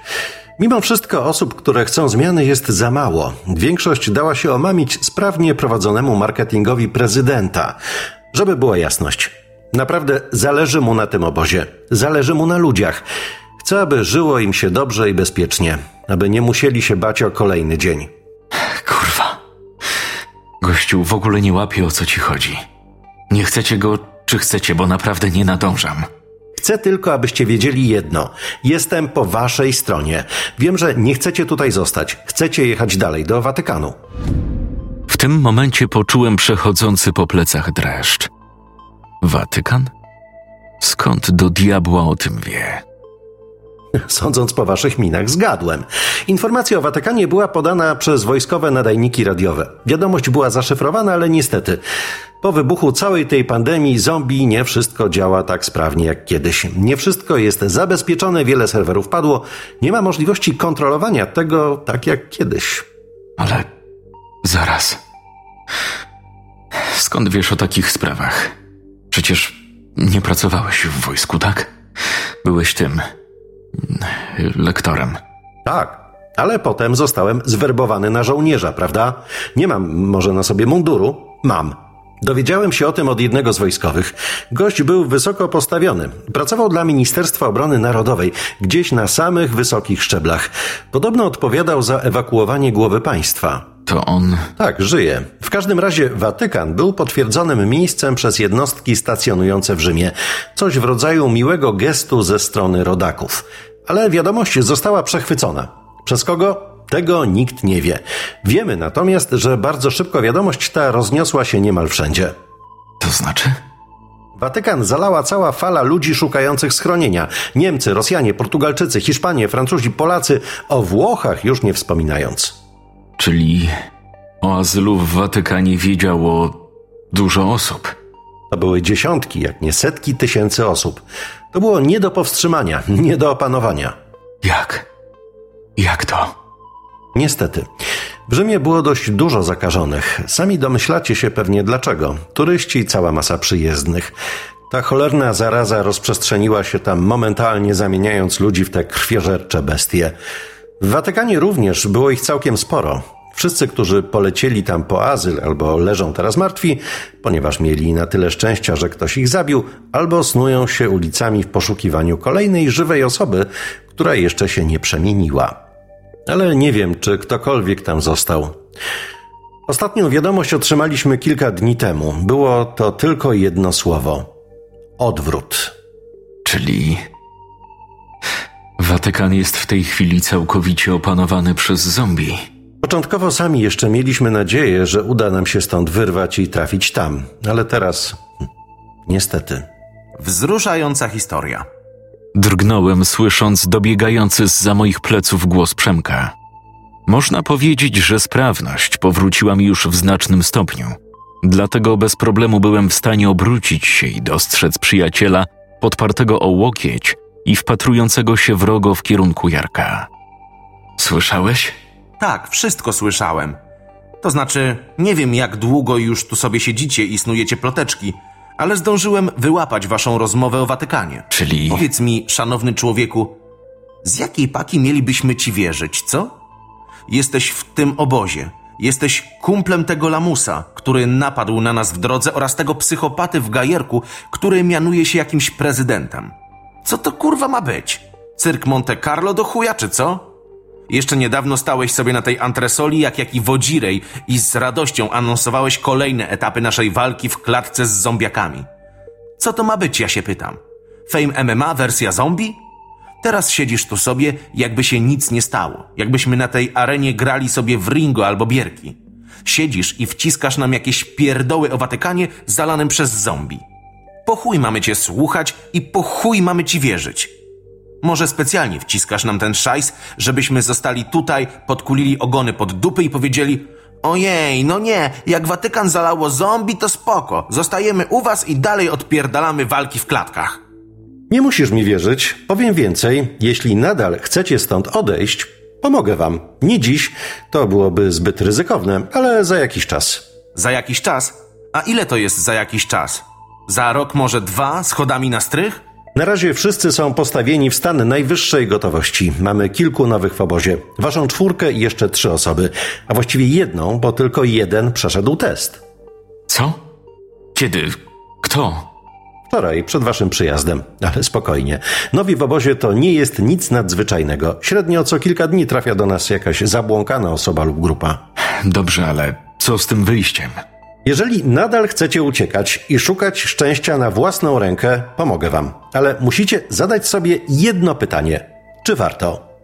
Mimo wszystko osób, które chcą zmiany jest za mało. Większość dała się omamić sprawnie prowadzonemu marketingowi prezydenta. Żeby była jasność. Naprawdę zależy mu na tym obozie. Zależy mu na ludziach. Chce, aby żyło im się dobrze i bezpiecznie. Aby nie musieli się bać o kolejny dzień. Kurwa. Gościu w ogóle nie łapie o co ci chodzi. Nie chcecie go, czy chcecie, bo naprawdę nie nadążam. Chcę tylko, abyście wiedzieli jedno. Jestem po waszej stronie. Wiem, że nie chcecie tutaj zostać. Chcecie jechać dalej do Watykanu. W tym momencie poczułem przechodzący po plecach dreszcz. Watykan? Skąd do diabła o tym wie? Sądząc po waszych minach, zgadłem. Informacja o Watykanie była podana przez wojskowe nadajniki radiowe. Wiadomość była zaszyfrowana, ale niestety. Po wybuchu całej tej pandemii zombie nie wszystko działa tak sprawnie jak kiedyś. Nie wszystko jest zabezpieczone, wiele serwerów padło. Nie ma możliwości kontrolowania tego tak jak kiedyś. Ale zaraz. Skąd wiesz o takich sprawach? Przecież nie pracowałeś w wojsku, tak? Byłeś tym. lektorem. Tak, ale potem zostałem zwerbowany na żołnierza, prawda? Nie mam może na sobie munduru? Mam. Dowiedziałem się o tym od jednego z wojskowych. Gość był wysoko postawiony. Pracował dla Ministerstwa Obrony Narodowej, gdzieś na samych wysokich szczeblach. Podobno odpowiadał za ewakuowanie głowy państwa. To on. Tak, żyje. W każdym razie Watykan był potwierdzonym miejscem przez jednostki stacjonujące w Rzymie. Coś w rodzaju miłego gestu ze strony rodaków. Ale wiadomość została przechwycona. Przez kogo? Tego nikt nie wie. Wiemy natomiast, że bardzo szybko wiadomość ta rozniosła się niemal wszędzie. To znaczy? Watykan zalała cała fala ludzi szukających schronienia. Niemcy, Rosjanie, Portugalczycy, Hiszpanie, Francuzi, Polacy, o Włochach już nie wspominając. Czyli o azylu w Watykanie wiedziało dużo osób. To były dziesiątki, jak nie setki tysięcy osób. To było nie do powstrzymania, nie do opanowania. Jak? Jak to? Niestety. W Rzymie było dość dużo zakażonych. Sami domyślacie się pewnie dlaczego. Turyści i cała masa przyjezdnych. Ta cholerna zaraza rozprzestrzeniła się tam momentalnie, zamieniając ludzi w te krwiożercze bestie. W Watykanie również było ich całkiem sporo. Wszyscy, którzy polecieli tam po azyl albo leżą teraz martwi, ponieważ mieli na tyle szczęścia, że ktoś ich zabił, albo snują się ulicami w poszukiwaniu kolejnej żywej osoby, która jeszcze się nie przemieniła. Ale nie wiem, czy ktokolwiek tam został. Ostatnią wiadomość otrzymaliśmy kilka dni temu. Było to tylko jedno słowo: odwrót. Czyli. Watykan jest w tej chwili całkowicie opanowany przez zombie. Początkowo sami jeszcze mieliśmy nadzieję, że uda nam się stąd wyrwać i trafić tam, ale teraz. Niestety. Wzruszająca historia. Drgnąłem, słysząc dobiegający z za moich pleców głos Przemka. Można powiedzieć, że sprawność powróciła mi już w znacznym stopniu. Dlatego bez problemu byłem w stanie obrócić się i dostrzec przyjaciela podpartego o łokieć i wpatrującego się wrogo w kierunku Jarka. Słyszałeś? Tak, wszystko słyszałem. To znaczy, nie wiem jak długo już tu sobie siedzicie i snujecie ploteczki, ale zdążyłem wyłapać waszą rozmowę o Watykanie. Czyli. Powiedz mi, szanowny człowieku, z jakiej paki mielibyśmy ci wierzyć, co? Jesteś w tym obozie. Jesteś kumplem tego lamusa, który napadł na nas w drodze oraz tego psychopaty w gajerku, który mianuje się jakimś prezydentem. Co to kurwa ma być? Cyrk Monte Carlo do chuja, czy co? Jeszcze niedawno stałeś sobie na tej antresoli jak jaki wodzirej i z radością anonsowałeś kolejne etapy naszej walki w klatce z zombiakami. Co to ma być, ja się pytam? Fame MMA wersja zombie? Teraz siedzisz tu sobie, jakby się nic nie stało. Jakbyśmy na tej arenie grali sobie w ringo albo bierki. Siedzisz i wciskasz nam jakieś pierdoły o Watykanie zalanym przez zombie. Po chuj mamy cię słuchać i po chuj mamy ci wierzyć. Może specjalnie wciskasz nam ten szajs, żebyśmy zostali tutaj, podkulili ogony pod dupy i powiedzieli Ojej, no nie, jak Watykan zalało zombie, to spoko. Zostajemy u was i dalej odpierdalamy walki w klatkach. Nie musisz mi wierzyć. Powiem więcej. Jeśli nadal chcecie stąd odejść, pomogę wam. Nie dziś, to byłoby zbyt ryzykowne, ale za jakiś czas. Za jakiś czas? A ile to jest za jakiś czas? Za rok, może dwa, schodami na strych? Na razie wszyscy są postawieni w stan najwyższej gotowości. Mamy kilku nowych w obozie. Waszą czwórkę i jeszcze trzy osoby. A właściwie jedną, bo tylko jeden przeszedł test. Co? Kiedy? Kto? Wczoraj, przed waszym przyjazdem. Ale spokojnie. Nowi w obozie to nie jest nic nadzwyczajnego. Średnio co kilka dni trafia do nas jakaś zabłąkana osoba lub grupa. Dobrze, ale co z tym wyjściem? Jeżeli nadal chcecie uciekać i szukać szczęścia na własną rękę, pomogę wam. Ale musicie zadać sobie jedno pytanie. Czy warto?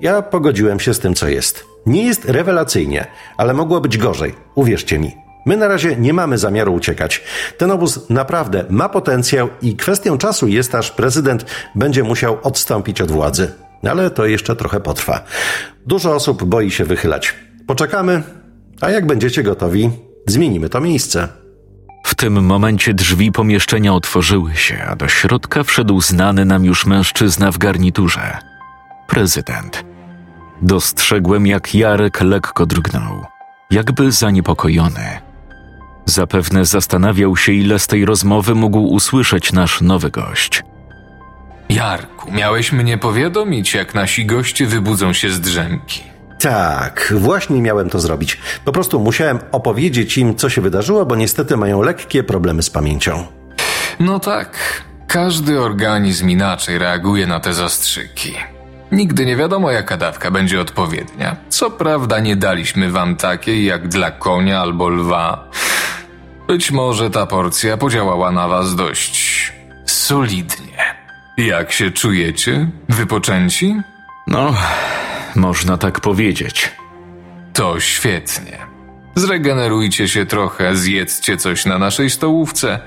Ja pogodziłem się z tym, co jest. Nie jest rewelacyjnie, ale mogło być gorzej. Uwierzcie mi. My na razie nie mamy zamiaru uciekać. Ten obóz naprawdę ma potencjał i kwestią czasu jest, aż prezydent będzie musiał odstąpić od władzy. Ale to jeszcze trochę potrwa. Dużo osób boi się wychylać. Poczekamy, a jak będziecie gotowi, zmienimy to miejsce. W tym momencie drzwi pomieszczenia otworzyły się, a do środka wszedł znany nam już mężczyzna w garniturze. Prezydent. Dostrzegłem, jak Jarek lekko drgnął, jakby zaniepokojony. Zapewne zastanawiał się, ile z tej rozmowy mógł usłyszeć nasz nowy gość. Jarku, miałeś mnie powiadomić, jak nasi goście wybudzą się z drzemki. Tak, właśnie miałem to zrobić. Po prostu musiałem opowiedzieć im, co się wydarzyło, bo niestety mają lekkie problemy z pamięcią. No tak, każdy organizm inaczej reaguje na te zastrzyki. Nigdy nie wiadomo, jaka dawka będzie odpowiednia. Co prawda, nie daliśmy wam takiej jak dla konia albo lwa. Być może ta porcja podziałała na was dość solidnie. Jak się czujecie? Wypoczęci? No, można tak powiedzieć. To świetnie. Zregenerujcie się trochę, zjedzcie coś na naszej stołówce,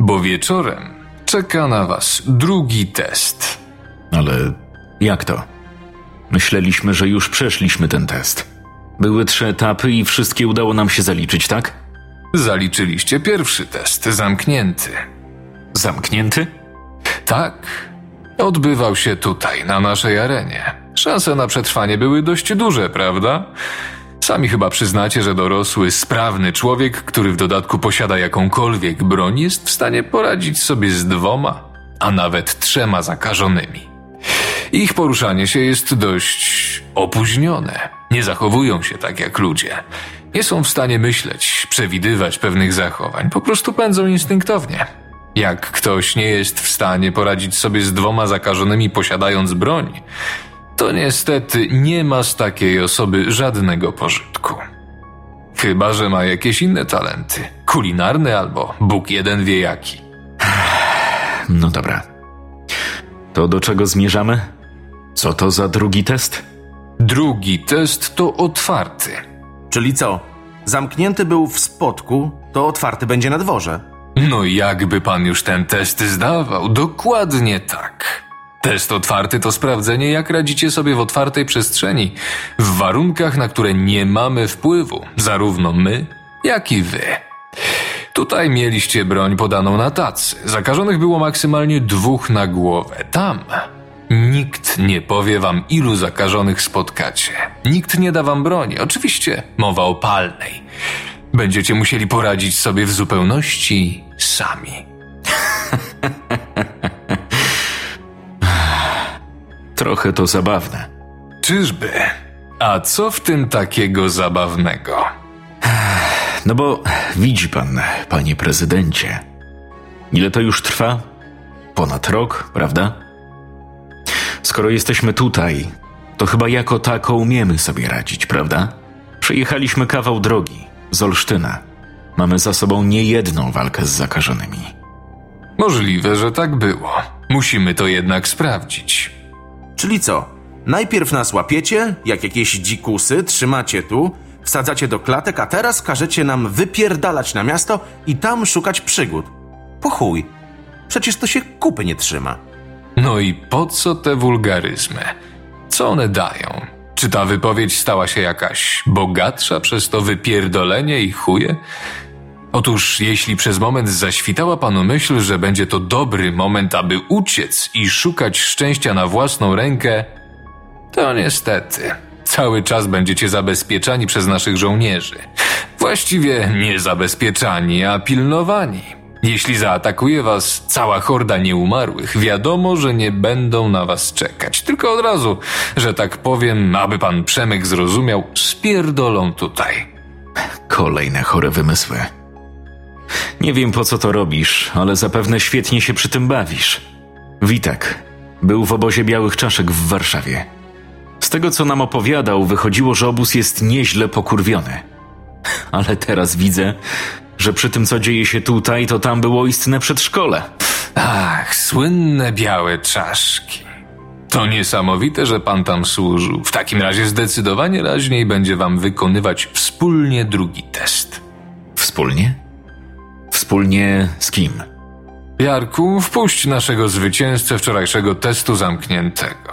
bo wieczorem czeka na was drugi test. Ale jak to? Myśleliśmy, że już przeszliśmy ten test. Były trzy etapy i wszystkie udało nam się zaliczyć, tak? Zaliczyliście pierwszy test, zamknięty. Zamknięty? Tak. Odbywał się tutaj, na naszej arenie. Szanse na przetrwanie były dość duże, prawda? Sami chyba przyznacie, że dorosły, sprawny człowiek, który w dodatku posiada jakąkolwiek broń, jest w stanie poradzić sobie z dwoma, a nawet trzema zakażonymi. Ich poruszanie się jest dość opóźnione. Nie zachowują się tak jak ludzie. Nie są w stanie myśleć, przewidywać pewnych zachowań, po prostu pędzą instynktownie. Jak ktoś nie jest w stanie poradzić sobie z dwoma zakażonymi posiadając broń, to niestety nie ma z takiej osoby żadnego pożytku. Chyba, że ma jakieś inne talenty, kulinarne albo Bóg jeden wie jaki. No dobra. To do czego zmierzamy? Co to za drugi test? Drugi test to otwarty. Czyli co? Zamknięty był w spodku, to otwarty będzie na dworze. No jakby pan już ten test zdawał, dokładnie tak. Test otwarty to sprawdzenie, jak radzicie sobie w otwartej przestrzeni, w warunkach, na które nie mamy wpływu, zarówno my, jak i wy. Tutaj mieliście broń podaną na tacy. Zakażonych było maksymalnie dwóch na głowę. Tam nikt nie powie wam, ilu zakażonych spotkacie. Nikt nie da wam broni. Oczywiście mowa o palnej. Będziecie musieli poradzić sobie w zupełności sami. Trochę to zabawne. Czyżby? A co w tym takiego zabawnego? No bo widzi pan, panie prezydencie, ile to już trwa? Ponad rok, prawda? Skoro jesteśmy tutaj, to chyba jako tako umiemy sobie radzić, prawda? Przejechaliśmy kawał drogi z Olsztyna. Mamy za sobą niejedną walkę z zakażonymi. Możliwe, że tak było. Musimy to jednak sprawdzić. Czyli co? Najpierw nas łapiecie, jak jakieś dzikusy, trzymacie tu, wsadzacie do klatek, a teraz każecie nam wypierdalać na miasto i tam szukać przygód. Po chuj. Przecież to się kupy nie trzyma. No i po co te wulgaryzmy? Co one dają? Czy ta wypowiedź stała się jakaś bogatsza przez to wypierdolenie i chuje? Otóż, jeśli przez moment zaświtała panu myśl, że będzie to dobry moment, aby uciec i szukać szczęścia na własną rękę, to niestety, cały czas będziecie zabezpieczani przez naszych żołnierzy. Właściwie nie zabezpieczani, a pilnowani. Jeśli zaatakuje was cała horda nieumarłych, wiadomo, że nie będą na was czekać. Tylko od razu, że tak powiem, aby pan Przemek zrozumiał, spierdolą tutaj. Kolejne chore wymysły. Nie wiem po co to robisz, ale zapewne świetnie się przy tym bawisz. Witek był w obozie białych czaszek w Warszawie. Z tego co nam opowiadał, wychodziło, że obóz jest nieźle pokurwiony. Ale teraz widzę, że przy tym co dzieje się tutaj, to tam było istne przedszkole. Ach, słynne białe czaszki. To niesamowite, że pan tam służył. W takim razie zdecydowanie raźniej będzie wam wykonywać wspólnie drugi test. Wspólnie? Wspólnie z kim? Jarku, wpuść naszego zwycięzcę wczorajszego testu zamkniętego.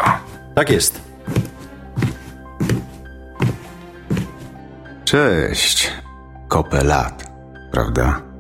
Tak jest. Cześć. Kopę lat, prawda?